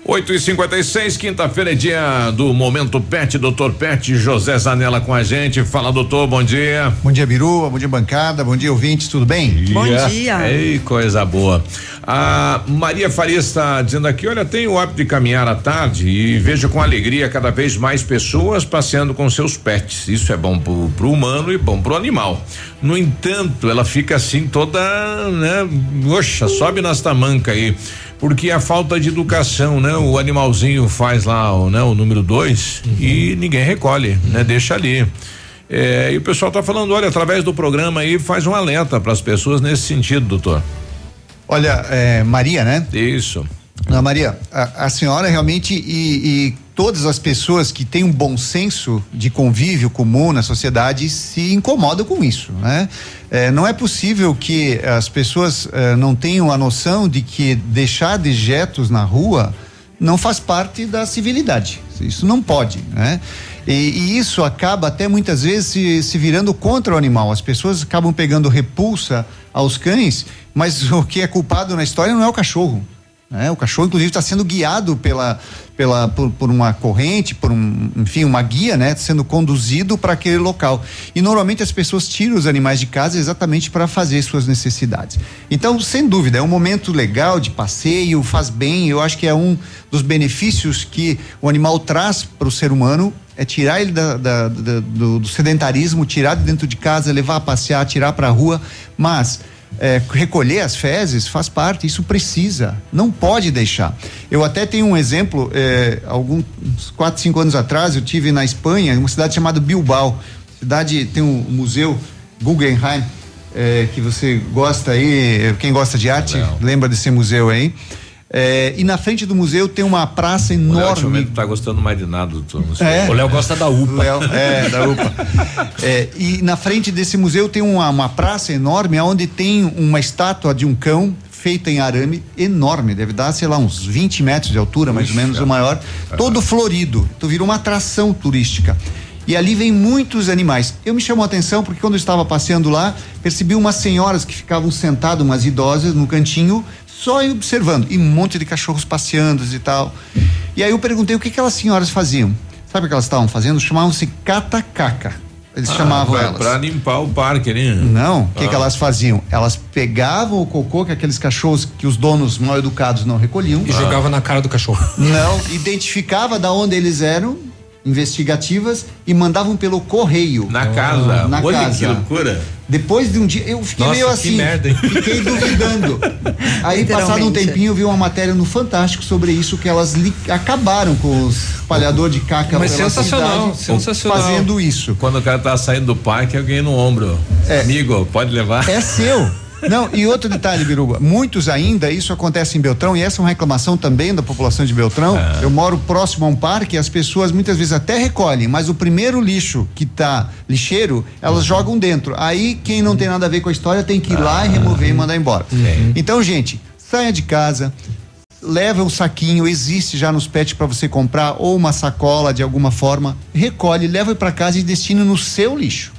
8 e 56 quinta-feira é dia do Momento Pet, doutor Pet José Zanella com a gente. Fala, doutor, bom dia. Bom dia, Biru, bom dia, bancada, bom dia, ouvintes, tudo bem? Ei, coisa boa. A Maria Farias está dizendo aqui: olha, tenho o hábito de caminhar à tarde e vejo com alegria cada vez mais pessoas passeando com seus pets. Isso é bom pro, pro humano e bom pro animal. No entanto, ela fica assim toda, né? Oxa, sobe nas tamancas aí. Porque a falta de educação, né? O animalzinho faz lá, o, né? O número dois e ninguém recolhe, né? Deixa ali. É, e o pessoal está falando, olha, através do programa aí faz um alerta para as pessoas nesse sentido, doutor. Olha, é, Maria, né? Isso. Maria, a, a senhora realmente e, e todas as pessoas que têm um bom senso de convívio comum na sociedade se incomodam com isso, né? É, não é possível que as pessoas é, não tenham a noção de que deixar dejetos na rua não faz parte da civilidade. Isso não pode, né? E, e isso acaba até muitas vezes se, se virando contra o animal. As pessoas acabam pegando repulsa aos cães, mas o que é culpado na história não é o cachorro. Né? O cachorro, inclusive, está sendo guiado pela, pela, por, por, uma corrente, por um, enfim, uma guia, né? Sendo conduzido para aquele local. E normalmente as pessoas tiram os animais de casa exatamente para fazer suas necessidades. Então, sem dúvida, é um momento legal de passeio, faz bem. Eu acho que é um dos benefícios que o animal traz para o ser humano é tirar ele da, da, da, do, do sedentarismo, tirar de dentro de casa, levar a passear, tirar para a rua, mas é, recolher as fezes faz parte, isso precisa, não pode deixar. Eu até tenho um exemplo, é, alguns quatro, cinco anos atrás, eu tive na Espanha, uma cidade chamada Bilbao. Cidade tem um museu Guggenheim, é, que você gosta aí, quem gosta de arte, Legal. lembra desse museu aí. É, e na frente do museu tem uma praça enorme. O Léo tá gostando mais de nada, doutor. É, o Léo gosta da UPA. Léo, é, da UPA. é, e na frente desse museu tem uma, uma praça enorme onde tem uma estátua de um cão feita em arame enorme, deve dar, sei lá, uns 20 metros de altura, mais ou menos, o maior, todo florido. Então vira uma atração turística. E ali vem muitos animais. Eu me chamou a atenção porque quando eu estava passeando lá, percebi umas senhoras que ficavam sentadas, umas idosas, no cantinho, só observando. E um monte de cachorros passeando e tal. E aí eu perguntei o que aquelas senhoras faziam. Sabe o que elas estavam fazendo? Chamavam-se catacaca. Eles ah, chamavam pra, elas. Pra limpar o parque, né? Não, o que, ah. que elas faziam? Elas pegavam o cocô que aqueles cachorros que os donos mal educados não recolhiam. E ah. jogavam na cara do cachorro. Não, identificava da onde eles eram investigativas e mandavam pelo correio. Na casa. Na Olha casa. que loucura. Depois de um dia, eu fiquei Nossa, meio assim. Merda, fiquei duvidando. Aí, passado um tempinho, eu vi uma matéria no Fantástico sobre isso, que elas acabaram com os espalhador de caca Mas sensacional, sensacional. Fazendo isso. Quando o cara tá saindo do parque, alguém no ombro. É, Amigo, pode levar. É seu. Não, e outro detalhe, Biruba, muitos ainda, isso acontece em Beltrão, e essa é uma reclamação também da população de Beltrão. É. Eu moro próximo a um parque e as pessoas muitas vezes até recolhem, mas o primeiro lixo que tá lixeiro, elas uhum. jogam dentro. Aí quem não tem nada a ver com a história tem que ir ah. lá e remover e mandar embora. Uhum. Então, gente, saia de casa, leva um saquinho, existe já nos pets para você comprar ou uma sacola de alguma forma, recolhe, leva para casa e destina no seu lixo.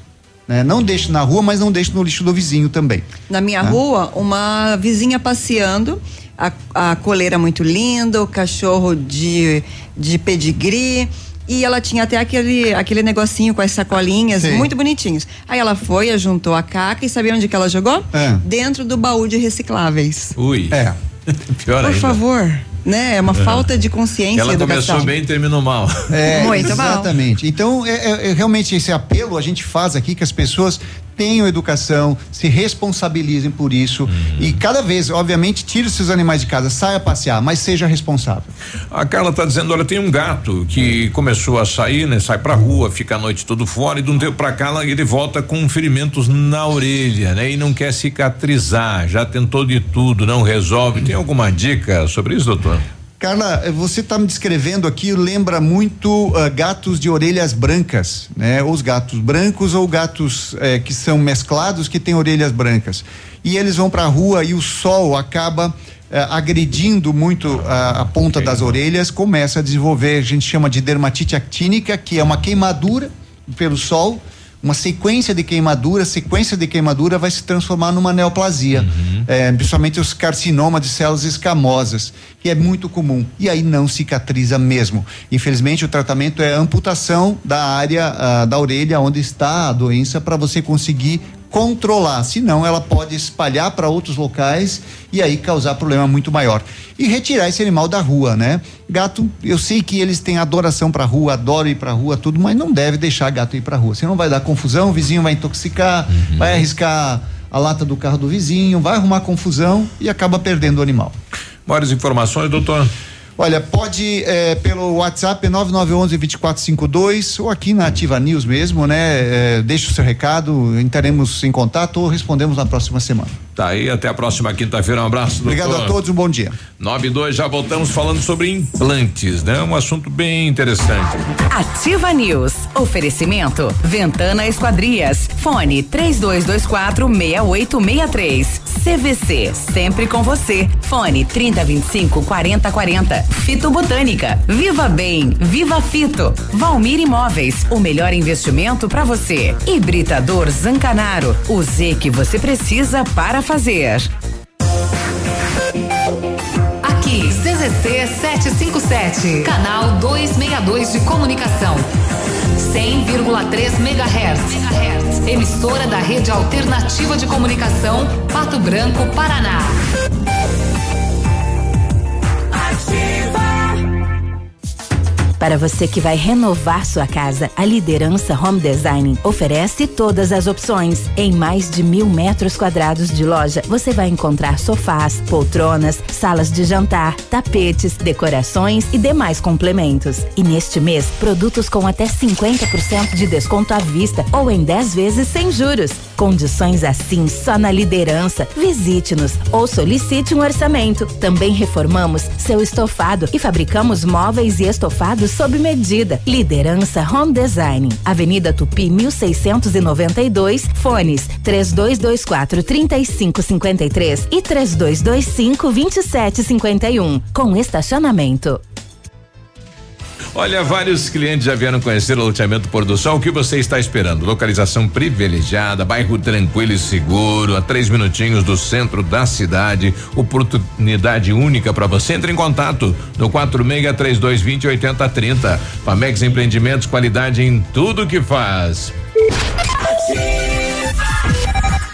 Né? Não deixe na rua, mas não deixe no lixo do vizinho também. Na minha né? rua, uma vizinha passeando, a, a coleira muito linda, o cachorro de, de pedigree. E ela tinha até aquele, aquele negocinho com as sacolinhas Sim. muito bonitinhos. Aí ela foi, juntou a caca e sabia onde que ela jogou? É. Dentro do baú de recicláveis. Ui. É. Pior Por ainda. favor né? É uma é. falta de consciência Ela começou bem e terminou mal. É, Muito exatamente. Mal. Então, é, é, é, realmente esse apelo a gente faz aqui que as pessoas tenham educação, se responsabilizem por isso uhum. e cada vez, obviamente, tire seus animais de casa, saia passear, mas seja responsável. A Carla está dizendo, olha, tem um gato que começou a sair, né? Sai pra rua, fica a noite todo fora e de um tempo pra cá ele volta com ferimentos na orelha, né? E não quer cicatrizar, já tentou de tudo, não resolve. Tem alguma dica sobre isso, doutor? Carla, você está me descrevendo aqui, lembra muito uh, gatos de orelhas brancas, né? Os gatos brancos ou gatos eh, que são mesclados que têm orelhas brancas. E eles vão para a rua e o sol acaba eh, agredindo muito a, a ponta das orelhas, começa a desenvolver, a gente chama de dermatite actínica, que é uma queimadura pelo sol uma sequência de queimadura, sequência de queimadura vai se transformar numa neoplasia, uhum. é, principalmente os carcinomas de células escamosas, que é muito comum e aí não cicatriza mesmo. Infelizmente o tratamento é amputação da área uh, da orelha onde está a doença para você conseguir controlar, senão ela pode espalhar para outros locais e aí causar problema muito maior. E retirar esse animal da rua, né? Gato, eu sei que eles têm adoração para rua, adoram ir para rua, tudo, mas não deve deixar gato ir para rua. Senão vai dar confusão, o vizinho vai intoxicar, uhum. vai arriscar a lata do carro do vizinho, vai arrumar confusão e acaba perdendo o animal. Maiores informações, doutor? Olha, pode é, pelo WhatsApp 9911 2452 ou aqui na Ativa News mesmo, né? É, deixa o seu recado, entraremos em contato ou respondemos na próxima semana. Tá aí, até a próxima quinta-feira. Um abraço. Obrigado doutor. a todos, um bom dia. 9 e 2, já voltamos falando sobre implantes, né? Um assunto bem interessante. Ativa News. Oferecimento. Ventana Esquadrias. Fone 3224 6863. CVC. Sempre com você. Fone 3025 4040. Fito Botânica. Viva Bem. Viva Fito. Valmir Imóveis. O melhor investimento para você. Hibridador Zancanaro. O Z que você precisa para fazer. Aqui, CZC 757, canal 262 de comunicação. 100,3 MHz. Emissora da Rede Alternativa de Comunicação, Pato Branco, Paraná. Para você que vai renovar sua casa, a Liderança Home Design oferece todas as opções. Em mais de mil metros quadrados de loja, você vai encontrar sofás, poltronas, salas de jantar, tapetes, decorações e demais complementos. E neste mês, produtos com até 50% de desconto à vista ou em 10 vezes sem juros. Condições assim só na liderança. Visite-nos ou solicite um orçamento. Também reformamos seu estofado e fabricamos móveis e estofados sob medida. Liderança Home Design. Avenida Tupi 1692, fones 3224 3553 e 3225 2751, com estacionamento. Olha, vários clientes já vieram conhecer o loteamento Pôr do Sol. O que você está esperando? Localização privilegiada, bairro tranquilo e seguro, a três minutinhos do centro da cidade. Oportunidade única para você. Entre em contato no 46 3220 8030. Pamex Empreendimentos, qualidade em tudo que faz.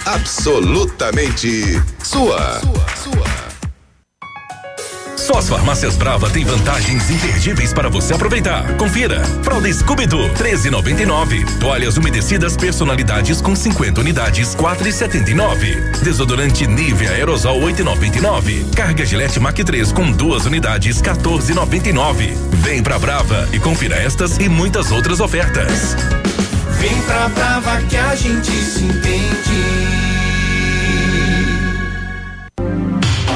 Absolutamente sua. Só as farmácias Brava tem vantagens imperdíveis para você aproveitar. Confira. Fralda Scooby-Doo, 13,99. Toalhas umedecidas personalidades com 50 unidades, 4,79. Desodorante Nivea Aerosol, 8,99. Carga Gillette Mac 3 com duas unidades, 14,99. Vem pra Brava e confira estas e muitas outras ofertas. Vem pra Brava que a gente se entende.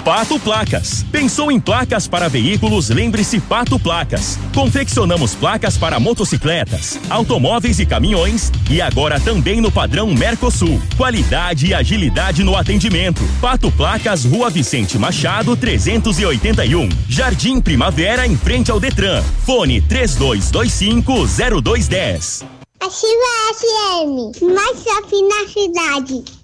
Pato Placas. Pensou em placas para veículos? Lembre-se Pato Placas. Confeccionamos placas para motocicletas, automóveis e caminhões e agora também no padrão Mercosul. Qualidade e agilidade no atendimento. Pato Placas, Rua Vicente Machado, 381. Jardim Primavera, em frente ao Detran. Fone 3225 0210. Ativa FM, mais shopping na cidade.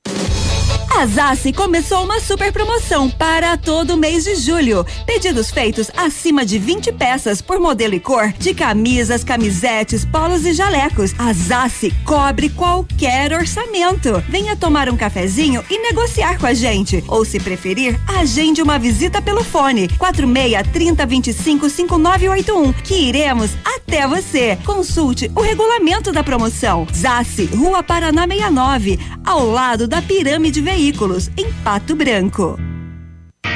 A Zassi começou uma super promoção para todo mês de julho. Pedidos feitos acima de 20 peças por modelo e cor de camisas, camisetes, polos e jalecos. A Zassi cobre qualquer orçamento. Venha tomar um cafezinho e negociar com a gente. Ou se preferir, agende uma visita pelo fone 46 30 25 5981 que iremos até você. Consulte o regulamento da promoção. Zassi, Rua Paraná 69, ao lado da Pirâmide Veículos, em Pato Branco.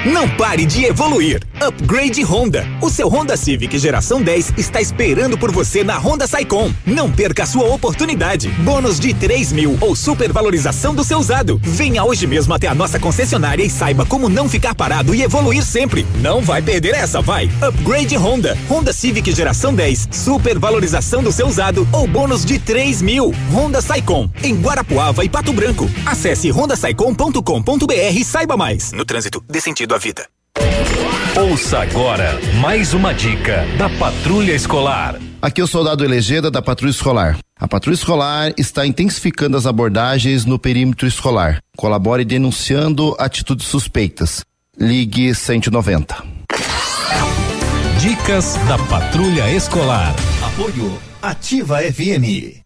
Não pare de evoluir. Upgrade Honda. O seu Honda Civic geração 10 está esperando por você na Honda Saicom. Não perca a sua oportunidade. Bônus de 3 mil ou supervalorização do seu usado. Venha hoje mesmo até a nossa concessionária e saiba como não ficar parado e evoluir sempre. Não vai perder essa, vai. Upgrade Honda. Honda Civic geração 10. Supervalorização do seu usado ou bônus de 3 mil. Honda Saicom. Em Guarapuava e Pato Branco. Acesse hondasaicom.com.br e saiba mais. No trânsito, dê sentido à vida. Ouça agora mais uma dica da Patrulha Escolar. Aqui é o soldado Elegeda da Patrulha Escolar. A Patrulha Escolar está intensificando as abordagens no perímetro escolar. Colabore denunciando atitudes suspeitas. Ligue 190. Dicas da Patrulha Escolar. Apoio Ativa FM.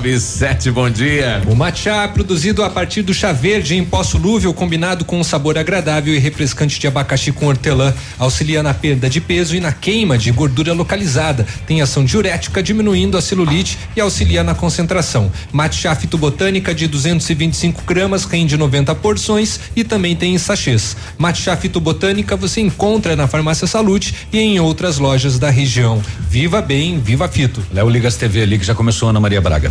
Nove e sete, bom dia. O matcha produzido a partir do chá verde em pó solúvel combinado com um sabor agradável e refrescante de abacaxi com hortelã auxilia na perda de peso e na queima de gordura localizada. Tem ação diurética diminuindo a celulite e auxilia na concentração. Matcha fitobotânica de 225 gramas rende 90 porções e também tem em sachês. Matcha fitobotânica você encontra na Farmácia Salute e em outras lojas da região. Viva bem, viva fito. Léo Ligas TV ali que já começou Ana Maria Braga.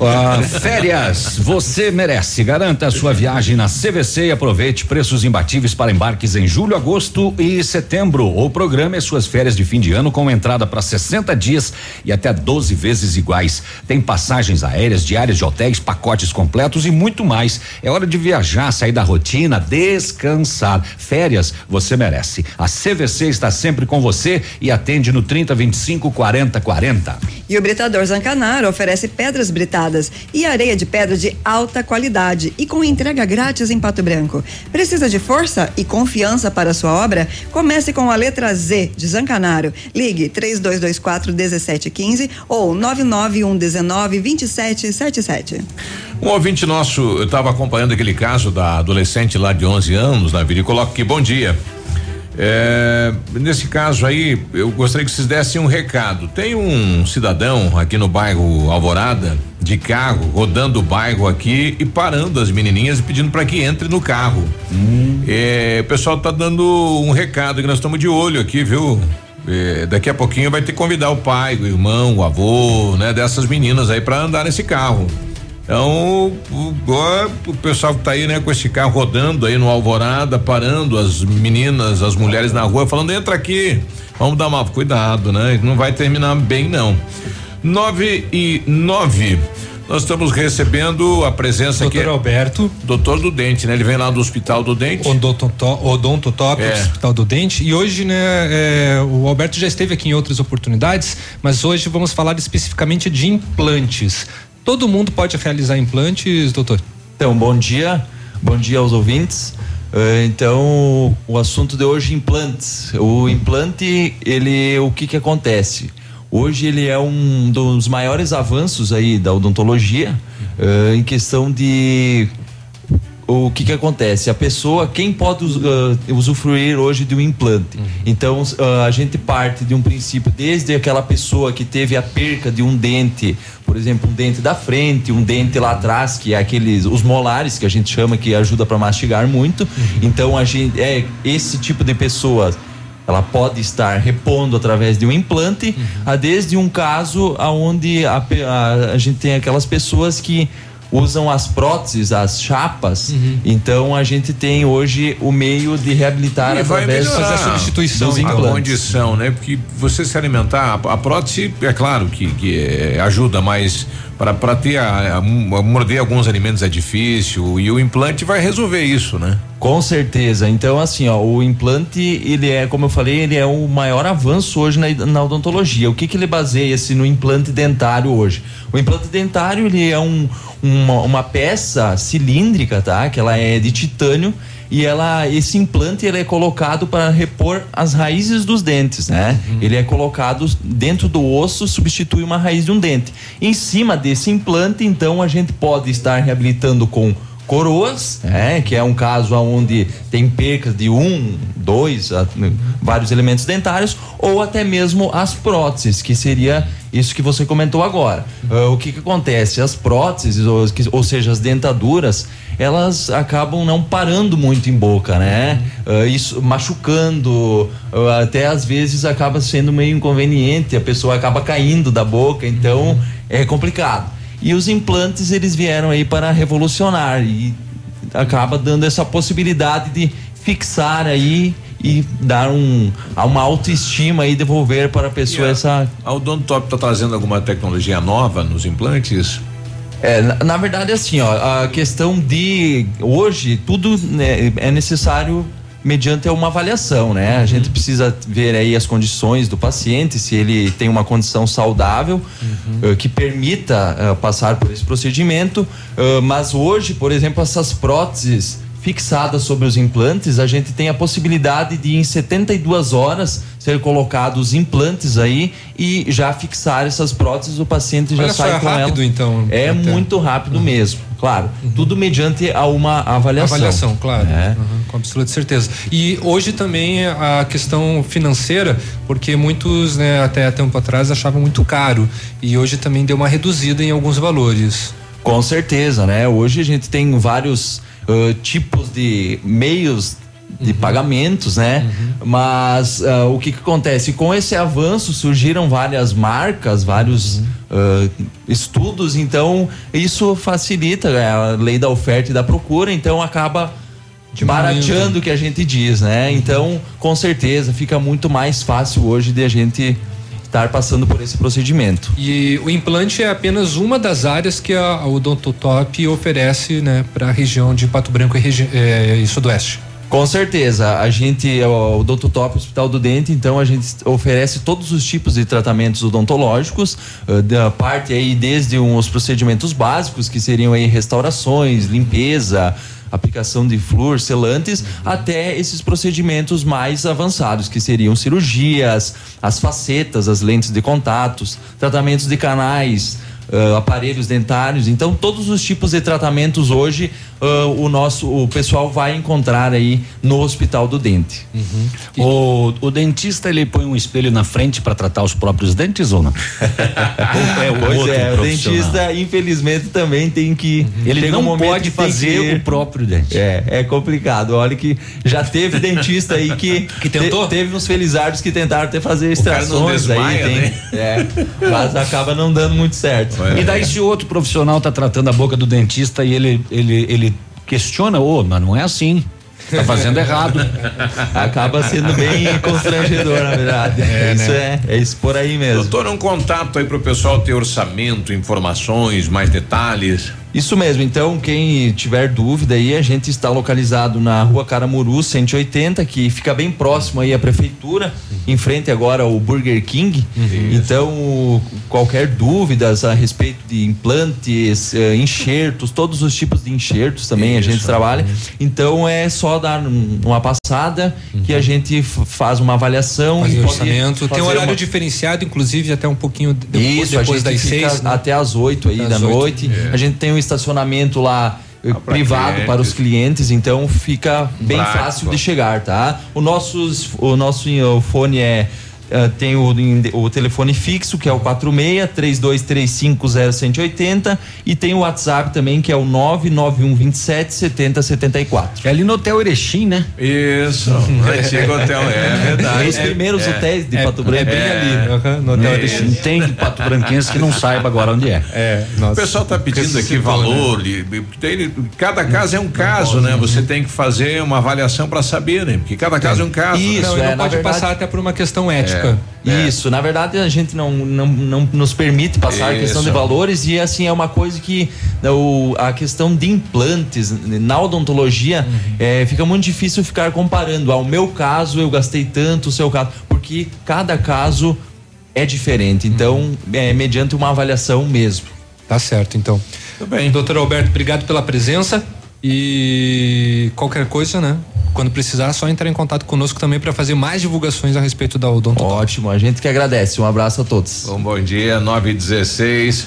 Ah, férias, você merece. Garanta a sua viagem na CVC e aproveite preços imbatíveis para embarques em julho, agosto e setembro. Ou programe suas férias de fim de ano com entrada para 60 dias e até 12 vezes iguais. Tem passagens aéreas, diárias de hotéis, pacotes completos e muito mais. É hora de viajar, sair da rotina, descansar. Férias, você merece. A CVC está sempre com você e atende no 30 25 40 40. E o Britador Zancanaro oferece pedras britadas e areia de pedra de alta qualidade e com entrega grátis em Pato Branco. Precisa de força e confiança para sua obra? Comece com a letra Z de Zancanaro. Ligue 3224 1715 ou 991 19 2777. Um ouvinte nosso, estava acompanhando aquele caso da adolescente lá de 11 anos na vida e coloca aqui, bom dia. É, nesse caso aí, eu gostaria que vocês dessem um recado. Tem um cidadão aqui no bairro Alvorada, de carro, rodando o bairro aqui e parando as menininhas e pedindo para que entre no carro. Hum. É, o pessoal tá dando um recado que nós estamos de olho aqui, viu? É, daqui a pouquinho vai ter que convidar o pai, o irmão, o avô, né, dessas meninas aí para andar nesse carro. Então, o, o, pessoal que tá aí, né, com esse carro rodando aí no Alvorada, parando as meninas, as mulheres na rua, falando, entra aqui, vamos dar uma cuidado, né? Não vai terminar bem, não. Nove e nove. Nós estamos recebendo a presença Doutor aqui. Alberto. Doutor do Dente, né? Ele vem lá do Hospital do Dente. Odonto Top, é. Hospital do Dente. E hoje, né, é, o Alberto já esteve aqui em outras oportunidades, mas hoje vamos falar especificamente de implantes. Todo mundo pode realizar implantes, doutor? Então, bom dia. Bom dia aos ouvintes. Uh, então, o assunto de hoje implantes. O implante, ele, o que que acontece? Hoje ele é um dos maiores avanços aí da odontologia uh, em questão de o que que acontece? A pessoa, quem pode uh, usufruir hoje de um implante? Uhum. Então, uh, a gente parte de um princípio, desde aquela pessoa que teve a perca de um dente, por exemplo, um dente da frente, um dente lá atrás, que é aqueles, os molares que a gente chama, que ajuda para mastigar muito. Uhum. Então, a gente, é esse tipo de pessoa ela pode estar repondo através de um implante, uhum. a desde um caso aonde a, a, a gente tem aquelas pessoas que usam as próteses, as chapas. Uhum. Então a gente tem hoje o meio de reabilitar e através de fazer a substituição dos implantes. A condição, né? Porque você se alimentar, a, a prótese é claro que, que é, ajuda, mas para ter a, a, a, morder alguns alimentos é difícil e o implante vai resolver isso, né? Com certeza. Então, assim, ó, o implante, ele é, como eu falei, ele é o maior avanço hoje na, na odontologia. O que que ele baseia-se no implante dentário hoje? O implante dentário, ele é um, uma, uma peça cilíndrica, tá? Que ela é de titânio e ela esse implante ele é colocado para repor as raízes dos dentes, né? Uhum. Ele é colocado dentro do osso, substitui uma raiz de um dente. Em cima desse implante, então a gente pode estar reabilitando com coroas, é, que é um caso onde tem percas de um, dois, vários elementos dentários, ou até mesmo as próteses, que seria isso que você comentou agora. Uh, o que, que acontece? As próteses, ou, ou seja, as dentaduras, elas acabam não parando muito em boca, né? Uh, isso machucando, uh, até às vezes acaba sendo meio inconveniente, a pessoa acaba caindo da boca, então é complicado. E os implantes eles vieram aí para revolucionar e acaba dando essa possibilidade de fixar aí e dar um uma autoestima e devolver para a pessoa a- essa A Odontop está trazendo alguma tecnologia nova nos implantes? É, na, na verdade, assim, ó, a questão de hoje tudo né, é necessário mediante uma avaliação, né? A gente precisa ver aí as condições do paciente, se ele tem uma condição saudável eh, que permita eh, passar por esse procedimento. eh, mas hoje, por exemplo, essas próteses fixadas sobre os implantes, a gente tem a possibilidade de em 72 horas ser colocados os implantes aí e já fixar essas próteses, o paciente já Olha só, sai é com rápido, ela. então, É até. muito rápido mesmo, claro. Tudo mediante a uma avaliação. Avaliação, claro. É. Uhum, com absoluta certeza. E hoje também a questão financeira, porque muitos, né, até há tempo atrás achavam muito caro. E hoje também deu uma reduzida em alguns valores. Com certeza, né? Hoje a gente tem vários ãh, tipos de meios de pagamentos, né? Mas ah, o que, que acontece? Com esse avanço surgiram várias marcas, vários ah, estudos, então isso facilita né, a lei da oferta e da procura, então acaba barateando o que a gente diz, né? Então, com certeza, fica muito mais fácil hoje de a gente estar passando por esse procedimento. E o implante é apenas uma das áreas que a, a Odontotop oferece, né, para a região de Pato Branco e, eh, e Sudoeste. Com certeza, a gente, o Odonto Top Hospital do Dente, então a gente oferece todos os tipos de tratamentos odontológicos, eh, da parte aí desde os procedimentos básicos, que seriam aí restaurações, limpeza, aplicação de flúor, selantes, até esses procedimentos mais avançados, que seriam cirurgias, as facetas, as lentes de contatos, tratamentos de canais, ah, aparelhos dentários. Então, todos os tipos de tratamentos hoje ah, o nosso o pessoal vai encontrar aí no Hospital do Dente. O, o dentista ele põe um espelho na frente para tratar os próprios dentes ou não? Ou é o pois outro é, o profissional? dentista, infelizmente, também tem que. Ele chega não um momento pode tem fazer que- o próprio dente. É, é complicado. Olha que já teve dentista aí que. Que tentou? te- teve uns felizardos que tentaram até fazer extrações aí. desmaia, Tem, né? é, mas acaba não dando muito certo. E daí se o outro profissional tá tratando a boca do dentista e ele ele ele questiona, ô, mas não é assim. Tá fazendo errado. Acaba sendo bem constrangedor, na verdade. É, isso né? é, é isso por aí mesmo. Doutor, um contato aí pro pessoal ter orçamento, informações, mais detalhes. Isso mesmo, então quem tiver dúvida aí, a gente está localizado na rua Caramuru 180, que fica bem próximo aí à prefeitura, em frente agora ao Burger King. Então, qualquer dúvidas a respeito de implantes, eh, enxertos, todos os tipos de enxertos também a gente trabalha. Então é só dar um- uma passada que a gente f- faz uma avaliação Fazer orçamento. Tem um horário uma- diferenciado, inclusive até um pouquinho de- depois, isso, depois das gente seis. né? até as 8 aí Até da às oito. noite. É. A gente tem um estacionamento lá eh, pra privado clientes. para os clientes, então fica bem Prático. fácil de chegar, tá? O nosso o nosso eh, fone é eh, tem o, o telefone fixo que é o 46 3235 0180 e tem o WhatsApp também que é o 99127 7074. É ali no Hotel Erechim, né? Isso, antigo hotel, é verdade. Os primeiros É, hotéis de é- Pato Branco. é bem ali, aham, no Hotel É, Erechim. Tem Pato Branquense que não saiba agora onde é. É, O nossa. pessoal está pedindo aqui né? valor. e- e tem- cada caso é um caso, né? Você tem que fazer uma avaliação para saber, né? Porque cada caso é um caso. Isso, não, é, não pode verdade- passar até por uma questão ética. Isso, na verdade a gente não, não, não nos permite passar a questão Isso. de valores e assim é uma coisa que né, o, a questão de implantes na odontologia eh, fica muito difícil ficar comparando. Ao meu caso eu gastei tanto, o seu caso, porque cada caso é diferente. Então é mediante uma avaliação mesmo. Tá certo, então. Tudo bem. Doutor Alberto, obrigado pela presença e qualquer coisa, né? Quando precisar, é só entrar em contato conosco também para fazer mais divulgações a respeito da Odonto. Ótimo, a gente que agradece. Um abraço a todos. Um bom dia, 9 e 16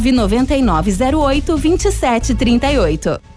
99908 2738.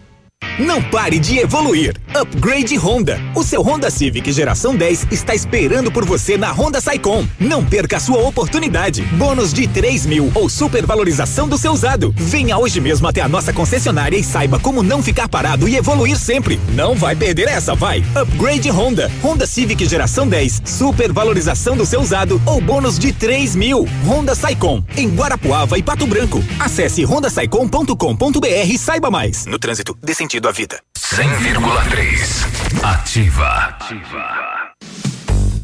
Não pare de evoluir. Upgrade Honda. O seu Honda Civic geração 10 está esperando por você na Honda Saicom. Não perca a sua oportunidade. Bônus de 3 mil ou supervalorização do seu usado. Venha hoje mesmo até a nossa concessionária e saiba como não ficar parado e evoluir sempre. Não vai perder essa, vai. Upgrade Honda. Honda Civic geração 10. Supervalorização do seu usado ou bônus de 3 mil. Honda Saicom. Em Guarapuava e Pato Branco. Acesse rondasaicom.com.br e saiba mais. No trânsito, dê sentido à vida. 100,3 Ativa.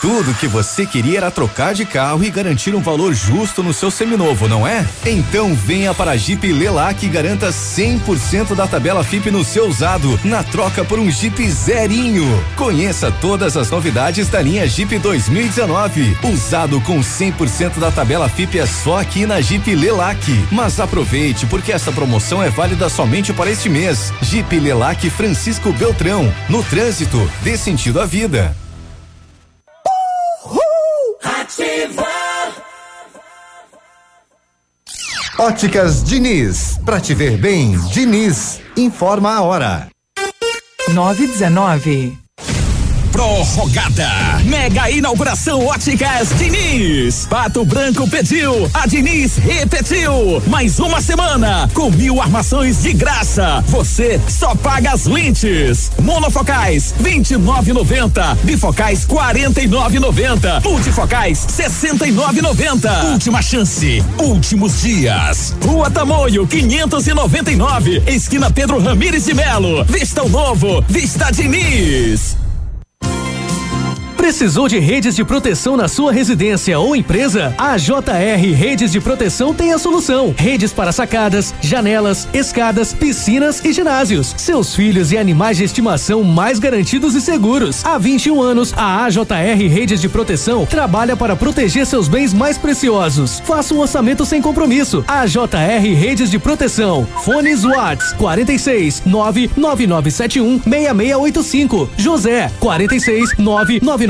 Tudo que você queria era trocar de carro e garantir um valor justo no seu seminovo, não é? Então venha para a Jeep Lelac e garanta 100% da tabela FIP no seu usado, na troca por um Jeep zerinho. Conheça todas as novidades da linha Jeep 2019. Usado com 100% da tabela FIP é só aqui na Jeep Lelac. Mas aproveite, porque essa promoção é válida somente para este mês. Jeep Lelac Francisco Beltrão. No trânsito, dê sentido à vida. Ativa! Óticas Diniz, pra te ver bem, Diniz, informa a hora. 919. Prorrogada. Mega inauguração Óticas Diniz. Pato Branco pediu, a Diniz repetiu. Mais uma semana com mil armações de graça. Você só paga as lentes. Monofocais 29,90. Bifocais 49,90. Multifocais 69,90. Última chance. Últimos dias. Rua Tamoio 599. Esquina Pedro Ramires de Melo. Vista o novo. Vista Diniz. Precisou de redes de proteção na sua residência ou empresa? A JR Redes de Proteção tem a solução. Redes para sacadas, janelas, escadas, piscinas e ginásios. Seus filhos e animais de estimação mais garantidos e seguros. Há 21 anos, a AJR Redes de Proteção trabalha para proteger seus bens mais preciosos. Faça um orçamento sem compromisso. AJR Redes de Proteção. Fones Watts 46 99971 6685. José 46 999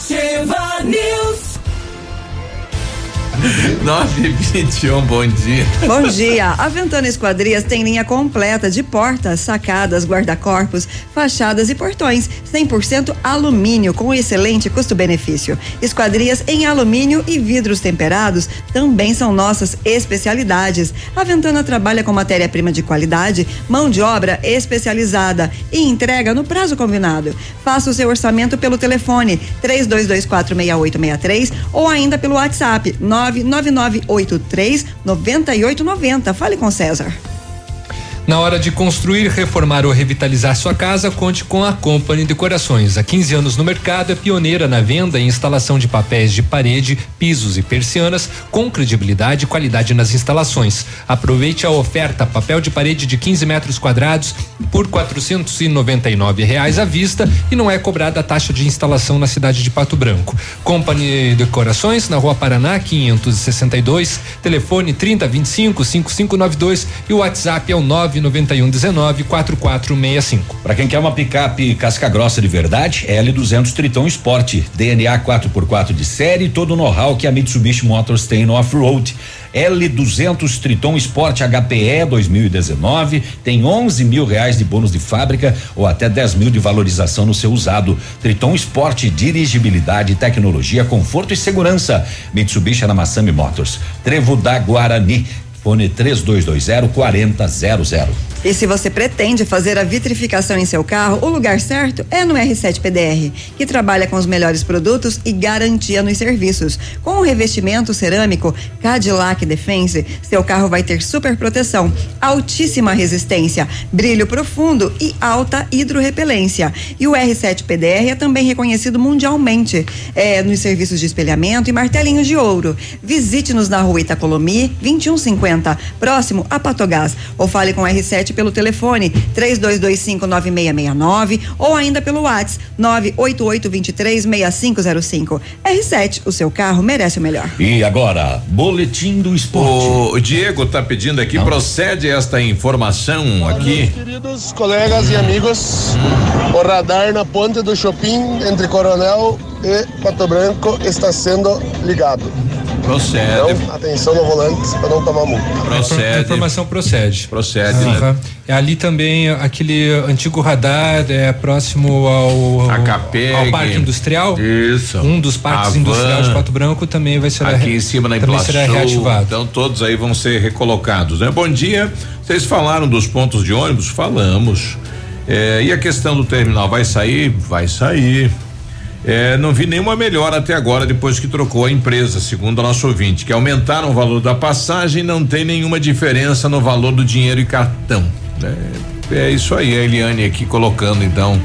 Ativa News. 921, bom dia. Bom dia. A Ventana Esquadrias tem linha completa de portas, sacadas, guarda-corpos, fachadas e portões. 100% alumínio com excelente custo-benefício. Esquadrias em alumínio e vidros temperados também são nossas especialidades. A Ventana trabalha com matéria-prima de qualidade, mão de obra especializada e entrega no prazo combinado. Faça o seu orçamento pelo telefone 32246863 ou ainda pelo WhatsApp 99983 9890. Fale com César. Na hora de construir, reformar ou revitalizar sua casa, conte com a Company Decorações. Há 15 anos no mercado, é pioneira na venda e instalação de papéis de parede, pisos e persianas com credibilidade e qualidade nas instalações. Aproveite a oferta papel de parede de 15 metros quadrados por 499 reais à vista e não é cobrada a taxa de instalação na cidade de Pato Branco. Company Decorações na Rua Paraná 562, telefone 3025 5592 e o WhatsApp é o 991 19 4465. Para quem quer uma picape casca grossa de verdade, L200 Triton Sport, DNA 4x4 de série, todo o know-how que a Mitsubishi Motors tem no off-road. L200 Triton Sport HPE 2019 tem 11 mil reais de bônus de fábrica ou até 10 mil de valorização no seu usado. Triton Sport, dirigibilidade, tecnologia, conforto e segurança. Mitsubishi na Massami Motors. Trevo da Guarani. Fone 3220 4000. E se você pretende fazer a vitrificação em seu carro, o lugar certo é no R7 PDR, que trabalha com os melhores produtos e garantia nos serviços. Com o revestimento cerâmico Cadillac Defense, seu carro vai ter super proteção, altíssima resistência, brilho profundo e alta hidrorrepelência. E o R7 PDR é também reconhecido mundialmente é, nos serviços de espelhamento e martelinhos de ouro. Visite-nos na rua Itacolomi, 2150, próximo a Patogás, ou fale com o R7 pelo telefone 32259669 ou ainda pelo WhatsApp 988236505. R7, o seu carro merece o melhor. E agora, boletim do esporte. O Diego tá pedindo aqui, procede esta informação aqui. Queridos colegas e amigos, o radar na ponte do Shopping entre Coronel e Pato Branco está sendo ligado. Procede. Então, atenção no volante para não tomar multa. A Procede. informação procede. Procede, né? É ali também aquele antigo radar é próximo ao, A Capeg. ao Parque Industrial. Isso. Um dos parques A industriais de. Pato Branco também vai ser Aqui re- em cima na também será reativado. então todos aí vão ser recolocados, né? Bom dia, vocês falaram dos pontos de ônibus? Falamos. É, e a questão do terminal vai sair? Vai sair. É, não vi nenhuma melhora até agora depois que trocou a empresa, segundo a nosso ouvinte, que aumentaram o valor da passagem, não tem nenhuma diferença no valor do dinheiro e cartão. É, é isso aí, a Eliane aqui colocando então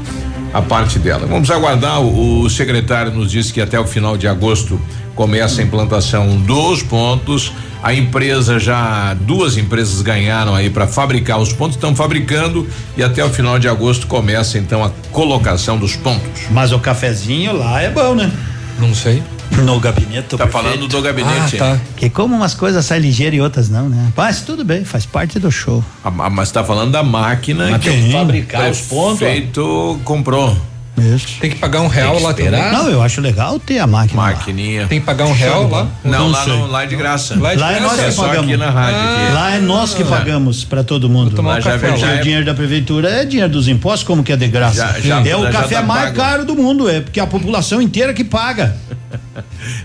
a parte dela. Vamos aguardar. O, o secretário nos disse que até o final de agosto começa a implantação dos pontos. A empresa já duas empresas ganharam aí para fabricar os pontos, estão fabricando e até o final de agosto começa então a colocação dos pontos. Mas o cafezinho lá é bom, né? Não sei. No gabinete. Tá falando do gabinete. Ah, tá. Que como umas coisas saem ligeiras e outras não, né? Mas tudo bem, faz parte do show. Ah, mas tá falando da máquina Mas que o que fabricar os pontos. Prefeito comprou. Isso. Tem que pagar um real lá também. Não, eu acho legal ter a máquina. lá. Maquininha. Tem que pagar um real lá? Não, lá, sei. não, lá é de graça. Lá, é nós que só pagamos. aqui na rádio. aqui. Lá é nós que Ah. pagamos pra todo mundo. tomar um Lá café já lá. o dinheiro da prefeitura é dinheiro dos impostos, como que é de graça? Já- já- é o já café tá mais pago. caro do mundo, é porque a população inteira que paga.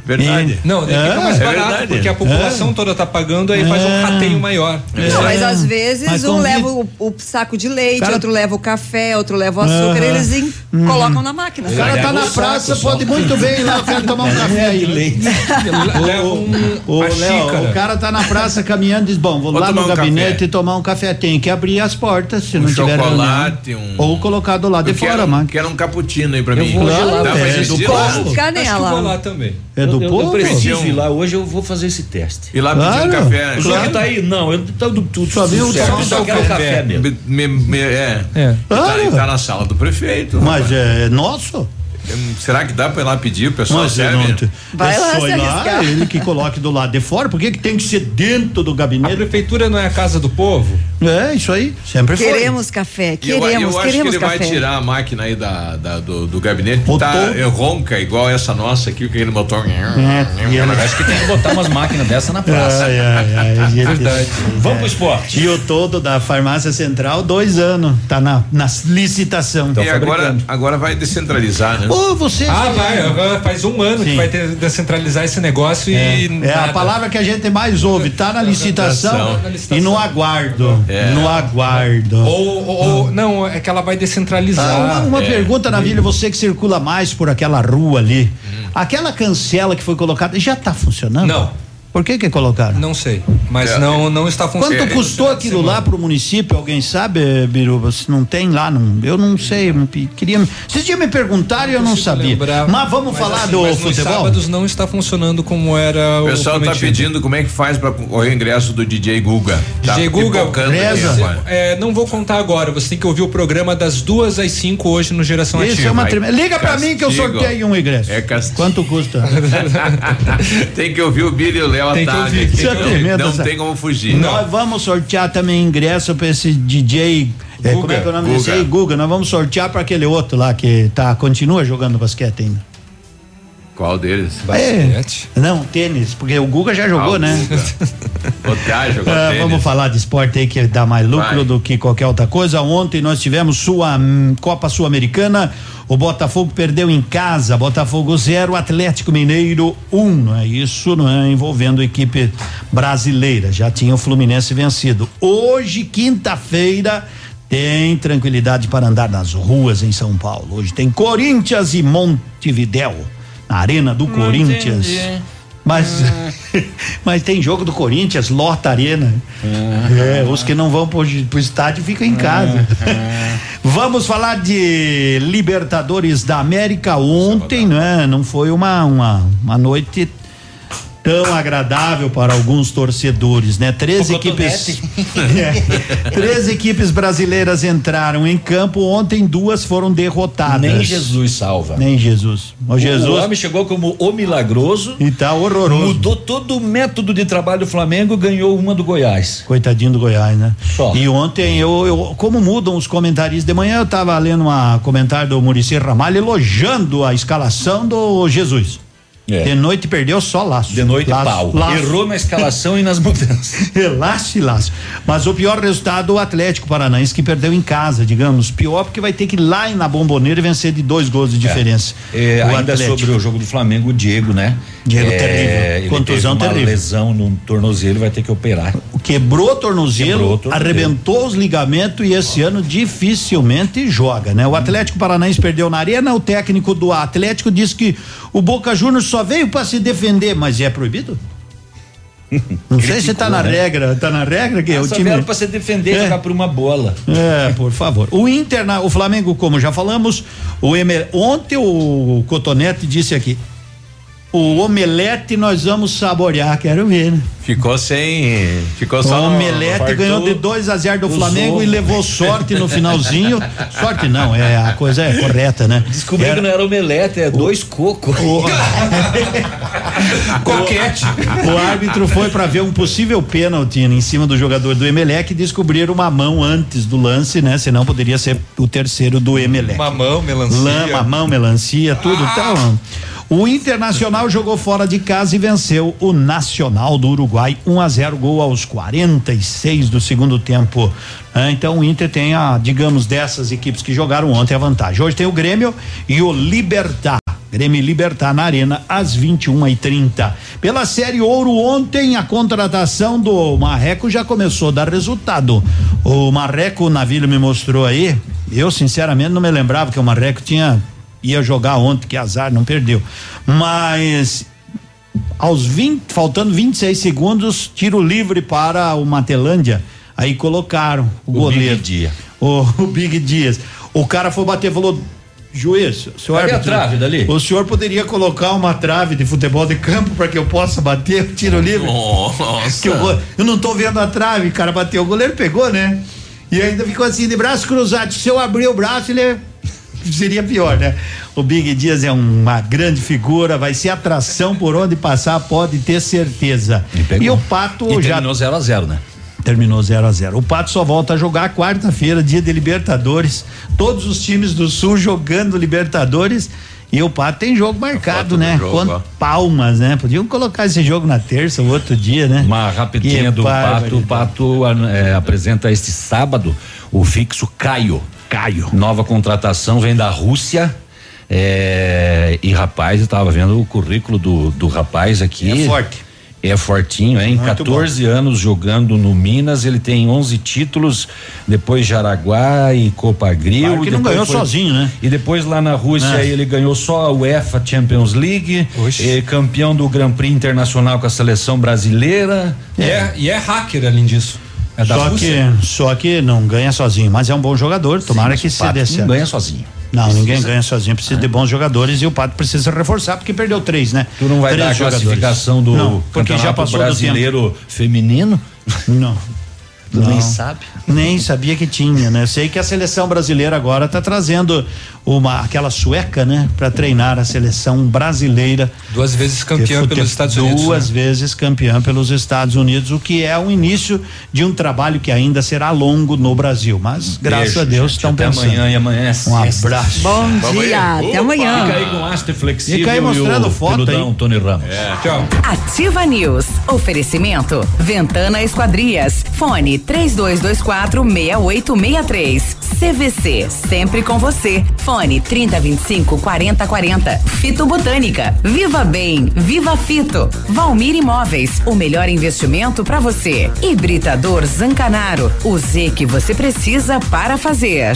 Verdade. Não, daí fica mais É barato, verdade. porque a população toda tá pagando, aí faz um É. rateio maior. Não, mas às vezes Mas um leva o, o saco de leite, Cara- outro leva o café, outro leva o açúcar, eles em- Uhum. colocam na máquina. O cara tá na praça, pode muito bem ir lá, eu quero tomar um café aí. Um, Ô, a Léo, o cara tá na praça caminhando e diz: Bom, vou, Vou lá no um gabinete café. e tomar um café. Tem que abrir as portas, se Um não tiver chocolate, um- Ou colocar do lado Eu de fora, mano. quero um cappuccino aí pra Eu mim. vou Dá pra é do lá? Acho que Canela. vou lá também. É do eu, povo? Eu preciso ir lá hoje, eu vou fazer esse teste. E lá pedir um Claro, café. O senhor que tá aí? Não, eu tô do tudo. Só viu só um quero café. café mesmo. Me- me- me- é. É. E tá, Claro. e tá na sala do prefeito. Mas rapaz. é nosso? Será que dá pra ir lá pedir? O pessoal Mas serve? não, Vai é lá ir lá, ele que coloque do lado de fora. Por que, que tem que ser dentro do A gabinete? prefeitura não é a casa do povo? É, isso aí. Sempre foi. Queremos café, E eu, queremos, eu acho que queremos ele café. vai tirar a máquina aí da, da- do, do gabinete que Botou. tá é, ronca, igual essa nossa aqui, que ele motor. É, e ele- Acho que tem que botar umas máquinas dessa na praça. Ai, ai, ai, gente. Verdade. Vamos pro esporte. E o todo da farmácia central, dois anos. Tá na, na licitação. E agora, agora vai descentralizar, né? Ô, você. Ah, vai. Faz um ano que Sim. vai ter, descentralizar esse negócio É, e. é a nada. palavra que a gente mais ouve, tá na licitação, Na licitação. e no aguardo. É. No aguardo. Ou, ou- ou- não, é que ela vai descentralizar. Ah, uma uma É. pergunta, Navilha, você que circula mais por aquela rua ali. Hum. Aquela cancela que foi colocada já tá funcionando? Não. Por que que colocaram? Não sei, mas É. não não está funcionando. Quanto custou aquilo lá pro município? Alguém sabe, Biruba? Se não tem lá, não, eu não sei. não Queria, vocês tinham me perguntar e eu não sabia. lembrar. Mas vamos Mas falar assim, do mas nos futebol? sábados não está funcionando como era O pessoal tá prometido. pedindo como é que faz concorrer o ingresso do DJ Guga. Tá DJ Guga, aí Reza. agora. É, não vou contar agora. Você tem que ouvir o programa das duas às cinco hoje no Geração Isso Ativa. é uma tremenda. Liga pra mim que eu sorteio um ingresso. É castigo. Quanto custa? Tem que ouvir o Billy e o Léo é Não- tremendo, Não tem como fugir. Nós vamos sortear também ingresso pra esse DJ. é, como é que é o nome desse Guga. aí? Guga. Nós vamos sortear pra aquele outro lá que tá, continua jogando basquete ainda. Qual deles? É, não, tênis, porque o Guga já jogou, Ah, o né? O Thiago jogou Ah, tênis. vamos falar de esporte aí que dá mais lucro Vai. do que qualquer outra coisa. Ontem nós tivemos sua hum, Copa Sul-Americana. O Botafogo perdeu em casa. Botafogo 0, Atlético Mineiro 1. Um, não é isso, não é envolvendo equipe brasileira. Já tinha o Fluminense vencido. Hoje, quinta-feira, tem tranquilidade para andar nas ruas em São Paulo. Hoje tem Corinthians e Montevidéu na Arena do Corinthians. Mas, mas tem jogo do Corinthians, lota arena. É, os que não vão pro, pro estádio ficam em casa. Vamos falar de Libertadores da América ontem, né? Não foi uma, uma, uma noite tão agradável para alguns torcedores, né? Três O equipes. É, três equipes brasileiras entraram em campo. Ontem duas foram derrotadas. Nem Jesus salva. Nem Jesus. O Jesus. O homem chegou como o milagroso. E tá horroroso. Mudou todo o método de trabalho do Flamengo, ganhou uma do Goiás. Coitadinho do Goiás, né? Só. E ontem eu, eu como mudam os comentários de manhã, eu tava lendo um comentário do Murici Ramalho elogiando a escalação do Jesus. É. De noite perdeu só laço. De noite, laço, pau. laço. Errou na escalação e nas mudanças. laço e laço. Mas o pior resultado, o Atlético Paranaense, que perdeu em casa, digamos. Pior porque vai ter que ir lá na bomboneira e vencer de dois gols de diferença. É, O ainda Atlético. sobre o jogo do Flamengo, o Diego, né? Diego É, terrível. ele Contusão teve uma terrível. lesão no tornozelo, vai ter que operar. quebrou o tornozelo, Quebrou o tornozelo. arrebentou os ligamentos e esse ano dificilmente joga, né? O Atlético Paranaense perdeu na arena, o técnico do Atlético disse que o Boca Juniors só veio para se defender, mas é proibido? Não sei se tá na né? regra, tá na regra que Ah, o só time pra se defender É. jogar por uma bola. é, por favor. O Inter, o Flamengo, como já falamos, o Emer, ontem o Cotonete disse aqui, o omelete nós vamos saborear, quero ver, né? Ficou sem. Ficou O só no- Omelete fartou ganhou de 2 a 0 do Flamengo e levou sorte no finalzinho. sorte não, é a coisa é correta, né? Descobri Era- que não era omelete, é dois cocos. Coquete. O árbitro foi para ver um possível pênalti em cima do jogador do Emelec e descobriram uma mão antes do lance, né? Senão poderia ser o terceiro do Emelec. Mamão, melancia. Lã, mamão, melancia, tudo então. O Internacional jogou fora de casa e venceu o Nacional do Uruguai 1 a 0 gol aos 46 do segundo tempo. Ah, então o Inter tem a, digamos, dessas equipes que jogaram ontem a vantagem. Hoje tem o Grêmio e o Libertar. Grêmio Libertar na Arena às 21 e 30 Pela Série Ouro, ontem a contratação do Marreco já começou a dar resultado. O Marreco, o Navilho me mostrou aí. Eu, sinceramente, não me lembrava que o Marreco tinha ia jogar ontem, que azar, não perdeu. Mas aos 20, faltando 26 segundos, tiro livre para o Matelândia. Aí colocaram o, goleiro. Big Dia. O, o Big Dias. O cara foi bater, falou: Juiz, senhor Cadê a árbitro, trave dali? O senhor poderia colocar uma trave de futebol de campo para que eu possa bater o tiro livre? Nossa. Que eu, eu não tô vendo a trave, o cara bateu, o goleiro pegou, né? E ainda ficou assim, de braço cruzado. Se eu abrir o braço, ele é- seria pior, né? O Big Dias é uma grande figura, vai ser atração por onde passar, pode ter certeza. E, o Pato E já terminou 0 a 0 né? terminou 0 a 0 O Pato só volta a jogar quarta-feira, dia de Libertadores. Todos os times do Sul jogando Libertadores. E o Pato tem jogo marcado, né? jogo, palmas, né? Podiam colocar esse jogo na terça ou outro dia, né? Uma rapidinha Que do Pato. O Pato é, apresenta este sábado o fixo Caio. Caio. Nova contratação vem da Rússia. é, e rapaz, eu tava vendo o currículo do, do rapaz aqui. É forte. É fortinho, hein? Muito 14 anos jogando no Minas, ele tem 11 títulos, depois Jaraguá e Copa Grill. Claro que não ganhou sozinho, né? E depois lá na Rússia É. ele ganhou só a UEFA Champions League, eh, campeão do Grand Prix Internacional com a seleção brasileira. E é, e é hacker além disso. É só Rússia. que, só que não ganha sozinho, mas é um bom jogador. Tomara que se dê não ganha sozinho. Não, Precisa. ninguém ganha sozinho. Precisa de bons jogadores e o Pato precisa reforçar porque perdeu três, né? Tu não vai três dar a jogadores. classificação do não, porque já passou brasileiro feminino? Não. Tu Não. nem sabe? Nem sabia que tinha, né? Sei que a seleção brasileira agora está trazendo uma aquela sueca, né, para treinar a seleção brasileira. Duas vezes campeã pelos Estados Unidos. Duas né? vezes campeã pelos Estados Unidos, o que é o início de um trabalho que ainda será longo no Brasil. Mas graças Beijo, a Deus gente. estão Até pensando. amanhã e amanhã é Um abraço. Bom Vamos dia, aí. até Opa, amanhã. Fica aí com haste flexível Fica aí e mostrando o foto aí. Tony Ramos. Tchau. Ativa News. Oferecimento. Ventana Esquadrias. Fone 3224 6863. CVC. Sempre com você. Fone 3025 4040. Fito Botânica. Viva Bem. Viva Fito. Valmir Imóveis. O melhor investimento para você. Hibridador Zancanaro. O Z que você precisa para fazer.